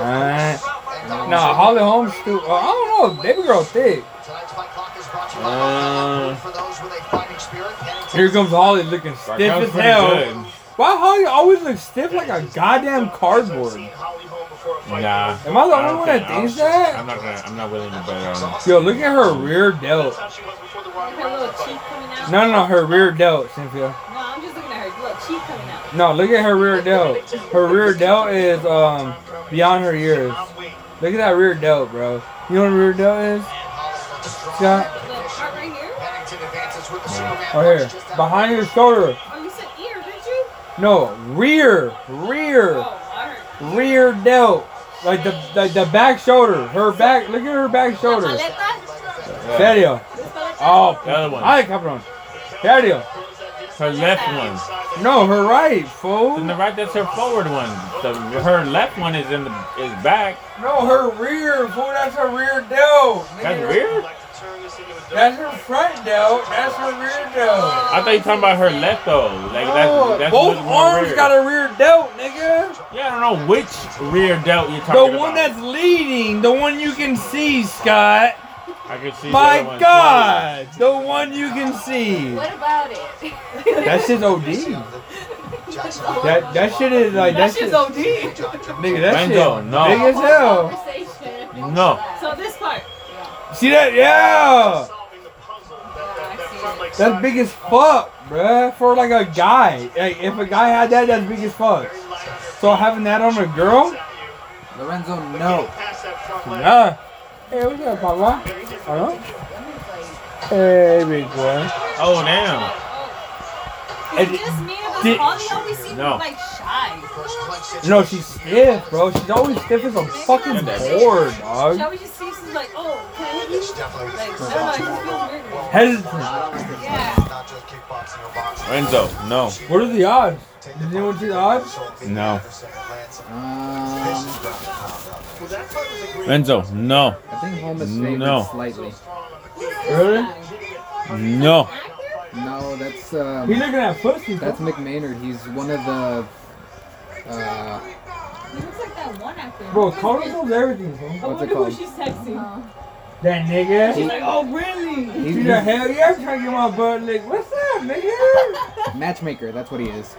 Alright. Nah, Holly Holmes too. Uh, I don't know. Baby girl thick. Uh, Here comes Holly looking stiff Raquel's as pretty hell. good. Why Holly always looks stiff like a goddamn cardboard? Nah. Am I the only one that thinks that? I'm not gonna. I'm not willing to bet on. it. Yo, look at her rear delt. Her little cheek coming out. No, no, no, her rear delt, Cynthia. No, I'm just No, look at her rear delt. Her rear delt is um beyond her ears. Look at that rear delt, bro. You know what a rear delt is? Scott? Little part right here. Right here. Behind your shoulder. Oh, you said ear, did you? No, rear. Rear. Oh, Rear delt. Like the, the the back shoulder. Her back look at her back shoulder. Paleta? Serio. Oh, The other one. Ay, cabrón. Serio. Her left one. No, her right, fool. In the right, that's her forward one. The, her left one is in the is back. No, her rear, fool. That's her rear delt. That's rear. That's her front delt. That's her rear delt. I thought you were talking about her left though. Like No, that's that's both arms got a rear delt, nigga. Yeah, I don't know which rear delt you're talking about. The one about. that's leading, the one you can see, Scott. I can see. the My other one God, the one you can see. What about it? That shit's OD. That that shit is like that, That shit. shit's OD. Nigga, that Benzo, shit no. big as hell. No. So this part. See that? Yeah. That's big as fuck, bruh. For like a guy. Like, if a guy had that, that's big as fuck. So having that on a girl? Lorenzo, no. Nah. Hey, what's up, Papa? Hello? Hey, big boy. Oh damn. Is it just me or does stiff. Always seems No. like shy. No, she's stiff, bro. She's always stiff as a fucking board, She dog. always just seems like, oh, can I? Like, I don't just feels weird. to. Hesitant. Yeah. Renzo, no. What are the odds? Did anyone see the odds? No. Um, Renzo, no. I think Holm is favored No. slightly. Really? No. No, that's um, He's looking at pussy. that's McMaynard. He's one of the. Uh, He looks like that one actor. Bro, Connor knows everything, bro. I What's it wonder who called? she's texting. That nigga. She's like, oh, really? She's like, hell yeah, I'm trying to get my butt licked. What's up, nigga? matchmaker. That's what he is.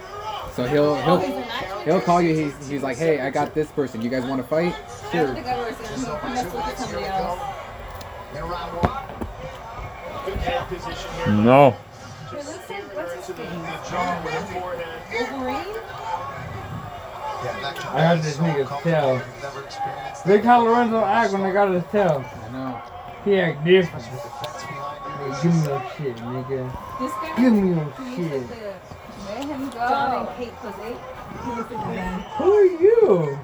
So he'll he's a he'll he'll call you. He's he's like, hey, I got this person. You guys want to fight? I Sure. don't think I was gonna he messed with somebody else. Good head position here. No. He looks like, what's his The name? jaw with the forehead. Wolverine? I got this nigga's tail. Look how Lorenzo act when I got his tail. I know. He act different. Hey, give me your shit, nigga. Give me your He shit. Looks like Let him the John and Kate plus eight. He looks like that. Who are you?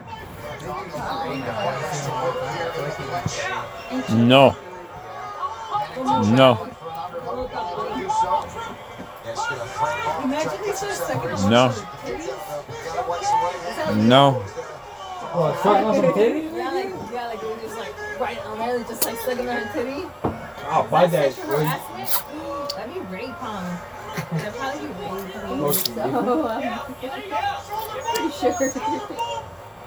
No. No. Imagine he starts sucking on No. No. What, sucking on some titties? Yeah, like, yeah, like, it was just like right on there, just like sucking on her titty. I'll buy that. Sexual harassment? That'd be rape, huh? That'd probably be rape. Most So, um, pretty sure.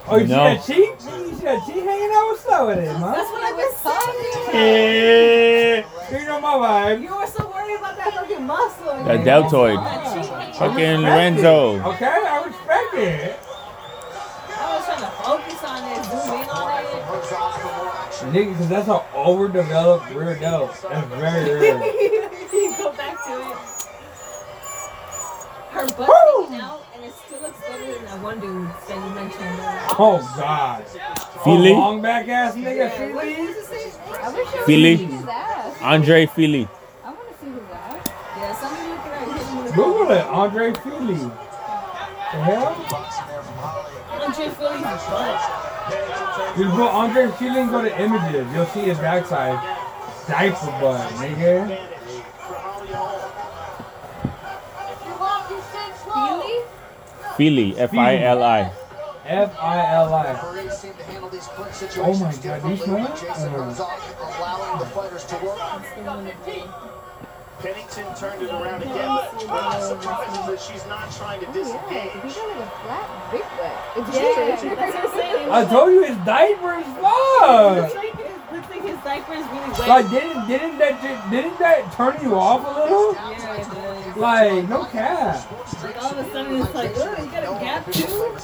Oh, you No. see that cheek? You see that cheek hanging out? What's up with it, man? That's what I've been saying. Yeah. You know my vibe. You were so worried about that fucking muscle. That deltoid. That. Fucking Lorenzo. Okay, I respect it. I was trying to focus on it, zoom in on it. Nigga, because that's an overdeveloped rear delt. That's very rare. you go back to it. Her butt sticking out, and it still looks better than that one dude that you mentioned. Oh, God. Fili? Oh, long back ass nigga, Yeah, what Fili? did you say? I wish I Fili? could his ass. Andre Fili. I want to see his ass. Yeah, somebody look at her him Google it. Andre Fili. The hell? Andre Fili's butt. You put Andre Fili and go to images. You'll see his backside. Diaper butt, nigga. Fili. F I L I. F I L I. Oh my God, do you smell it? Jason Uh. Rosado allowing the fighters to work. Pennington turned it around again, but what surprises that she's not trying to Yeah, disengage. he got a flat big butt. Yeah, weird. that's what I'm saying. I told you his diaper is Looks fucked. Like, looks like his diaper is really wet. Like didn't didn't that didn't that turn you off a little? yeah, it does. Like no cap. Like all of a sudden it's like, oh, you got a gap too?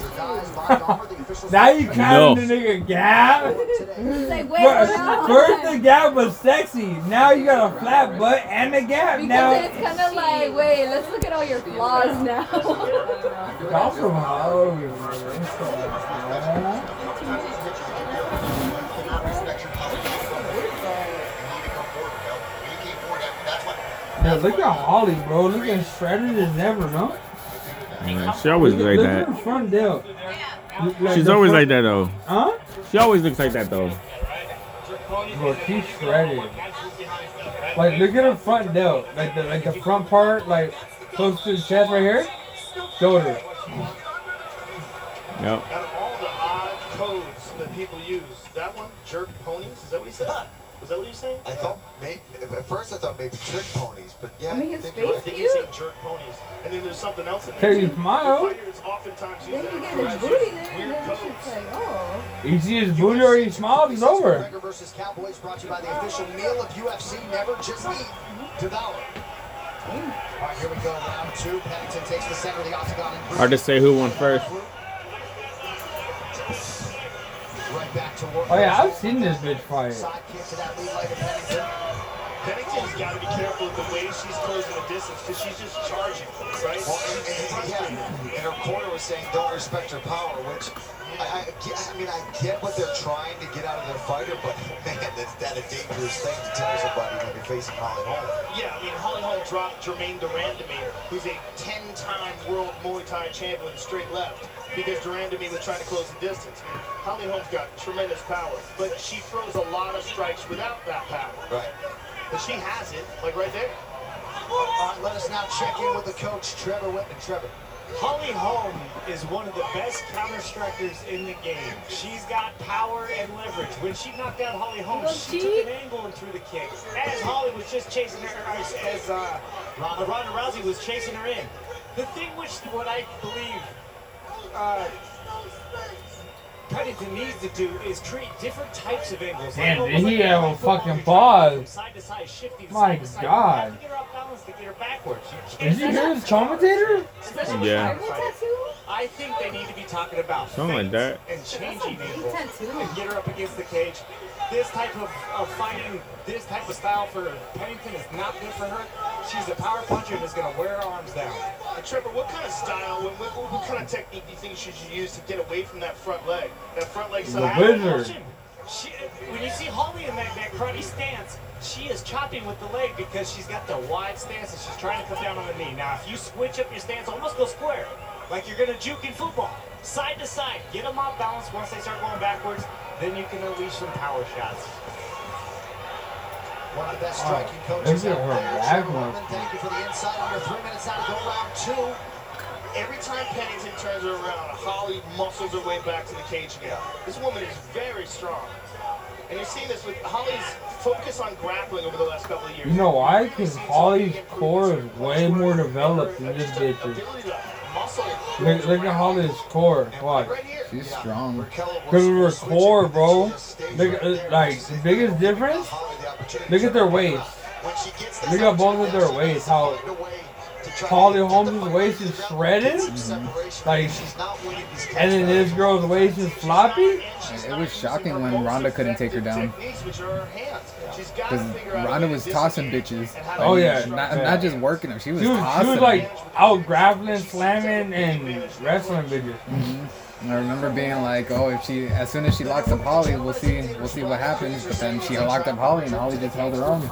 Now you No. the nigga gap. Like, wait, First, no. first the gap was sexy. Now you got a flat butt and a gap. Because Now it's kind of like, wait, let's look at all your flaws now. y'all from hoes. Yeah, look at Holly, bro. Look at shredded as ever, no? Yeah, she always Look, like look at that. her front delt. Like She's always front- like that though. Huh? She always looks like that though. Bro, she's shredded. Like, look at her front delt. Like the like the front part, like close to the chest right here. Shoulder. Yep. Out of all the odd codes that people use, that one, jerk ponies, is that what he said? Was that what you saying? I thought, maybe, at first I thought maybe jerk ponies, but yeah. I mean, his think face you're I right. think he said jerk ponies. And then there's something else in Tell there. you too. smile. The oftentimes use then you get his booty there, and weird then it's like, oh. You see his booty or he smiles, it's over. McGregor versus Cowboys brought to you by the official meal of UFC. Never just eat, devour. All right, here we go. Round two. Pennington takes the center of the octagon. Hard to say who won first. Right back to work. Oh yeah, I've seen this bitch fight. Side kick to that lead leg of Pennington. Pennington's got to be careful with the way she's closing the distance because she's just charging, right? Well, and, and, yeah, and her corner was saying don't respect her power, which I, I, I mean, I get what they're trying to get out of their fighter, but man, that's that a dangerous thing to tell somebody when you're facing Holly Holm. Yeah, I mean, Holly Holm dropped Germaine de Randamie, who's a 10-time world Muay Thai champion with a straight left, because de Randamie was trying to close the distance. Holly Holm's got tremendous power, but she throws a lot of strikes without that power. Right. But she has it, like right there. All right, let us now check in with the coach, Trevor Wittman. Trevor. Holly Holm is one of the best counter strikers in the game. She's got power and leverage. When she knocked out Holly Holm, she took an angle and threw the kick. As Holly was just chasing her, as, as uh, Ronda Rousey was chasing her in. The thing which, what I believe, uh, Pennington needs to do is create different types of angles. Damn, Like did he like have a fucking from pause? Side to side, shifting My side to side. God. You have to get her off balance to get her backwards. You Did you hear this commentator? Yeah. I think they need to be talking about Something like that. and changing angles and get her up against the cage. This type of, of fighting, this type of style for Pennington is not good for her. She's a power puncher and is going to wear her arms down. Uh, Trevor, what kind of style, what, what, what kind of technique do you think she should you use to get away from that front leg? That front leg The side. wizard. She, when you see Holly in that, that karate stance, she is chopping with the leg because she's got the wide stance and she's trying to come down on the knee. Now, if you switch up your stance, almost go square, like you're going to juke in football, side to side, get them off balance once they start going backwards, then you can unleash some power shots. One of the best Oh, striking look coaches at out her there. back Trevor thank you for the insight. Under three minutes now to go round two. Every time Pennington turns her around, Holly muscles her way back to the cage again. This woman is very strong. And you're seeing this with Holly's focus on grappling over the last couple of years. You know why? Because Holly's core is way more developed than this bitch's. Look, look at Holly's core. Watch. She's strong. Because of her core, bro. Look, at- like, the biggest difference? Look at their waist. Look at both of their waist. How Holly Holm's waist is shredded. Like, and then this girl's waist is floppy. It was shocking when Ronda couldn't take her down. Because Ronda was tossing bitches. Like, Oh, yeah. Not, Yeah. not just working her, She was She was, tossing she was like out grappling, slamming, and wrestling bitches. Mhm. I remember being like, oh, if she, as soon as she locks up Holly, we'll see, we'll see what happens. But then she locked up Holly, and Holly just held her own. So,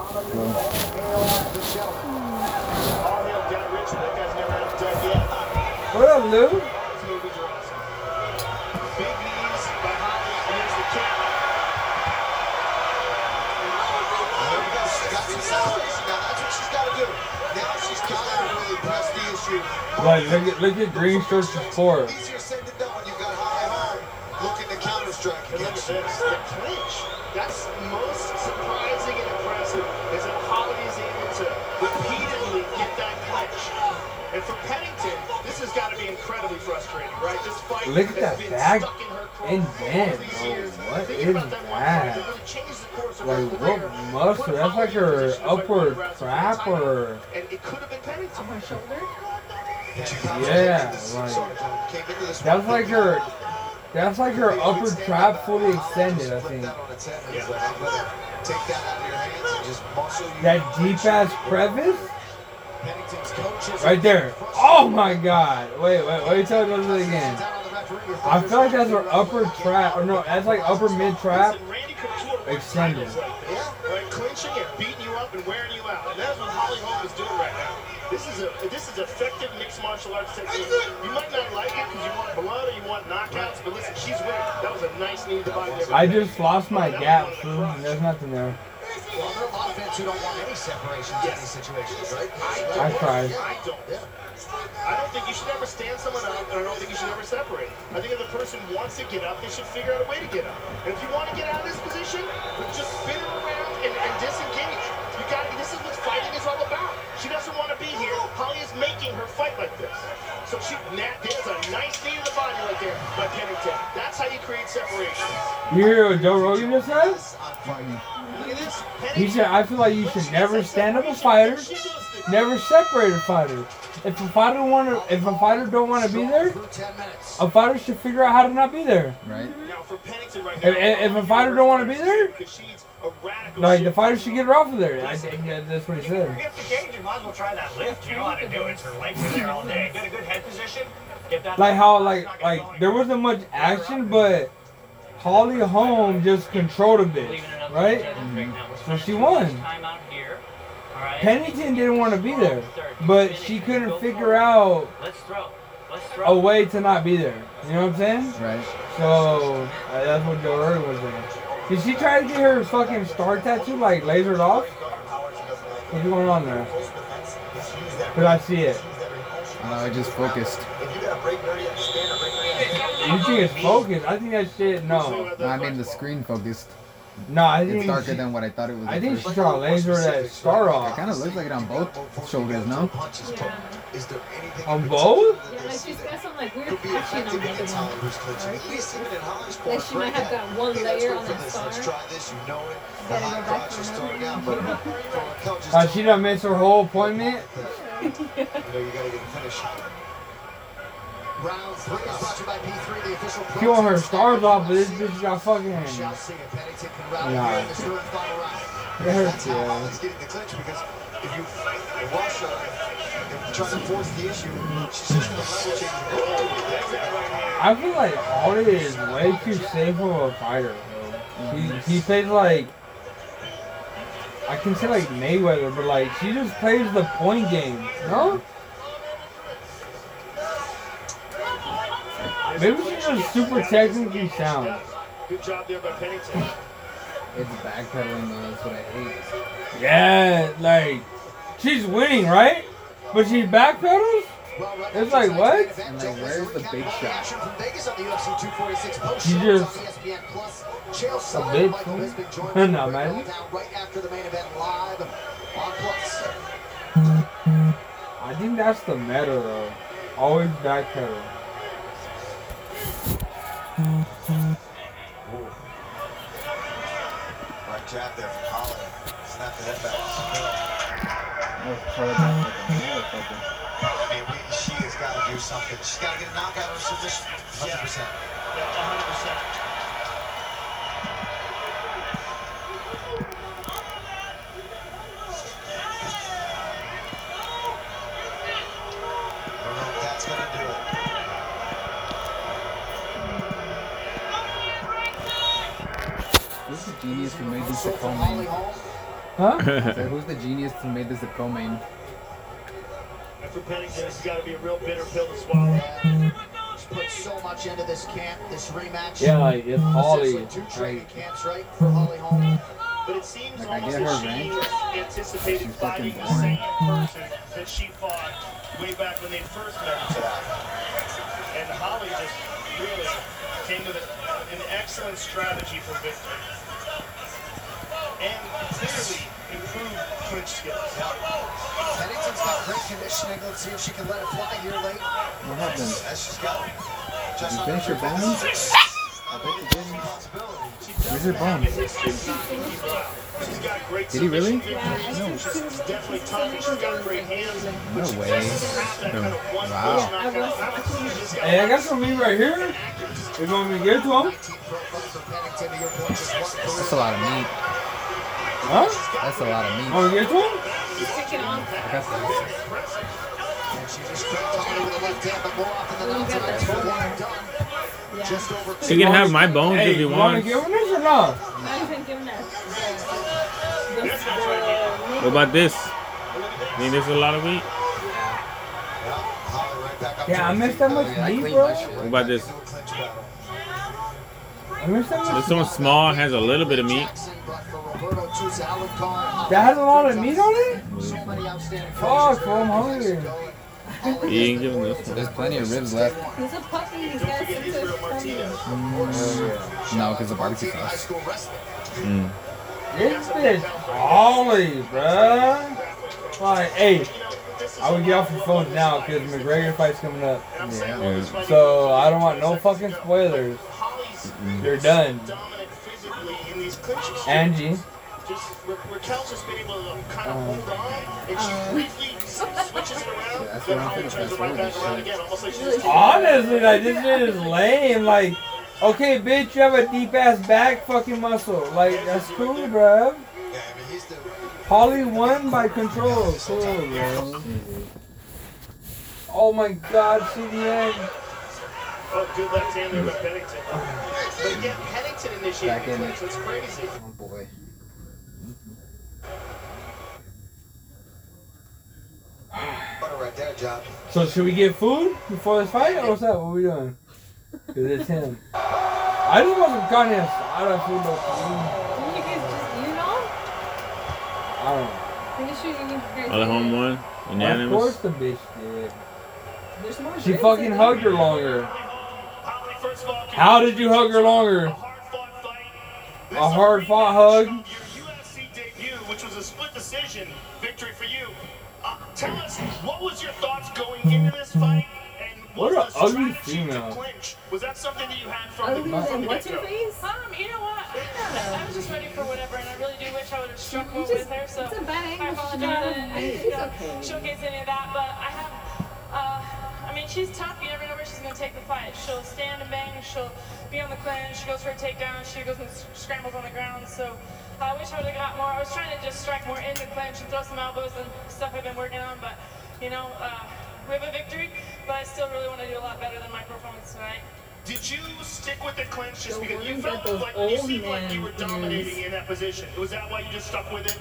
press up, Lou? Like, look at, look at Green Shorts' core. Easier said than done when you've got high home looking to counter strike And look at against this, you. Look at that back stuck in her and craw bend, all these bro. What is that one fight that? that really changed the course of her Like, what muscle? That's like her upward trap or. And it could have been On her shoulder? Yeah, like. That's like her. That's like her upper trap fully extended, I think. Take that out of your hands and just muscle you. That deep ass crevice? Right there. Oh my god. Wait, wait, wait till it it again. I feel like that's her upper trap. Or no, that's like upper mid trap extended. Clinching and beating you up and wearing you out. And that's what Holly Holm is doing right now. This is a this is effective mixed martial arts technique. You might not like it because you want blood or you want knockouts, but listen, she's winning. That was a nice knee to there. I just lost my gap. There's nothing there. Well, there are a lot of fans who don't want any separations in these situations, right? I tried. I don't. I don't think you should ever stand someone up, and I don't think you should ever separate. I think if the person wants to get up, they should figure out a way to get up. And if you want to get out of this position, just spin her around and, and disengage. You got This is what fighting is all about. She doesn't want to be here. Holly is making her fight like this. So she, Nat, there's a nice knee to the body right there by Pennington. That's how you create separation. You hear what Joe Rogan just said? Look at. He said, I feel like you should never stand up a fighter never separate a fighter. If a fighter want to, if a fighter don't want to be there, a fighter should figure out how to not be there. Right. Now for Pennington right If, if if a fighter don't want to be there, Kashi's like the fighter should get her off of there. I think that's what he said. Get the cage, you might as well try that lift. You know how to do it. Her legs are there all day. Get a good head position. Get that. Like how like like there wasn't much action, but Holly Holm just controlled a bit, right? So she won. Pennington didn't want to be there, but she couldn't figure out a way to not be there. You know what I'm saying? Right. So uh, that's what Joe Rogan was doing. Did she try to get her fucking star tattoo like lasered off? What's going on there? Cause I see it. I know, I just focused. You think it's focused? I think that shit no. No, I mean the screen focused. No, I think It's darker she- than what I thought it was. I think first. she's trying to laser that star off. It kind of looks like it on both shoulders, no? On both? Yeah, like she's got some like weird patching on the other one. Like she might have got one layer on that star. Gotta go back for another. Uh, she done missed her whole appointment. Round three is brought to you by P3, the official She want her stars off, but this bitch got fucking. Shall see if Pennington can rally Nah. here in this third final round. It hurts, That's how yeah. Holland's getting the clinch because if you rush her and try to force the issue, she's just going to level change the goal. I feel like Holly is way too safe of a fighter. Bro. He he plays like I can say like Mayweather, but like she just plays the point game. No? Maybe she's just super technically sound. Good job there by Pennington. It's backpedaling though, that's what I hate. Yeah, like she's winning, right? But she backpedals. It's like what? And like, where's the big shot? From Vegas on the UFC 246 post She show just ESPN Plus. Chael a Sonnen, bitch. Michael Bisping fool. joined me no, to break it all man. down right after the main event live on Plus. I think that's the meta though. Always backpedal. Jab there from the head back. I mean, she has got to do something. She's got to get a knockout or submission. 100%. Yeah, genius who made this a co-main? Huh? So who's the genius who made this a co-main? And for Pennington, this has got to be a real bitter pill to swallow. She's put so much into this camp, this rematch. Yeah, like it's Holly. Two training camps, right, for Holly Holm. But it seems Like, I almost get that her she rank. anticipated She's fighting fucking the same boring. person that she fought way back when they first met each other. And Holly just really came with a, an excellent strategy for victory. And clearly improved clinch skills. Pennington's got great conditioning. Let's see if she can let it fly here late. What happened? As she's got Did just you finish your the bones? I bet you didn't. Where's your bones? She's got Did he really? submission. She's definitely tough and she's got great hands. No. Wow. Hey, I got some meat right here. You want me to give it to him? That's a lot of meat. Huh? That's a lot of meat. Want me to give it to him? I got some. She just cracked Holly with a left hand, but more often than not tonight, it's for one and over He can have my bones Hey, if he you want to give this or not? Not even giving that. What about this? I Think this is a lot of meat? Yeah, I missed that much meat, bro. What about this? I missed that much. This one small has a little bit of meat. That has a lot of meat on it? Fuck, bro, I'm hungry. You ain't giving this one. There's plenty of ribs left. He's a puppy. He's got to sit Mm, no, because the barbecue sauce. Mm. This bitch Holly, bruh. Like, hey, I would get off the phone now because McGregor fight's coming up. Yeah. So I don't want no fucking spoilers. You're done. Angie. Just Ra- Raquel's just been able to kind of Uh, hold on, and she briefly switches it around, that's then Holly turns it right back around this again, almost like she's just Honestly, like this shit is lame. Like, okay, bitch, you have a deep ass back fucking muscle. Like that's cool, bruh. Holly won by control. Cool, bro. Oh my God, see the end. Oh, good left hand there by Pennington. But again, Pennington initiated the clinch. it. That's crazy. Oh boy. Right there, John. So should we get food before this fight, or what's up? What are we doing? Cause it's him. I just want some carne asada food. though. Didn't you guys just, you know? I don't know. Pretty sure you guys Other home one, Of course the bitch did. There's more She fucking hugged her there. longer. How did you hug her longer? A hard fought hug? UFC debut, which was a split decision victory for you. Uh, tell us, what was your thoughts going into this fight? And What was a ugly female. clinch? Was that something that you had from Ugly the, from what's her face? Um, you know what? I was just ready for whatever, and I really do wish I would have struck more just- with her. So it's a bad angle, I she's apologize. not I didn't, you know, okay. showcase any of that, but I have. Uh, I mean, she's tough. You never know where she's gonna take the fight. She'll stand and bang. She'll be on the clinch. She goes for a takedown. She goes and scrambles on the ground. So I wish I would have got more. I was trying to just strike more in the clinch and throw some elbows and stuff I've been working on, but you know, uh, we have a victory. But I still really want to do a lot better than my performance tonight. Did you stick with the clinch just The because you felt like you seemed like you were dominating is- in that position? Was that why you just stuck with it?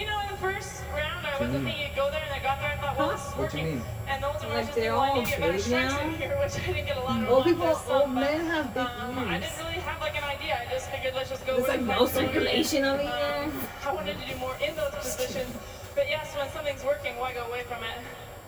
You know, in the first round, I What do you wasn't mean? thinking to go there, and I got there. I thought, well, this is What you mean? And the ultimate Like just they're all need to get better big now? here, which I didn't get a lot of. Old people, like this, old um, but, men have big um, I didn't really have like an idea. I just figured let's just go. There's with like the no fight going in. circulation over Um. I wanted to do more in those positions, but yes, when something's working, why go away from it?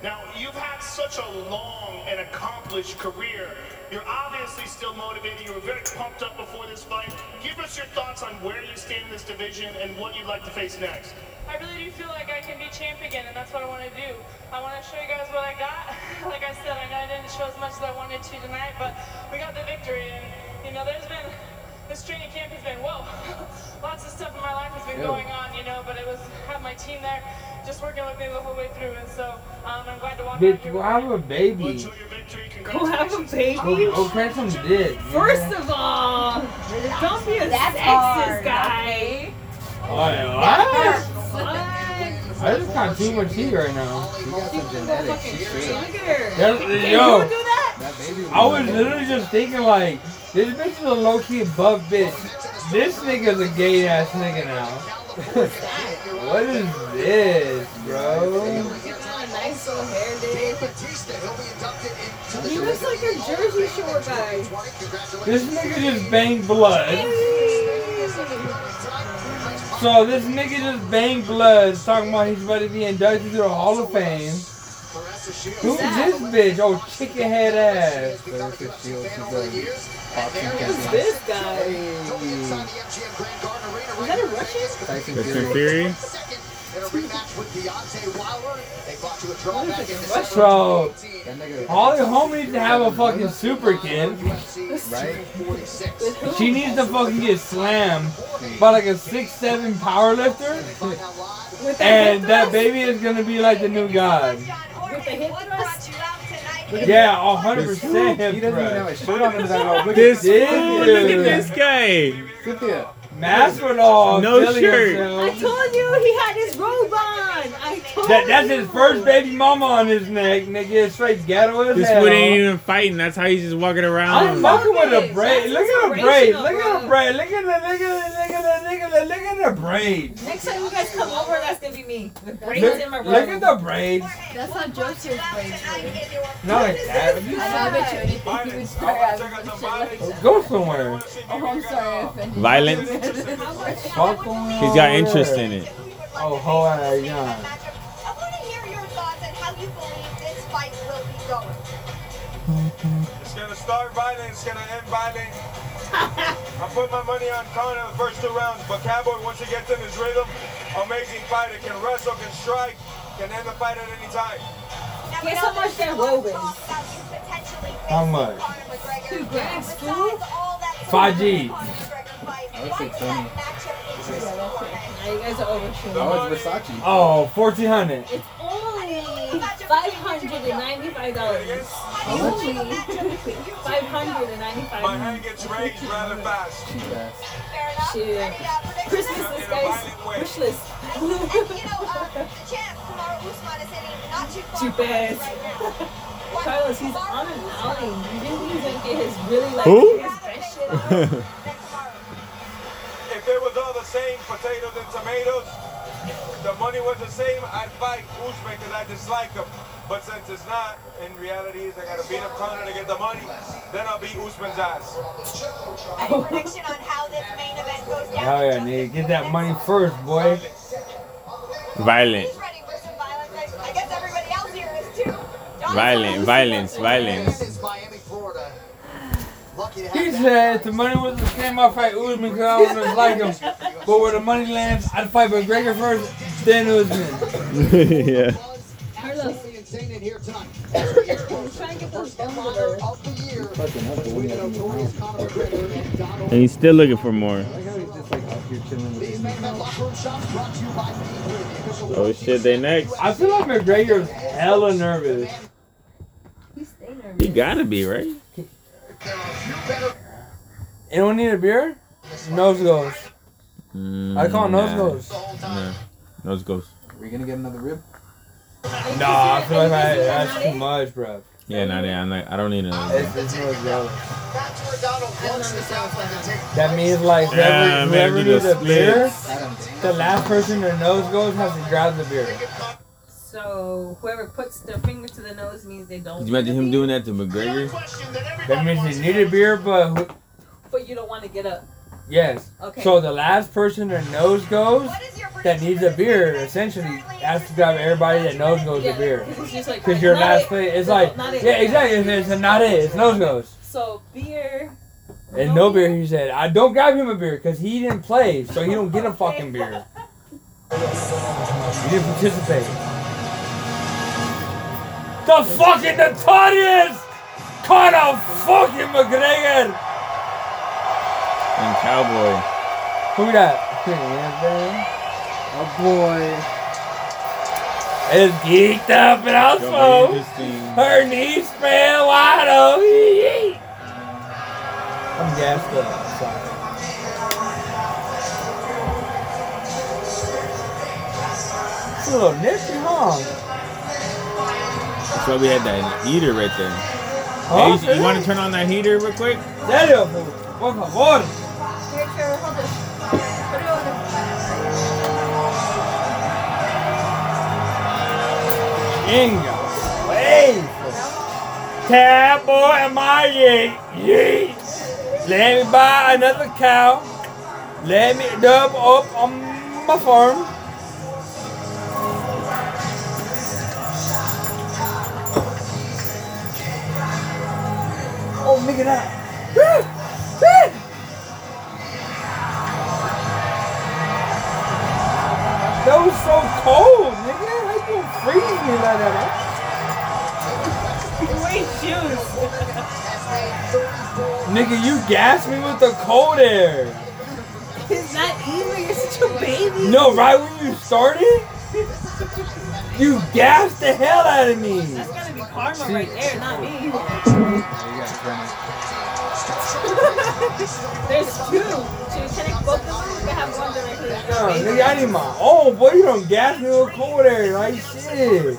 Now, you've had such a long and accomplished career. You're obviously still motivated. You were very pumped up before this fight. Give us your thoughts on where you stand in this division and what you'd like to face next. I really do feel like I can be champ again, and that's what I want to do. I want to show you guys what I got. like I said, I know I didn't show as much as I wanted to tonight, but we got the victory. And you know, there's been this training camp has been whoa, lots of stuff in my life has been Ew. going on, you know. But it was have my team there, just working with me the whole way through, and so um, I'm glad to walk out Bitch, here. go have a baby. Enjoy your. Go have a Go, baby. go catch some dick. First of all, don't be a That's sexist hard, guy. Yeah, what? What? I just got too much heat right now. She got some genetics. She's straight. Look at her. That- yo. you do that? That baby. I was literally just thinking like, this bitch is a low key buff bitch. This nigga's a gay ass nigga now. what is this, bro? He got a nice little hair day. Batista, he'll be inducted into the He looks like a Jersey Shore guy. This nigga just banged blood. So this nigga just banged blood, talking about he's about to be inducted to the Hall of Fame. Who's this bitch? Oh, chicken head ass. Claressa Shields. She's a Who's this guy? Is that a Russian? Tyson Fury. Fury. In a rematch with Deontay Wilder, they fought to a draw back in December So, That nigga. Holly Holm needs to have a fucking super kid. Right? She needs to fucking get slammed by like a six seven power lifter, and that baby is gonna be like the new god. With the hip thrust? Yeah, a hundred percent He doesn't even have a shirt on under that robe. Look This at Dude. fool, look at this guy. Cynthia. Masvidal, No feeling shirt. I told you he had his robe on. I told That, that's his first baby mama on his neck, nigga. Straight ghetto as This hell. fool ain't even fighting. That's how he's just walking around. I'm fucking with That's a braid. Look at the inspirational, braid. Look at the bro. braid. Look at the look at the look at the look at the look at the braid. Next time you guys come over, that's gonna be me. With braids Look, in my robe. look at the braids. That's how Joseph's braids were. Not like that. I know, I bet you anything he would start having some shit. Go somewhere. Oh, I'm sorry I offended you. Violence. He's got interest in it. Oh, ho ass young. Start violent, it's gonna end violent. I put my money on Conor the first two rounds, but Cowboy, once he gets in his rhythm, amazing fighter, can wrestle, can strike, can end the fight at any time. Guess how much that robe is? How much? Two grand, fool. Five G. I would say 20. Now you guys are overshooting. That was Versace. Oh, 1400. It's only Five hundred and ninety-five dollars. Five hundred and ninety-five. My hand gets raised rather fast. Shit. Christmas list, guys. Wish list. Cheap ass. Carlos, he's on an outing. You think he's gonna get his really like Who? his best shit on? If it was all the same, potatoes and tomatoes, the money was the same, I'd fight Usman because I dislike him. But since it's not, in reality is I gotta beat him Conor to get the money, then I'll beat Usman's ass. Any prediction on how this main event goes down? Hell yeah, nigga. Get that money first, boy. Violent. I guess everybody else here is too. Violent. Violence. Violence. He said if the money was the same, I'd fight Usman because I don't dislike him. But where the money lands, I'd fight McGregor first, then Usman. yeah. Carlos. trying to get those And he's still looking for more. Oh shit, they next. I feel like McGregor's hella nervous. He gotta be, right? Anyone need a beer? Nose goes. Mm, I call nose nah. goes. Nah. Nose goes. Are you gonna get another rib? Nah, I feel like I, that's too much, bro. Yeah, nah, yeah, I'm like, I don't need another. It's, it's no joke. That means like whoever, Yeah, whoever maybe needs the a beer, the last person their nose goes has to grab the beer. So whoever puts their finger to the nose means they don't. Could you imagine him doing that to McGregor? That means he need a beer, but who, But you don't want to get up. yes. Okay. So the last person their nose goes that needs a beer essentially has to grab everybody that nose goes Yeah, a beer. 'cause it's just like, Because your not last it. place, it's No, like, not it. yeah, exactly. It's, it's not it. It's nose goes. So beer. And no beer, he said. I don't grab him a beer because he didn't play, so he don't get a fucking beer. He didn't participate. The fucking notorious Conor fucking McGregor. And Cowboy. Who that? Oh boy. It's geeked up and also her knees span wide open. I'm gassed up. Sorry. It's a little nifty, huh? That's why we had that heater right there. Huh? Hey, you, you want to turn on that heater real quick? Serio, por favor. Inga. Wait. Tab boy, am I yeet? Yeet. Let me buy another cow. Let me dub up on my farm. Oh, look at that. That was so cold, nigga. How you gonna freeze me like that? Wait, shoes. Nigga, you gassed me with the cold air. It's not even. You're such a baby. No, right when you started, you gassed the hell out of me. That's gonna be karma right there, not me. There's two. Should we connect both of them? We can have one directly. No, nigga, I need my own. Boy, you don't gas me with cold air. Like shit.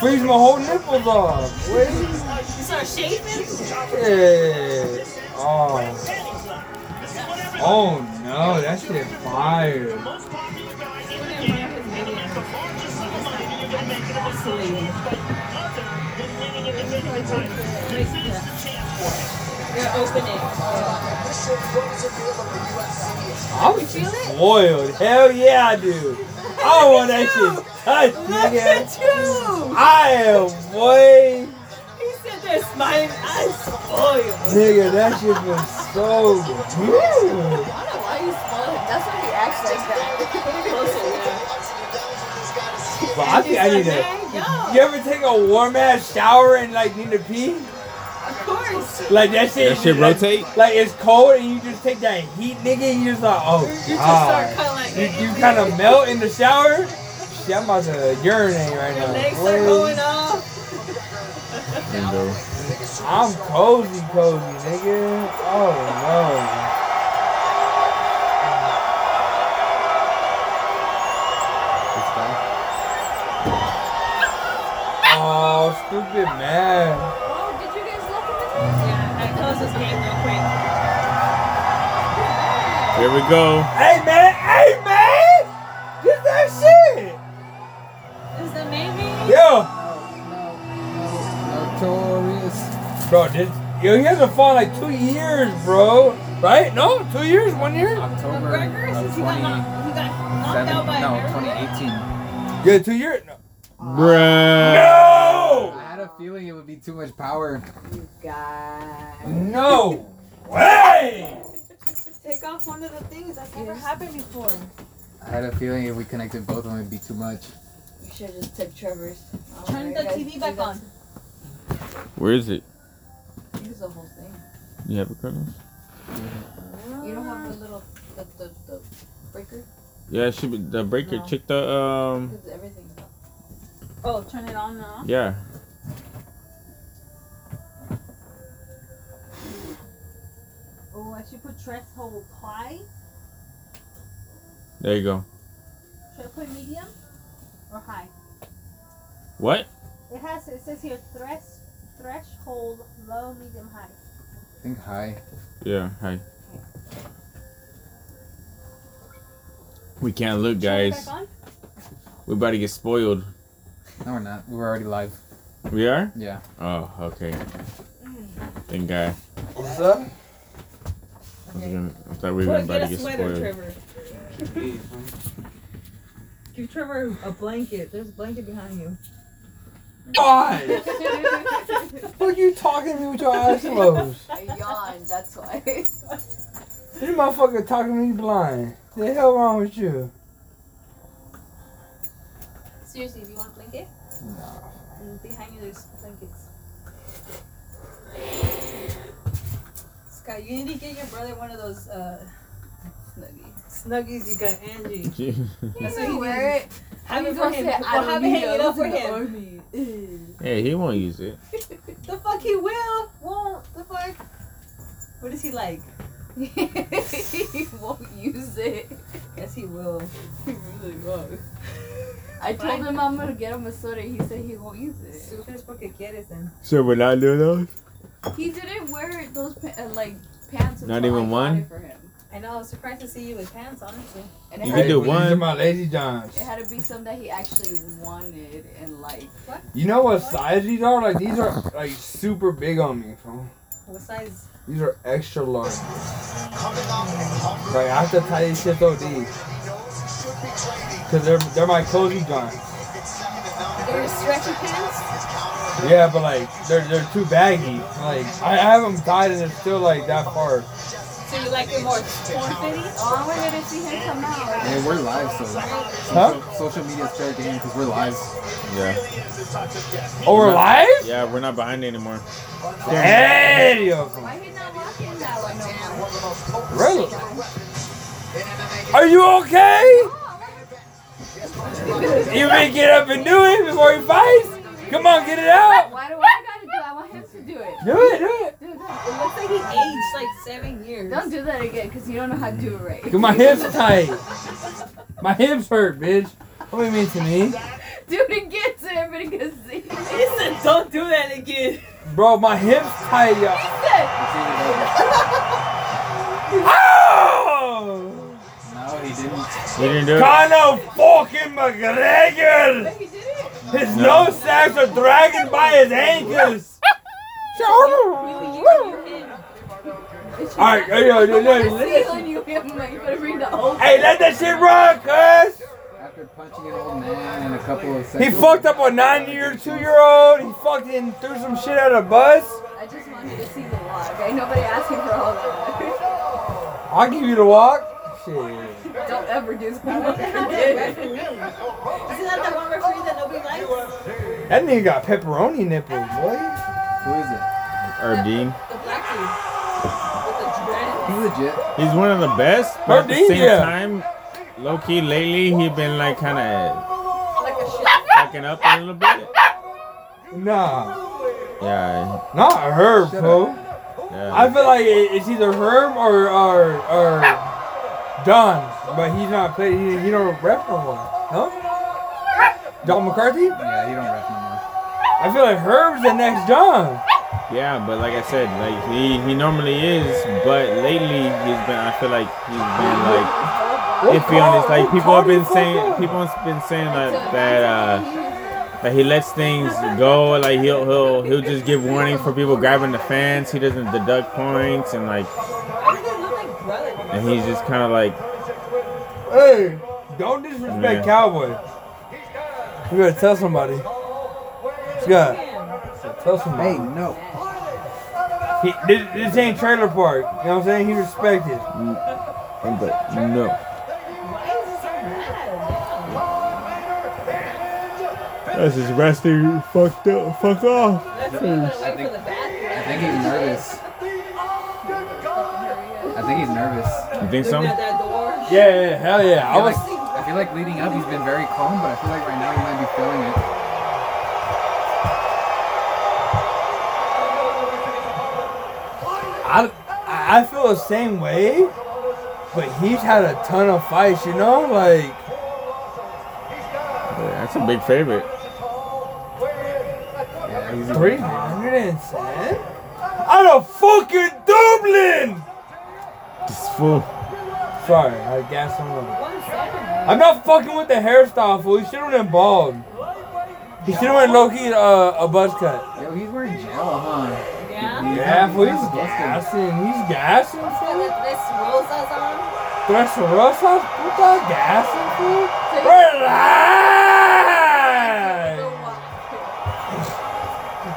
Freeze my whole nipples off. Wait. You start shaving? Shit. Oh. Oh no, that shit fire. You're opening. I'm spoiled. Hell yeah, I do. I want that shit touched, nigga. I am, boy. He said they're smiling. I'm spoiled. Nigga, that shit was so good. I don't know why you spoiled. That's why he acts like that. But I think I need to. You ever take a warm ass shower and like need to pee? Of course. Like that shit. That shit like, rotate? Like it's cold and you just take that heat, nigga. And you just like, oh You just god. start kinda like- You, you kind of melt in the shower. Shit shit. I'm about to urinate right now. Legs boy. are going off. I'm cozy, cozy, nigga. Oh no. Oh, stupid man. Oh, did you guys look at this? Yeah, I closed this game real quick. Here we go. Hey man, hey man! Get that shit! Is the maybe? Yo! Oh, Notorious. Bro, this, yo, he hasn't fought like two years, bro. Right? No? Two years? One year? October McGregor, of since he got 20, knocked, he got knocked out by no, 2018. Yeah, two years? No. Bruh. No! I had a feeling it would be too much power. You guys. No way! Take off one of the things that's never happened before. I had a feeling if we connected both of them, it'd be too much. You should just took Trevor's. Turn the TV back on. Where is it? Use the whole thing. You have it, Carlos? You don't have the little the the, the breaker Yeah, it should be the breaker. No. Check the um. Because everything's up. Oh, turn it on now. Yeah. Oh, I should put threshold high. There you go. Should I put medium or high? What? It has. It says here thresh threshold low, medium, high. I think high. Yeah. Hi. We can't look, guys. back on? We about to get spoiled. No, we're not. We're already live. We are? Yeah. Oh, okay. Mm. Thank God. What's up? I, was gonna, I thought we were Put- about get to a get sweater, spoiled. Trevor. Give Trevor a blanket. There's a blanket behind you. God! What you talking to me with your eyes closed? I yawned. That's why. you motherfucker talking to me blind. The hell wrong with you? Seriously, do you want a blanket? No. And Behind you, there's blankets. Scott, you need to get your brother one of those uh, snuggies. Snuggies you got Angie. That's what he wear it. Have I'm it for gonna him. say, Well, have it need hanging those up for in him. army. Hey, he won't use it. The fuck he will. Won't. The fuck. What is he like? he won't use it. Yes, he will. He really won't. I told him I'm gonna get him a soda. He said he won't use it. Super es porque quieres then. So we're not doing those? He didn't wear those pa- uh, like pants. Not even I one? for him. I know. I was surprised to see you with pants, honestly. And You had can do one. These are my lazy johns. It had to be some that he actually wanted and like. What? You know what size these are? Like these are like super big on me, bro. What size? These are extra large. Like I have to tie these shits OD. Cause they're they're my cozy johns. They were stretchy pants. Yeah, but like they're they're too baggy. Like I have them tied and it's still like that far. So you like it more form fitting? Oh, I wanted to see him come out. Hey, we're live, so Huh? social, social media is fair game because we're live. Yeah. Oh, we're live? Yeah, we're not behind anymore. Hey, yo. Why he not walking that way no more? Really? Are you okay? You may get up and do it before he fights. Come on, get it out. Why do I gotta do it? I want him to do it. Do it, do it. Do it. It looks like he aged like seven years. Don't do that again, cause you don't know how to do it right. Cause my hips are tight. My hips hurt, bitch. What do you mean to me? Do it again so everybody can see. He said, "Don't do that again." Bro, my hips tight, y'all. He Oh! No, he didn't. We didn't do it. Conor fucking McGregor! His No. nose sacks are dragging by his ankles. Alright, hey, yo, yo, yo, I let see that on you, I'm like, you better bring the whole. Hey, let that shit run, cuz! After punching an old man and a couple of He fucked up a nine-year, two-year-old. He fucking threw some shit at a bus. I just wanted to see the vlog. Ain't nobody asking for all that. I'll give you the walk. Shit. Don't ever do something like that. Isn't that the one referee that nobody likes? That nigga got pepperoni nipples, boy. Who is it? Herb Dean. The black dude with the dread. He's legit. He's one of the best, but at the Dean, same yeah. time, low key lately he been like kind of backing up a little bit. Nah, Yeah. not Herb, bro. Yeah. I feel like it's either Herb or or or John, but he's not play. He, he don't rep no more. No. John McCarthy. Yeah, he don't ref no more. I feel like Herb's the next John. Yeah, but like I said, like he he normally is, but lately he's been. I feel like he's been like iffy on this. Like people have been saying, people have been saying that that uh that he lets things go. Like he'll he'll he'll just give warning for people grabbing the fans. He doesn't deduct points and like, and he's just kind of like Hey, don't disrespect Yeah. Cowboy. You gotta tell somebody. Scott, tell somebody. Hey, no. He, this, this ain't trailer park. You know what I'm saying? He respected. Mm, but no. That's just resting fucked up. Fuck off. I think, I think he's nervous. I think he's nervous. You think so? Yeah, yeah, hell yeah. I I feel, was. like, I feel like leading up he's been very calm, but I feel like right now he might be feeling it. I, I feel the same way, but he's had a ton of fights, you know? Like, Yeah, that's a big favorite. Yeah, 310? Out of fucking Dublin! This fool. Sorry, I gassed him up. I'm not fucking with the hairstyle, fool. He should have been bald. He should have went low key uh, a buzz cut. Yo, he's wearing gel, huh? Yeah. Yeah, fool. He's disgusting. gassing. He's gassing, fool. this rosas on. Tres rosas, puta, gassing, fool. Relax!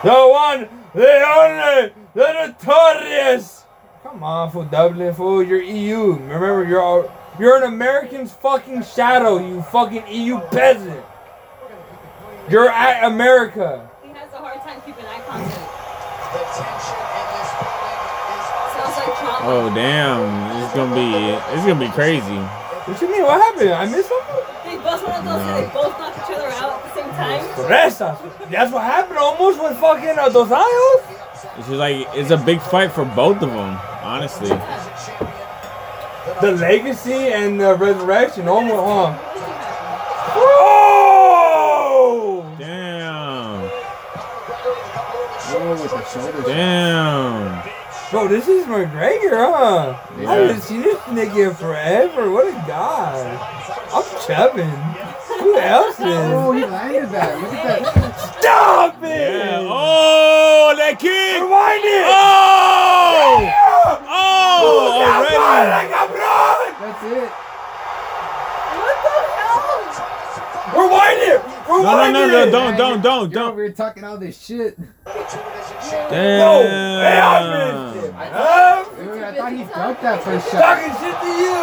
The one, the only, the notorious. Come on, fool, Dublin, fool. You're EU. Remember, you're all, you're an American's fucking shadow, you fucking EU peasant. You're at America. He has a hard time keeping eye contact. The tension in this building Sounds like trauma. Oh damn! It's gonna be it's gonna be crazy. What you mean? What happened? I missed something? They both one of those where they both knock each other out at the same time. Resta. That's what happened almost with fucking uh, Dos Anjos. It's just like it's a big fight for both of them, honestly. The legacy and the resurrection almost, huh? Oh! Damn! Whoa, with the shoulders. Damn! Bro, this is McGregor, huh? I haven't seen this nigga in forever. What a guy. I'm chubbing. Who else is? Oh, he landed that. Look at that. Stop it! Yeah. Oh, that kick! Rewind it! Oh! Oh! Already! Already! That's it. What the hell? Rewind it! No, no, Rewind no, it! no! Don't, don't, don't, You're don't! over here talking all this shit. No! Hey, I missed it! Damn! Huh? Dude, I thought he felt that first shot. Talking shit to you!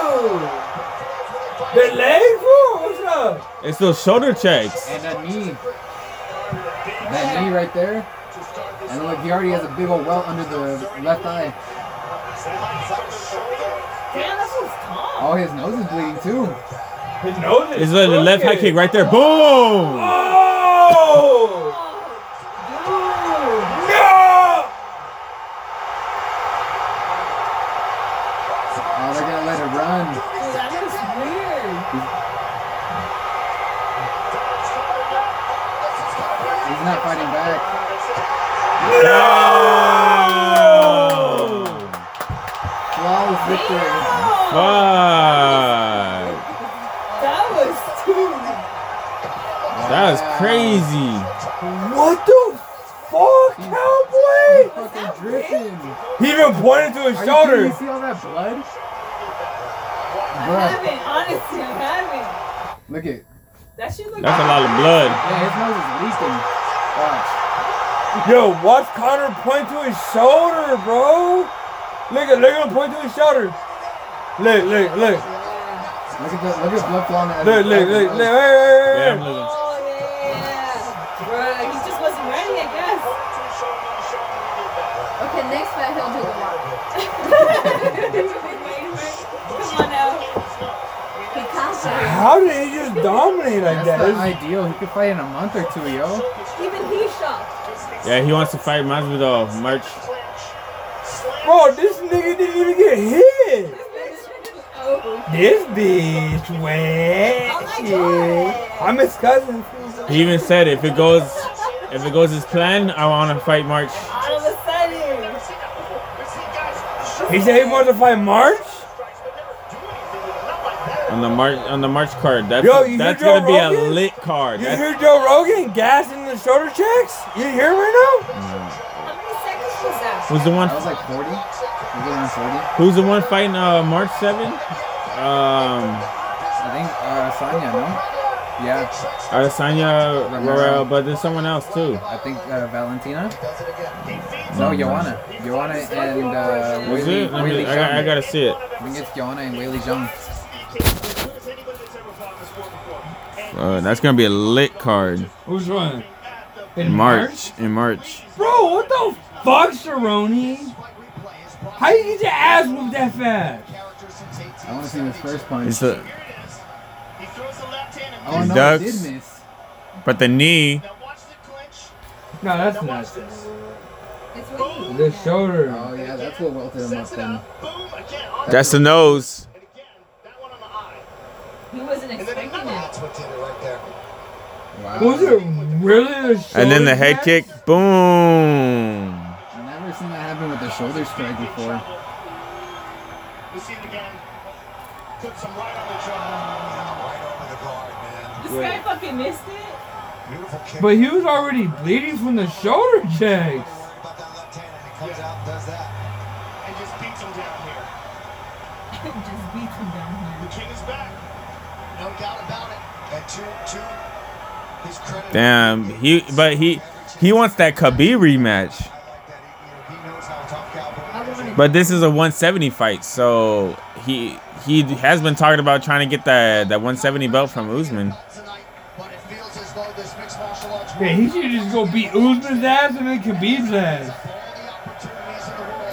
The leg, fool? What's up? It's those shoulder checks. And that knee. That knee right there. And look, he already has a big old welt under the left eye. Damn, that was tall. Oh, his nose is bleeding too. His nose is It's the left high kick right there. Boom! Oh! No! Oh, they're gonna let it run. Dude, that was weird. He's not fighting back. No! Flawless victory. Fuck! Crazy. What the fuck, cowboy? Fucking dripping. He even pointed to his Are you kidding? shoulder. You see all that blood? I Bruh, haven't, honestly, I haven't. look at. That shit looked That's a lot of blood. Yeah, his nose is leaking. Watch. Yo, watch Conor point to his shoulder, bro. Look at, look at him point to his shoulder. Look, look, look, Look at the look at blood flowing. out of look, his look, eyes. look, look. Hey, hey, Yeah, hey, I'm hey. looking. How did he just dominate like That's that? the ideal. He could fight in a month or two, yo. Even he's shocked. Yeah, he wants to fight Masvidal March. Bro, this nigga didn't even get hit. Oh. This bitch wet. shit. I'm his cousin. He even said if it goes, if it goes as planned, I want to fight March. All of a sudden. He said he wants to fight March. On the March on the March card. That's Yo, you that's hear gonna Joe be a Rogan? lit card. You That's, hear Joe Rogan gassing the shoulder checks? You hear him right now? How many seconds was that? Who's the one? That was like 40. Was around 40? Who's the one fighting uh, March 7? Um, I think uh, Sanya, no? Yeah. Adesanya, Romero. But there's someone else too. I think uh, Valentina. No, Joanna. Joanna and uh, Was Weili- it? Let me- Weili I, got- I Zhang. gotta see it. I think it's Joanna and Weili Zhang. Uh, that's gonna be a lit card. Who's one? In March. In March. Bro, what the fuck, Cerrone? How you get your ass whooped that fast? I want to see his first punch. It's a, oh he no, ducks. he did miss. but the knee. No, that's not The shoulder. Oh yeah, that's what welted him up then. That's the nose. He wasn't expecting it. Wow. Was it really the shoulder? And then the head check? kick. Boom. I've never seen that happen with a shoulder strike before. We see it again. Puts him right on the jaw. This guy fucking missed it. But he was already bleeding from the shoulder checks. Comes out, does that. And just beats him down here. Just beats him down here. The king is back. No doubt about it. And two, two, his credit. Damn. He, but he, he wants that Khabib rematch. But this is a 170 fight, so he he has been talking about trying to get that that 170 belt from Usman. Yeah, he should just go beat Usman's ass and then Khabib's ass.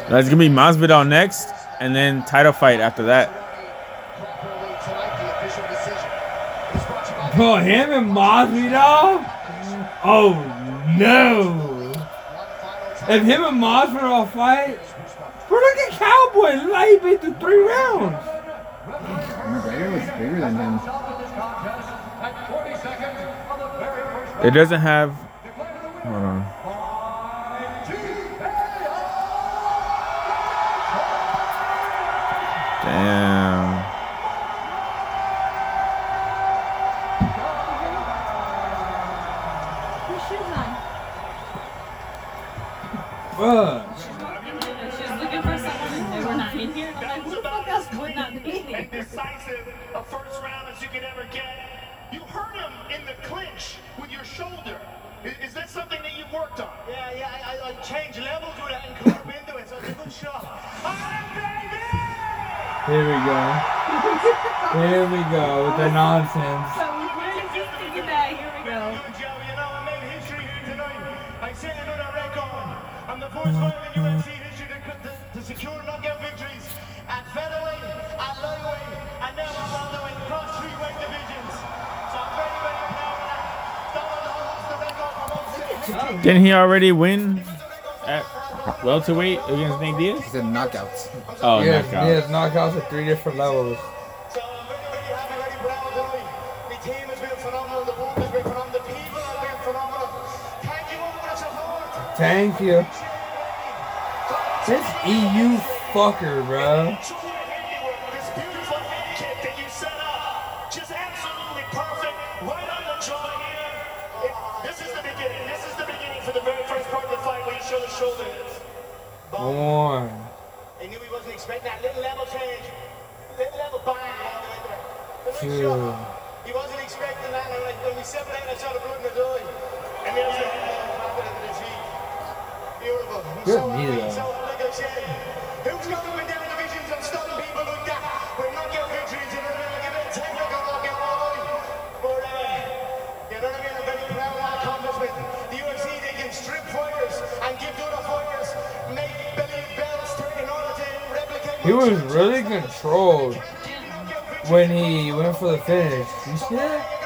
That's gonna be Masvidal next, and then title fight after that. Bro, him and Masvidal? Oh no! If him and Masvidal fight, bro, look at Cowboy. Look like he been through three rounds. McGregor was bigger than him. It doesn't have. Hold on. Damn. Bruh. She's looking for someone and they were not in here. I'm like, who the fuck else would not be here? Decisive, a first round as you could ever get. You hurt him in the clinch with your shoulder. Is, is that something that you've worked on? Yeah, yeah, I, I, I changed levels with it and club into it, so it's a good shot. Here we go. Here we go with the nonsense. I'm first fighter in UFC history to, to, to secure knockout victories at featherweight, at lightweight, and now I'm on across three weight divisions. So I'm very, very proud of that. Donald holds the record for most Didn't he already win at welterweight against Nate Diaz? He said knockouts. Oh, yeah, knockout. He has knockouts at three different levels. The team has been phenomenal. The work has been phenomenal. The people have been phenomenal. Thank you This EU fucker, bro. This beautiful head kick that you set up, just absolutely perfect, right on the jaw here. It- this is the beginning. This is the beginning for the very first part of the fight where you show the shoulders. One more. They knew he wasn't expecting that little level change. Little level bang all the way there. The big Two. He wasn't expecting that. And like when we separated, I saw the blood in his eye. And there's the into the feet. Beautiful. Good so knee, happy. though. So, like I said, who's got to win down divisions and stopping people like that? With knockout victories, you know what I mean? Like a bit of technical knockout, all right. But, uh, you know what I mean? I'm very proud of that accomplishment. The UFC, they can strip fighters and give the other fighters make believe belts in order to replicate He was really controlled. when he went for the finish. You see that?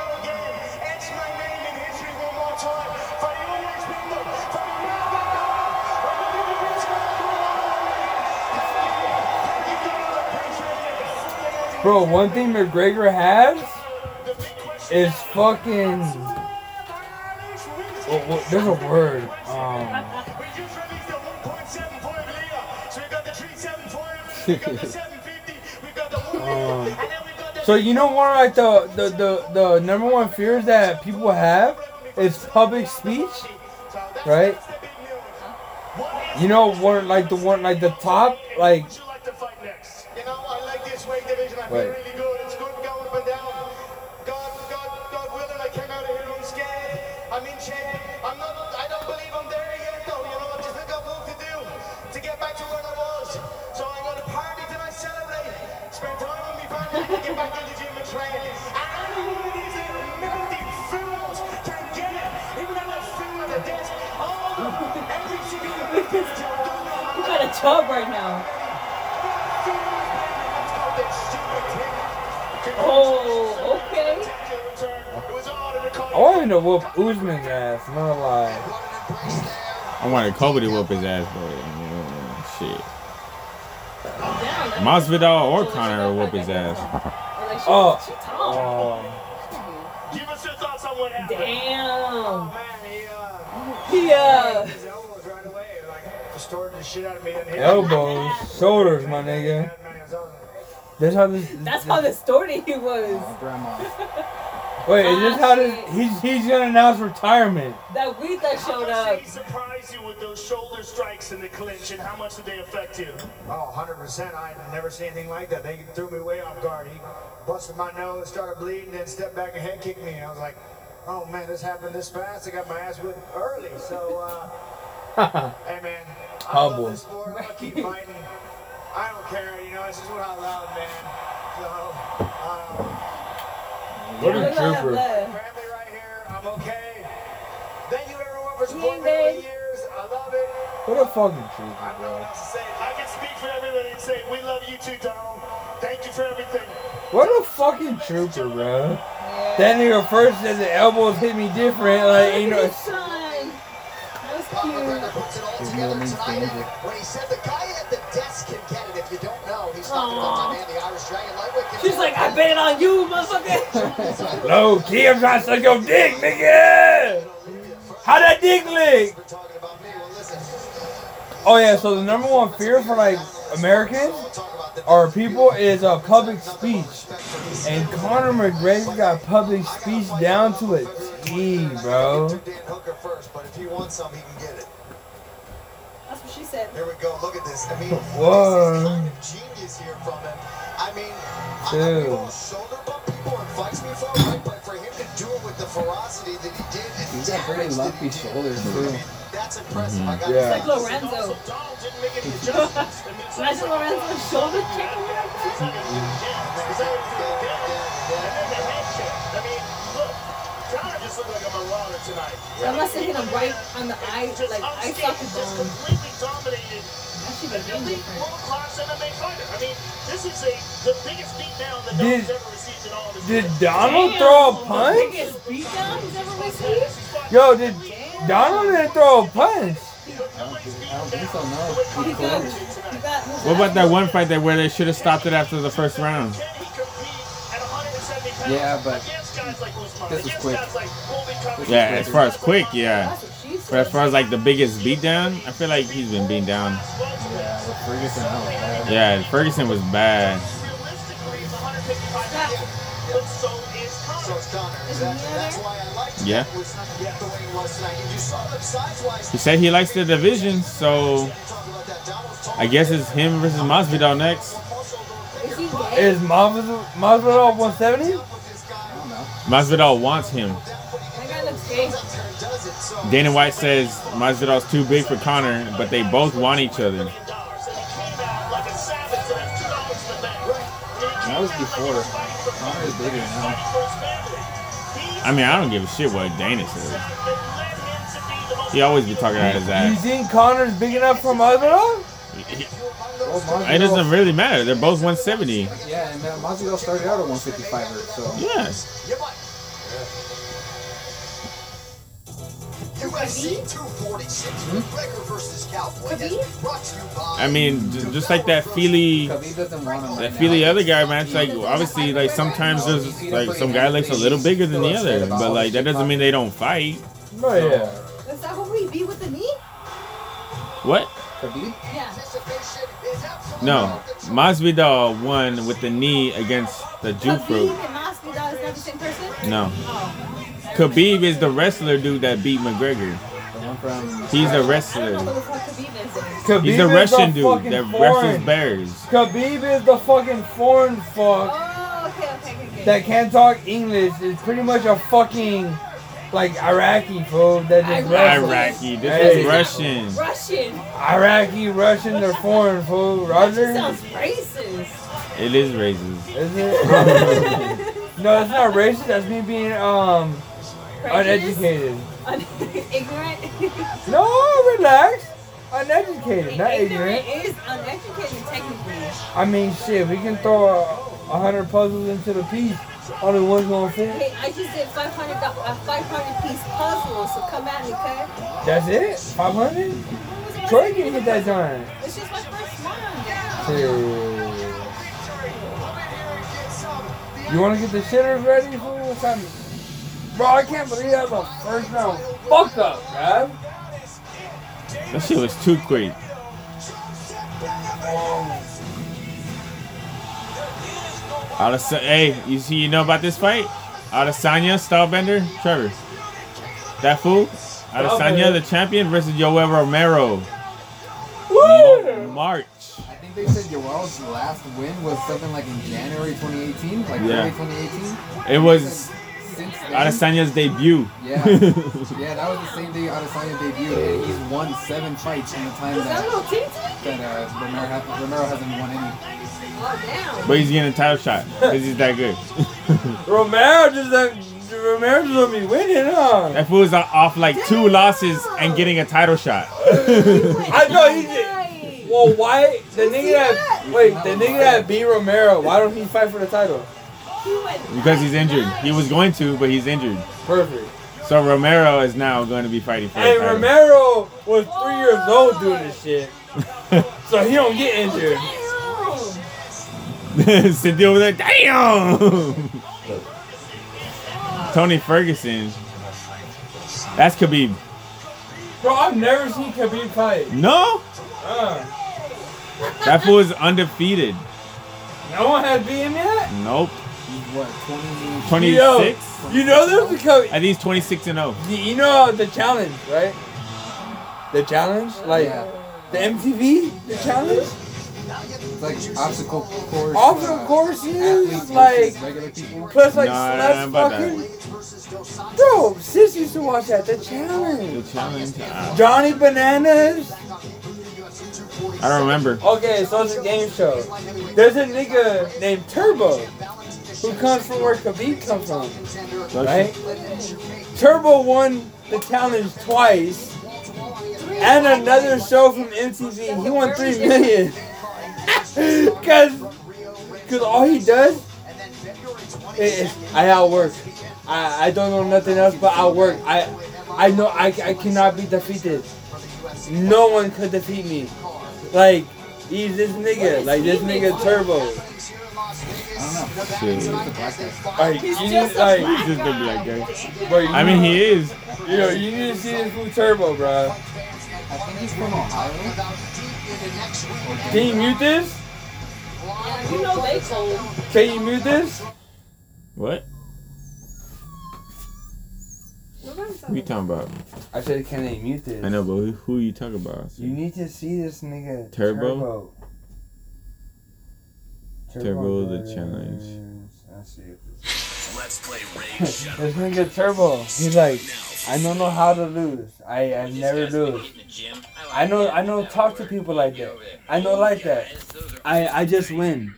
Bro, one thing McGregor has is fucking. There's a word. Um, um, so you know one like the, the the the number one fears that people have is public speech, right? You know one like the one like the top like. Wait. really good. It's good going up and down. God, God, God willing, I came out of here unscathed. I'm in shape. I'm not, I don't believe I'm there yet, though. You know, what? You think I've just got work to do to get back to where I was. So I'm going to party tonight, celebrate, spend time with my family, and get back in the gym and train. And any one of these little melody fools can get it. Even though they're fool at the desk. All of them. Every single individual. You got a job right now. Oh, okay. I wanted to whoop Usman's ass. Not gonna lie. I wanted Colby to whoop his ass, but uh, shit. Masvidal or Conor will whoop his ass. Oh, Give us your thoughts on what happened. Damn. Yeah. Distorted the shit out of me and hit me. elbows, shoulders, my nigga. That's how this. That's how distorted he was. Wait, is this how this? He's he's gonna announce retirement. That weed that showed How much up. did he surprise you with those shoulder strikes in the clinch, and how much did they affect you? Oh, 100%. I had never seen anything like that. They threw me way off guard. He busted my nose, started bleeding, then stepped back and head kicked me. I was like, oh man, this happened this fast. I got my ass whipped early. So, uh, hey man, I love Humble. this sport. I'm keep fighting. I don't care, you know, it's just what I love, man. So, um, What a Yeah. trooper. family right here, I'm okay. Thank you everyone for He supporting ain't me over the years. I love it. What a fucking trooper, bro. I can speak for everybody and say we love you too, Donald. Thank you for everything. What a fucking trooper, bro. That nigga first said the elbows hit me different. Like, ain't no. Son. That's McGregor puts it all His together moment's tonight. When he said the guy can She's like. I bet it on you, motherfucker. Low key, I'm trying to suck your dick, nigga. How that dick lick? Oh yeah, so the number one fear for like Americans or people is uh, public speech, and Conor McGregor got public speech down to a T, bro. Dan Hooker first, but if he wants some, he can get it. That's what she said. Here we go. Look at this. I mean, Whoa. Genius here from him. I mean, Dude. I will shoulder bump people and fights me for right? But for him to do it with the ferocity that he did, and He's got pretty lumpy shoulders too. that's impressive. Mm-hmm. I got Yeah. Like Lorenzo. Imagine Lorenzo's shoulder kicking me like that. Unless they hit him right on the eye, like eye socket bone. completely dominated That should be an game elite different. world-class MMA fighter. I mean, this is a the biggest beatdown that Did- Donald's ever received in all of his Did career. Donald Damn, throw a punch? biggest beatdown he's ever received? Yo, did Donald didn't throw a punch? I don't think, I don't think so. No. He He got, he got, What about that one fight that where they should have stopped it after the first round? Yeah, but this was quick. Yeah, as far as quick, yeah. that's what she But as far as like the biggest beatdown, I feel like he's been beaten down. Yeah, Ferguson was bad. Yeah, Ferguson was bad. So it's Conor. That- That's why I liked Yeah. it was the way it was tonight. And you saw them size-wise. He said he likes the division, so I guess it's him versus Masvidal next. Is he? Is Masvidal Masvidal 170? Masvidal wants him. Dana White says Masvidal's too big for Conor, but they both want each other. That was before. Conor is bigger now. I mean, I don't give a shit what Dana says. He always be talking out his ass. You think Conor's big enough for Masvidal? Well, It doesn't really matter. They're both 170. Yeah, and uh, Masvidal started out at 155er, so. Yes. UFC 246, McGregor versus Cowboy. Brought to you by I mean, just like that Feely, Khabib doesn't want him that right Feely other guy match. Like obviously, like sometimes there's like some guy looks a little bigger than the other, but like that doesn't mean they don't fight. Oh yeah. Is that who we beat with the knee? What? Khabib? Yeah. No, Masvidal won with the knee against the Khabib Jufru. Masvidal is not the same person? No. Oh. Khabib is the wrestler dude that beat McGregor. He's a wrestler. who the fuck Khabib is. then. Khabib He's a is Russian the dude fucking that wrestles bears. Khabib is the fucking foreign fuck Oh, okay, okay, okay. okay. that can't talk English. Is pretty much a fucking like Iraqi fool that just wrestles. Iraqi. This Hey. is Russian. Russian. Iraqi, Russian, they're foreign fool. That Roger. just sounds racist. It is racist. Is it? no, it's not racist. That's me being um Prejudice? Uneducated. Un- ignorant. No, relax. Uneducated, not ignorant ignorant. is uneducated technically. I mean, shit. We can throw a, a hundred puzzles into the piece. Only one's gonna fit. Hey, I just did 500 a 500 piece puzzle, so come at me, okay? That's it. Five hundred. Troy can hit that time. It's just my first one. You want to get the shitters ready for what's happening? Bro, I can't believe that was a first round fuck up, man. That shit was too quick. Adesa- hey, you see, you know about this fight? Adesanya, Stylebender, Trevor. That fool? Adesanya, the champion, versus Yoel Romero. Ma- March. I think they said Yoel's last win was something like in January 2018, like Yeah. early 2018. It was Since then, Adesanya's debut. Yeah, yeah, that was the same day Adesanya debuted, and he's won seven fights in the time Is that that, little Tintin? that uh, Romero, ha- Romero hasn't won any. Oh, damn. But he's getting a title shot because he's that good. Romero just let Romero just let me win it, huh? that fool's off like two losses and getting a title shot. I know he did. Well, why the nigga that wait the nigga that beat Romero? Why don't he fight for the title? Because he's injured. He was going to, but he's injured. Perfect. So Romero is now going to be fighting for title. Romero was three years old doing this shit, so he don't get injured. Cynthia over there, damn! Tony Ferguson. That's Khabib. Bro, I've never seen Khabib fight. No? Uh, That fool is undefeated. no one has beat him yet. Nope. What, 20? 26? Yo, you know there's a Khabib. I think he's 26 and oh. 0. You know the challenge, right? The challenge, like the MTV, the challenge. It's like obstacle course. Obstacle uh, courses, athletes like regular people. plus like Nah, I less don't know about fucking. Bro, sis used to watch that. The challenge. The challenge. Ah, Johnny Bananas. I don't remember. Okay, so it's a game show. There's a nigga named Turbo who comes from where Khabib comes from, right? Turbo won the challenge twice, and another show from MTV. He won three million. Cause, cause all he does is I outwork. I, I don't know nothing else but outwork. I I know I, I cannot be defeated. No one could defeat me. Like he's this nigga. Like this nigga Turbo. Shit. Like you need like He's just a black guy. bro, you I mean, need- he is. You know, you need to see this fool Turbo, bro. I think he's from Ohio. Can you mute this? You know they cold. Can you mute this? What? Who you talking about? I said, can they mute this? I know, but who, who you talking about? You need to see this nigga. Turbo? Turbo, Turbo the does- challenge. Let's see. Let's play Ray this nigga Turbo. He's like, I don't know how to lose. I, I never lose. I know I know talk to people like that. I know like that. I I just win.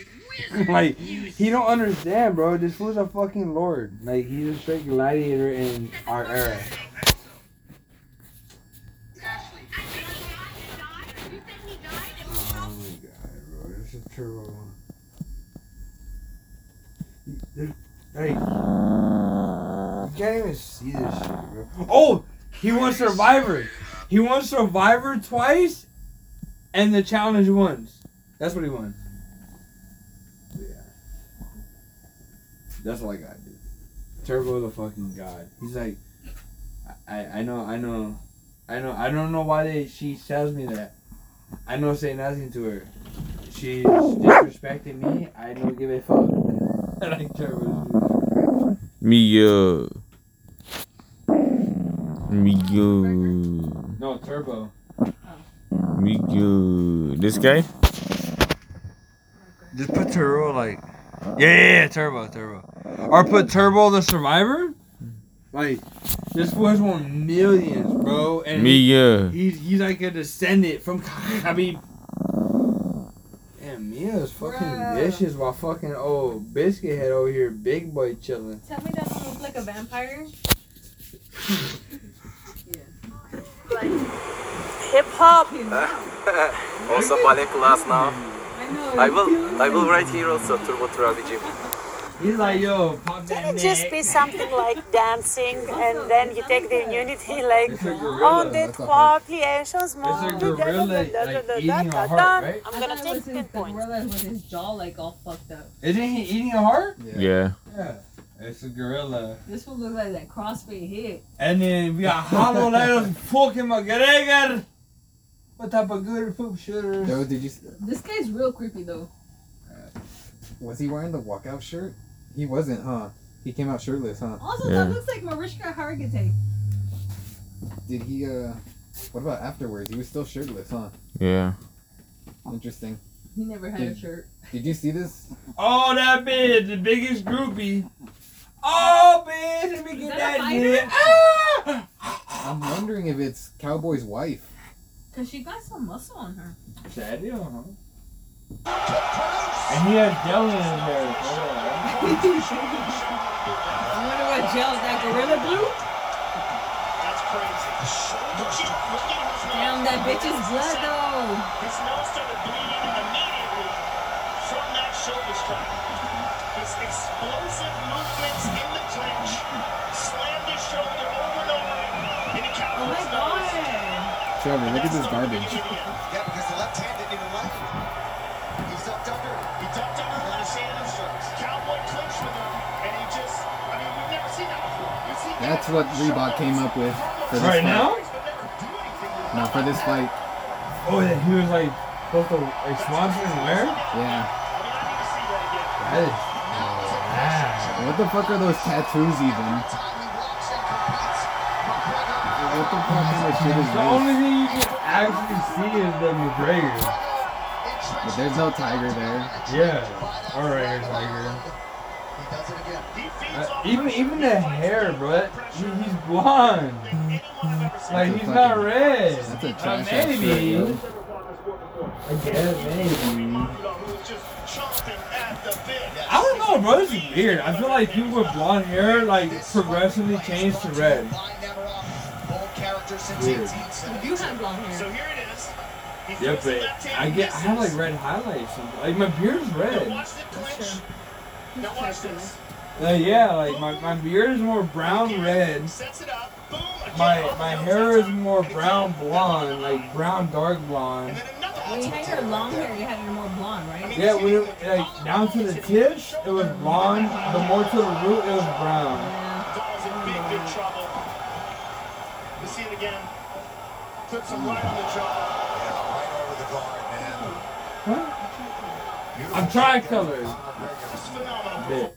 like he don't understand, bro. This fool's a fucking lord. Like he's a straight gladiator in our era. Oh my god, bro, this is turbo Hey. You can't even see this shit, bro. Oh! He won Survivor! He won Survivor twice and the challenge once. That's what he won. Yeah. That's all I got, dude. Turbo the fucking god. He's like I I know I know I know I don't know why they she tells me that. I don't say nothing to her. She's disrespecting me. I don't give a fuck. I like uh, uh, Turbo. Me uh. Me good. No, Turbo. Me good. This guy? Just put Turbo like yeah, yeah, yeah, Turbo, Turbo. Or put Turbo the Survivor. Like this was one millions, bro. And Me, uh, he- yeah. He's he's like a descendant from Khabib. Damn, Mia's fucking Bruh. vicious while fucking old biscuit head over here, big boy chilling. Tell me that don't look like a vampire. Hip hop. also ballet class now. I will I will write here also Turbo Tradici. He's like, yo, pop Can that it just neck. be something like dancing and then you take the immunity like It's a gorilla. on the That's a trois pliations more. It's a gorilla, like, eating a heart, right? I'm gonna take ten points. gorilla with his jaw like all fucked up. Isn't he eating a heart? Yeah. Yeah. It's a gorilla. This one looks like that CrossFit hit. And then we got Hollow Knight fucking McGregor. What type of good poop shooter? Yo, did you? This guy's real creepy though. Was he wearing the walkout shirt? He wasn't, huh? He came out shirtless, huh? Also, that looks like Mariska Hargitay. Did he? uh What about afterwards? He was still shirtless, huh? Yeah. Interesting. He never had a shirt. Did you see this? Oh, that bitch, the biggest groupie. Oh, bitch, let me get that that, a dick. I'm wondering if it's Cowboy's wife. Cause she got some muscle on her. Sad deal, huh? And he has gel in his hair. I wonder what gel is that gorilla blue. That's crazy. Look at, look at his Damn, that bitch's blood though. His nose started bleeding immediately from that shoulder strike. His explosive movements in the clinch slammed his shoulder over and over into Cowboy's nose. Trevor, look at this garbage. That's what Reebok came up with for this Right fight. now? No, for this fight. Oh, yeah, he was like both to like sponsor and wear? Yeah. That is bad. What the fuck are those tattoos even? What the fuck kind of shit is The this? only thing you can actually see is the McGregor. But there's no tiger there. Yeah. Alright, here's Tiger. Uh, even even the hair, bro. He, he's blonde. Like he's not red. That's a Uh, trash ass maybe. shirt. I guess maybe. I don't know, bro. This is weird. I feel like people with blonde hair like progressively change to red. Weird. You have blonde hair. So here it is. He Yeah, but I get I have like red highlights. Like my beard's Now red. watch the clinch. Now watch this. Uh, yeah, like my, my beard is more brown red. My my hair is more brown blonde, like brown dark blonde. When you had your long hair, you had it more blonde, right? Yeah, when it like down to the tips, it was blonde. The more to the root, it was brown. Dawes in big, big trouble. You see it again. Puts him right on the jaw. I'm tri-colored. Bit.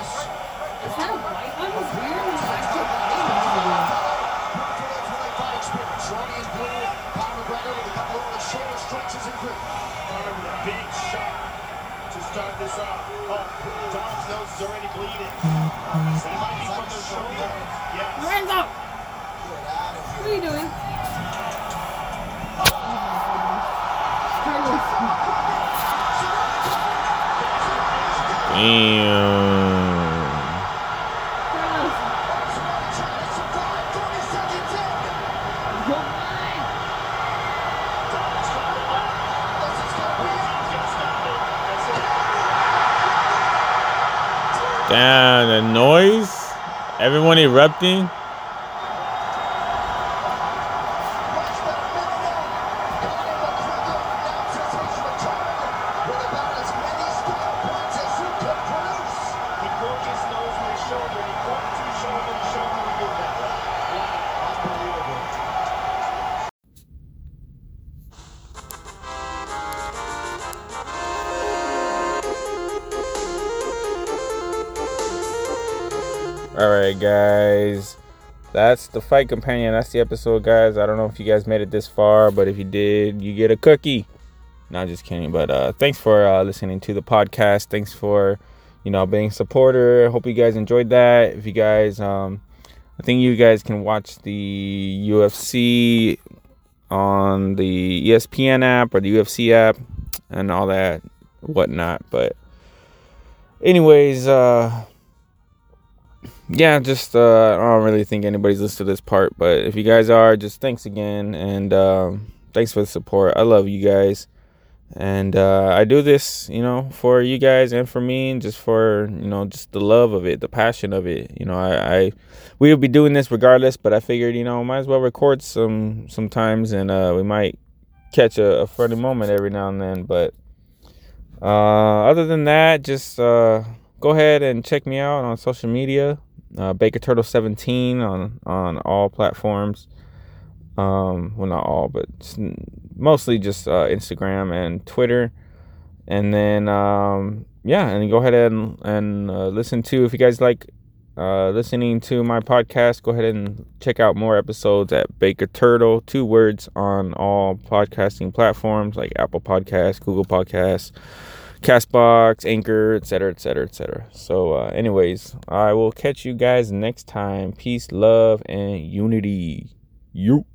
Damn. Damn, the noise. Everyone erupting. Guys. That's the fight companion. That's the episode, guys. I don't know if you guys made it this far, but if you did, you get a cookie. Not just kidding, but uh, thanks for uh, listening to the podcast. Thanks for, you know, being a supporter. Hope you guys enjoyed that. If you guys, um, I think you guys can watch the UFC on the ESPN app or the UFC app and all that whatnot. But, anyways, uh, yeah, just uh, I don't really think anybody's listened to this part, but if you guys are, just thanks again and um, thanks for the support. I love you guys, and uh, I do this, you know, for you guys and for me, and just for you know, just the love of it, the passion of it. You know, I, I we would be doing this regardless, but I figured, you know, might as well record some sometimes, and uh, we might catch a, a funny moment every now and then. But uh, other than that, just uh, go ahead and check me out on social media uh, Baker Turtle 17 on on all platforms. Um, well, not all, but mostly just uh, Instagram and Twitter. And then um, yeah, and go ahead and and uh, listen to if you guys like uh, listening to my podcast. Go ahead and check out more episodes at Baker Turtle, two words on all podcasting platforms like Apple Podcasts, Google Podcasts. Castbox, Anchor, etc., etc., etc. So, uh, anyways, I will catch you guys next time. Peace, love, and unity. You.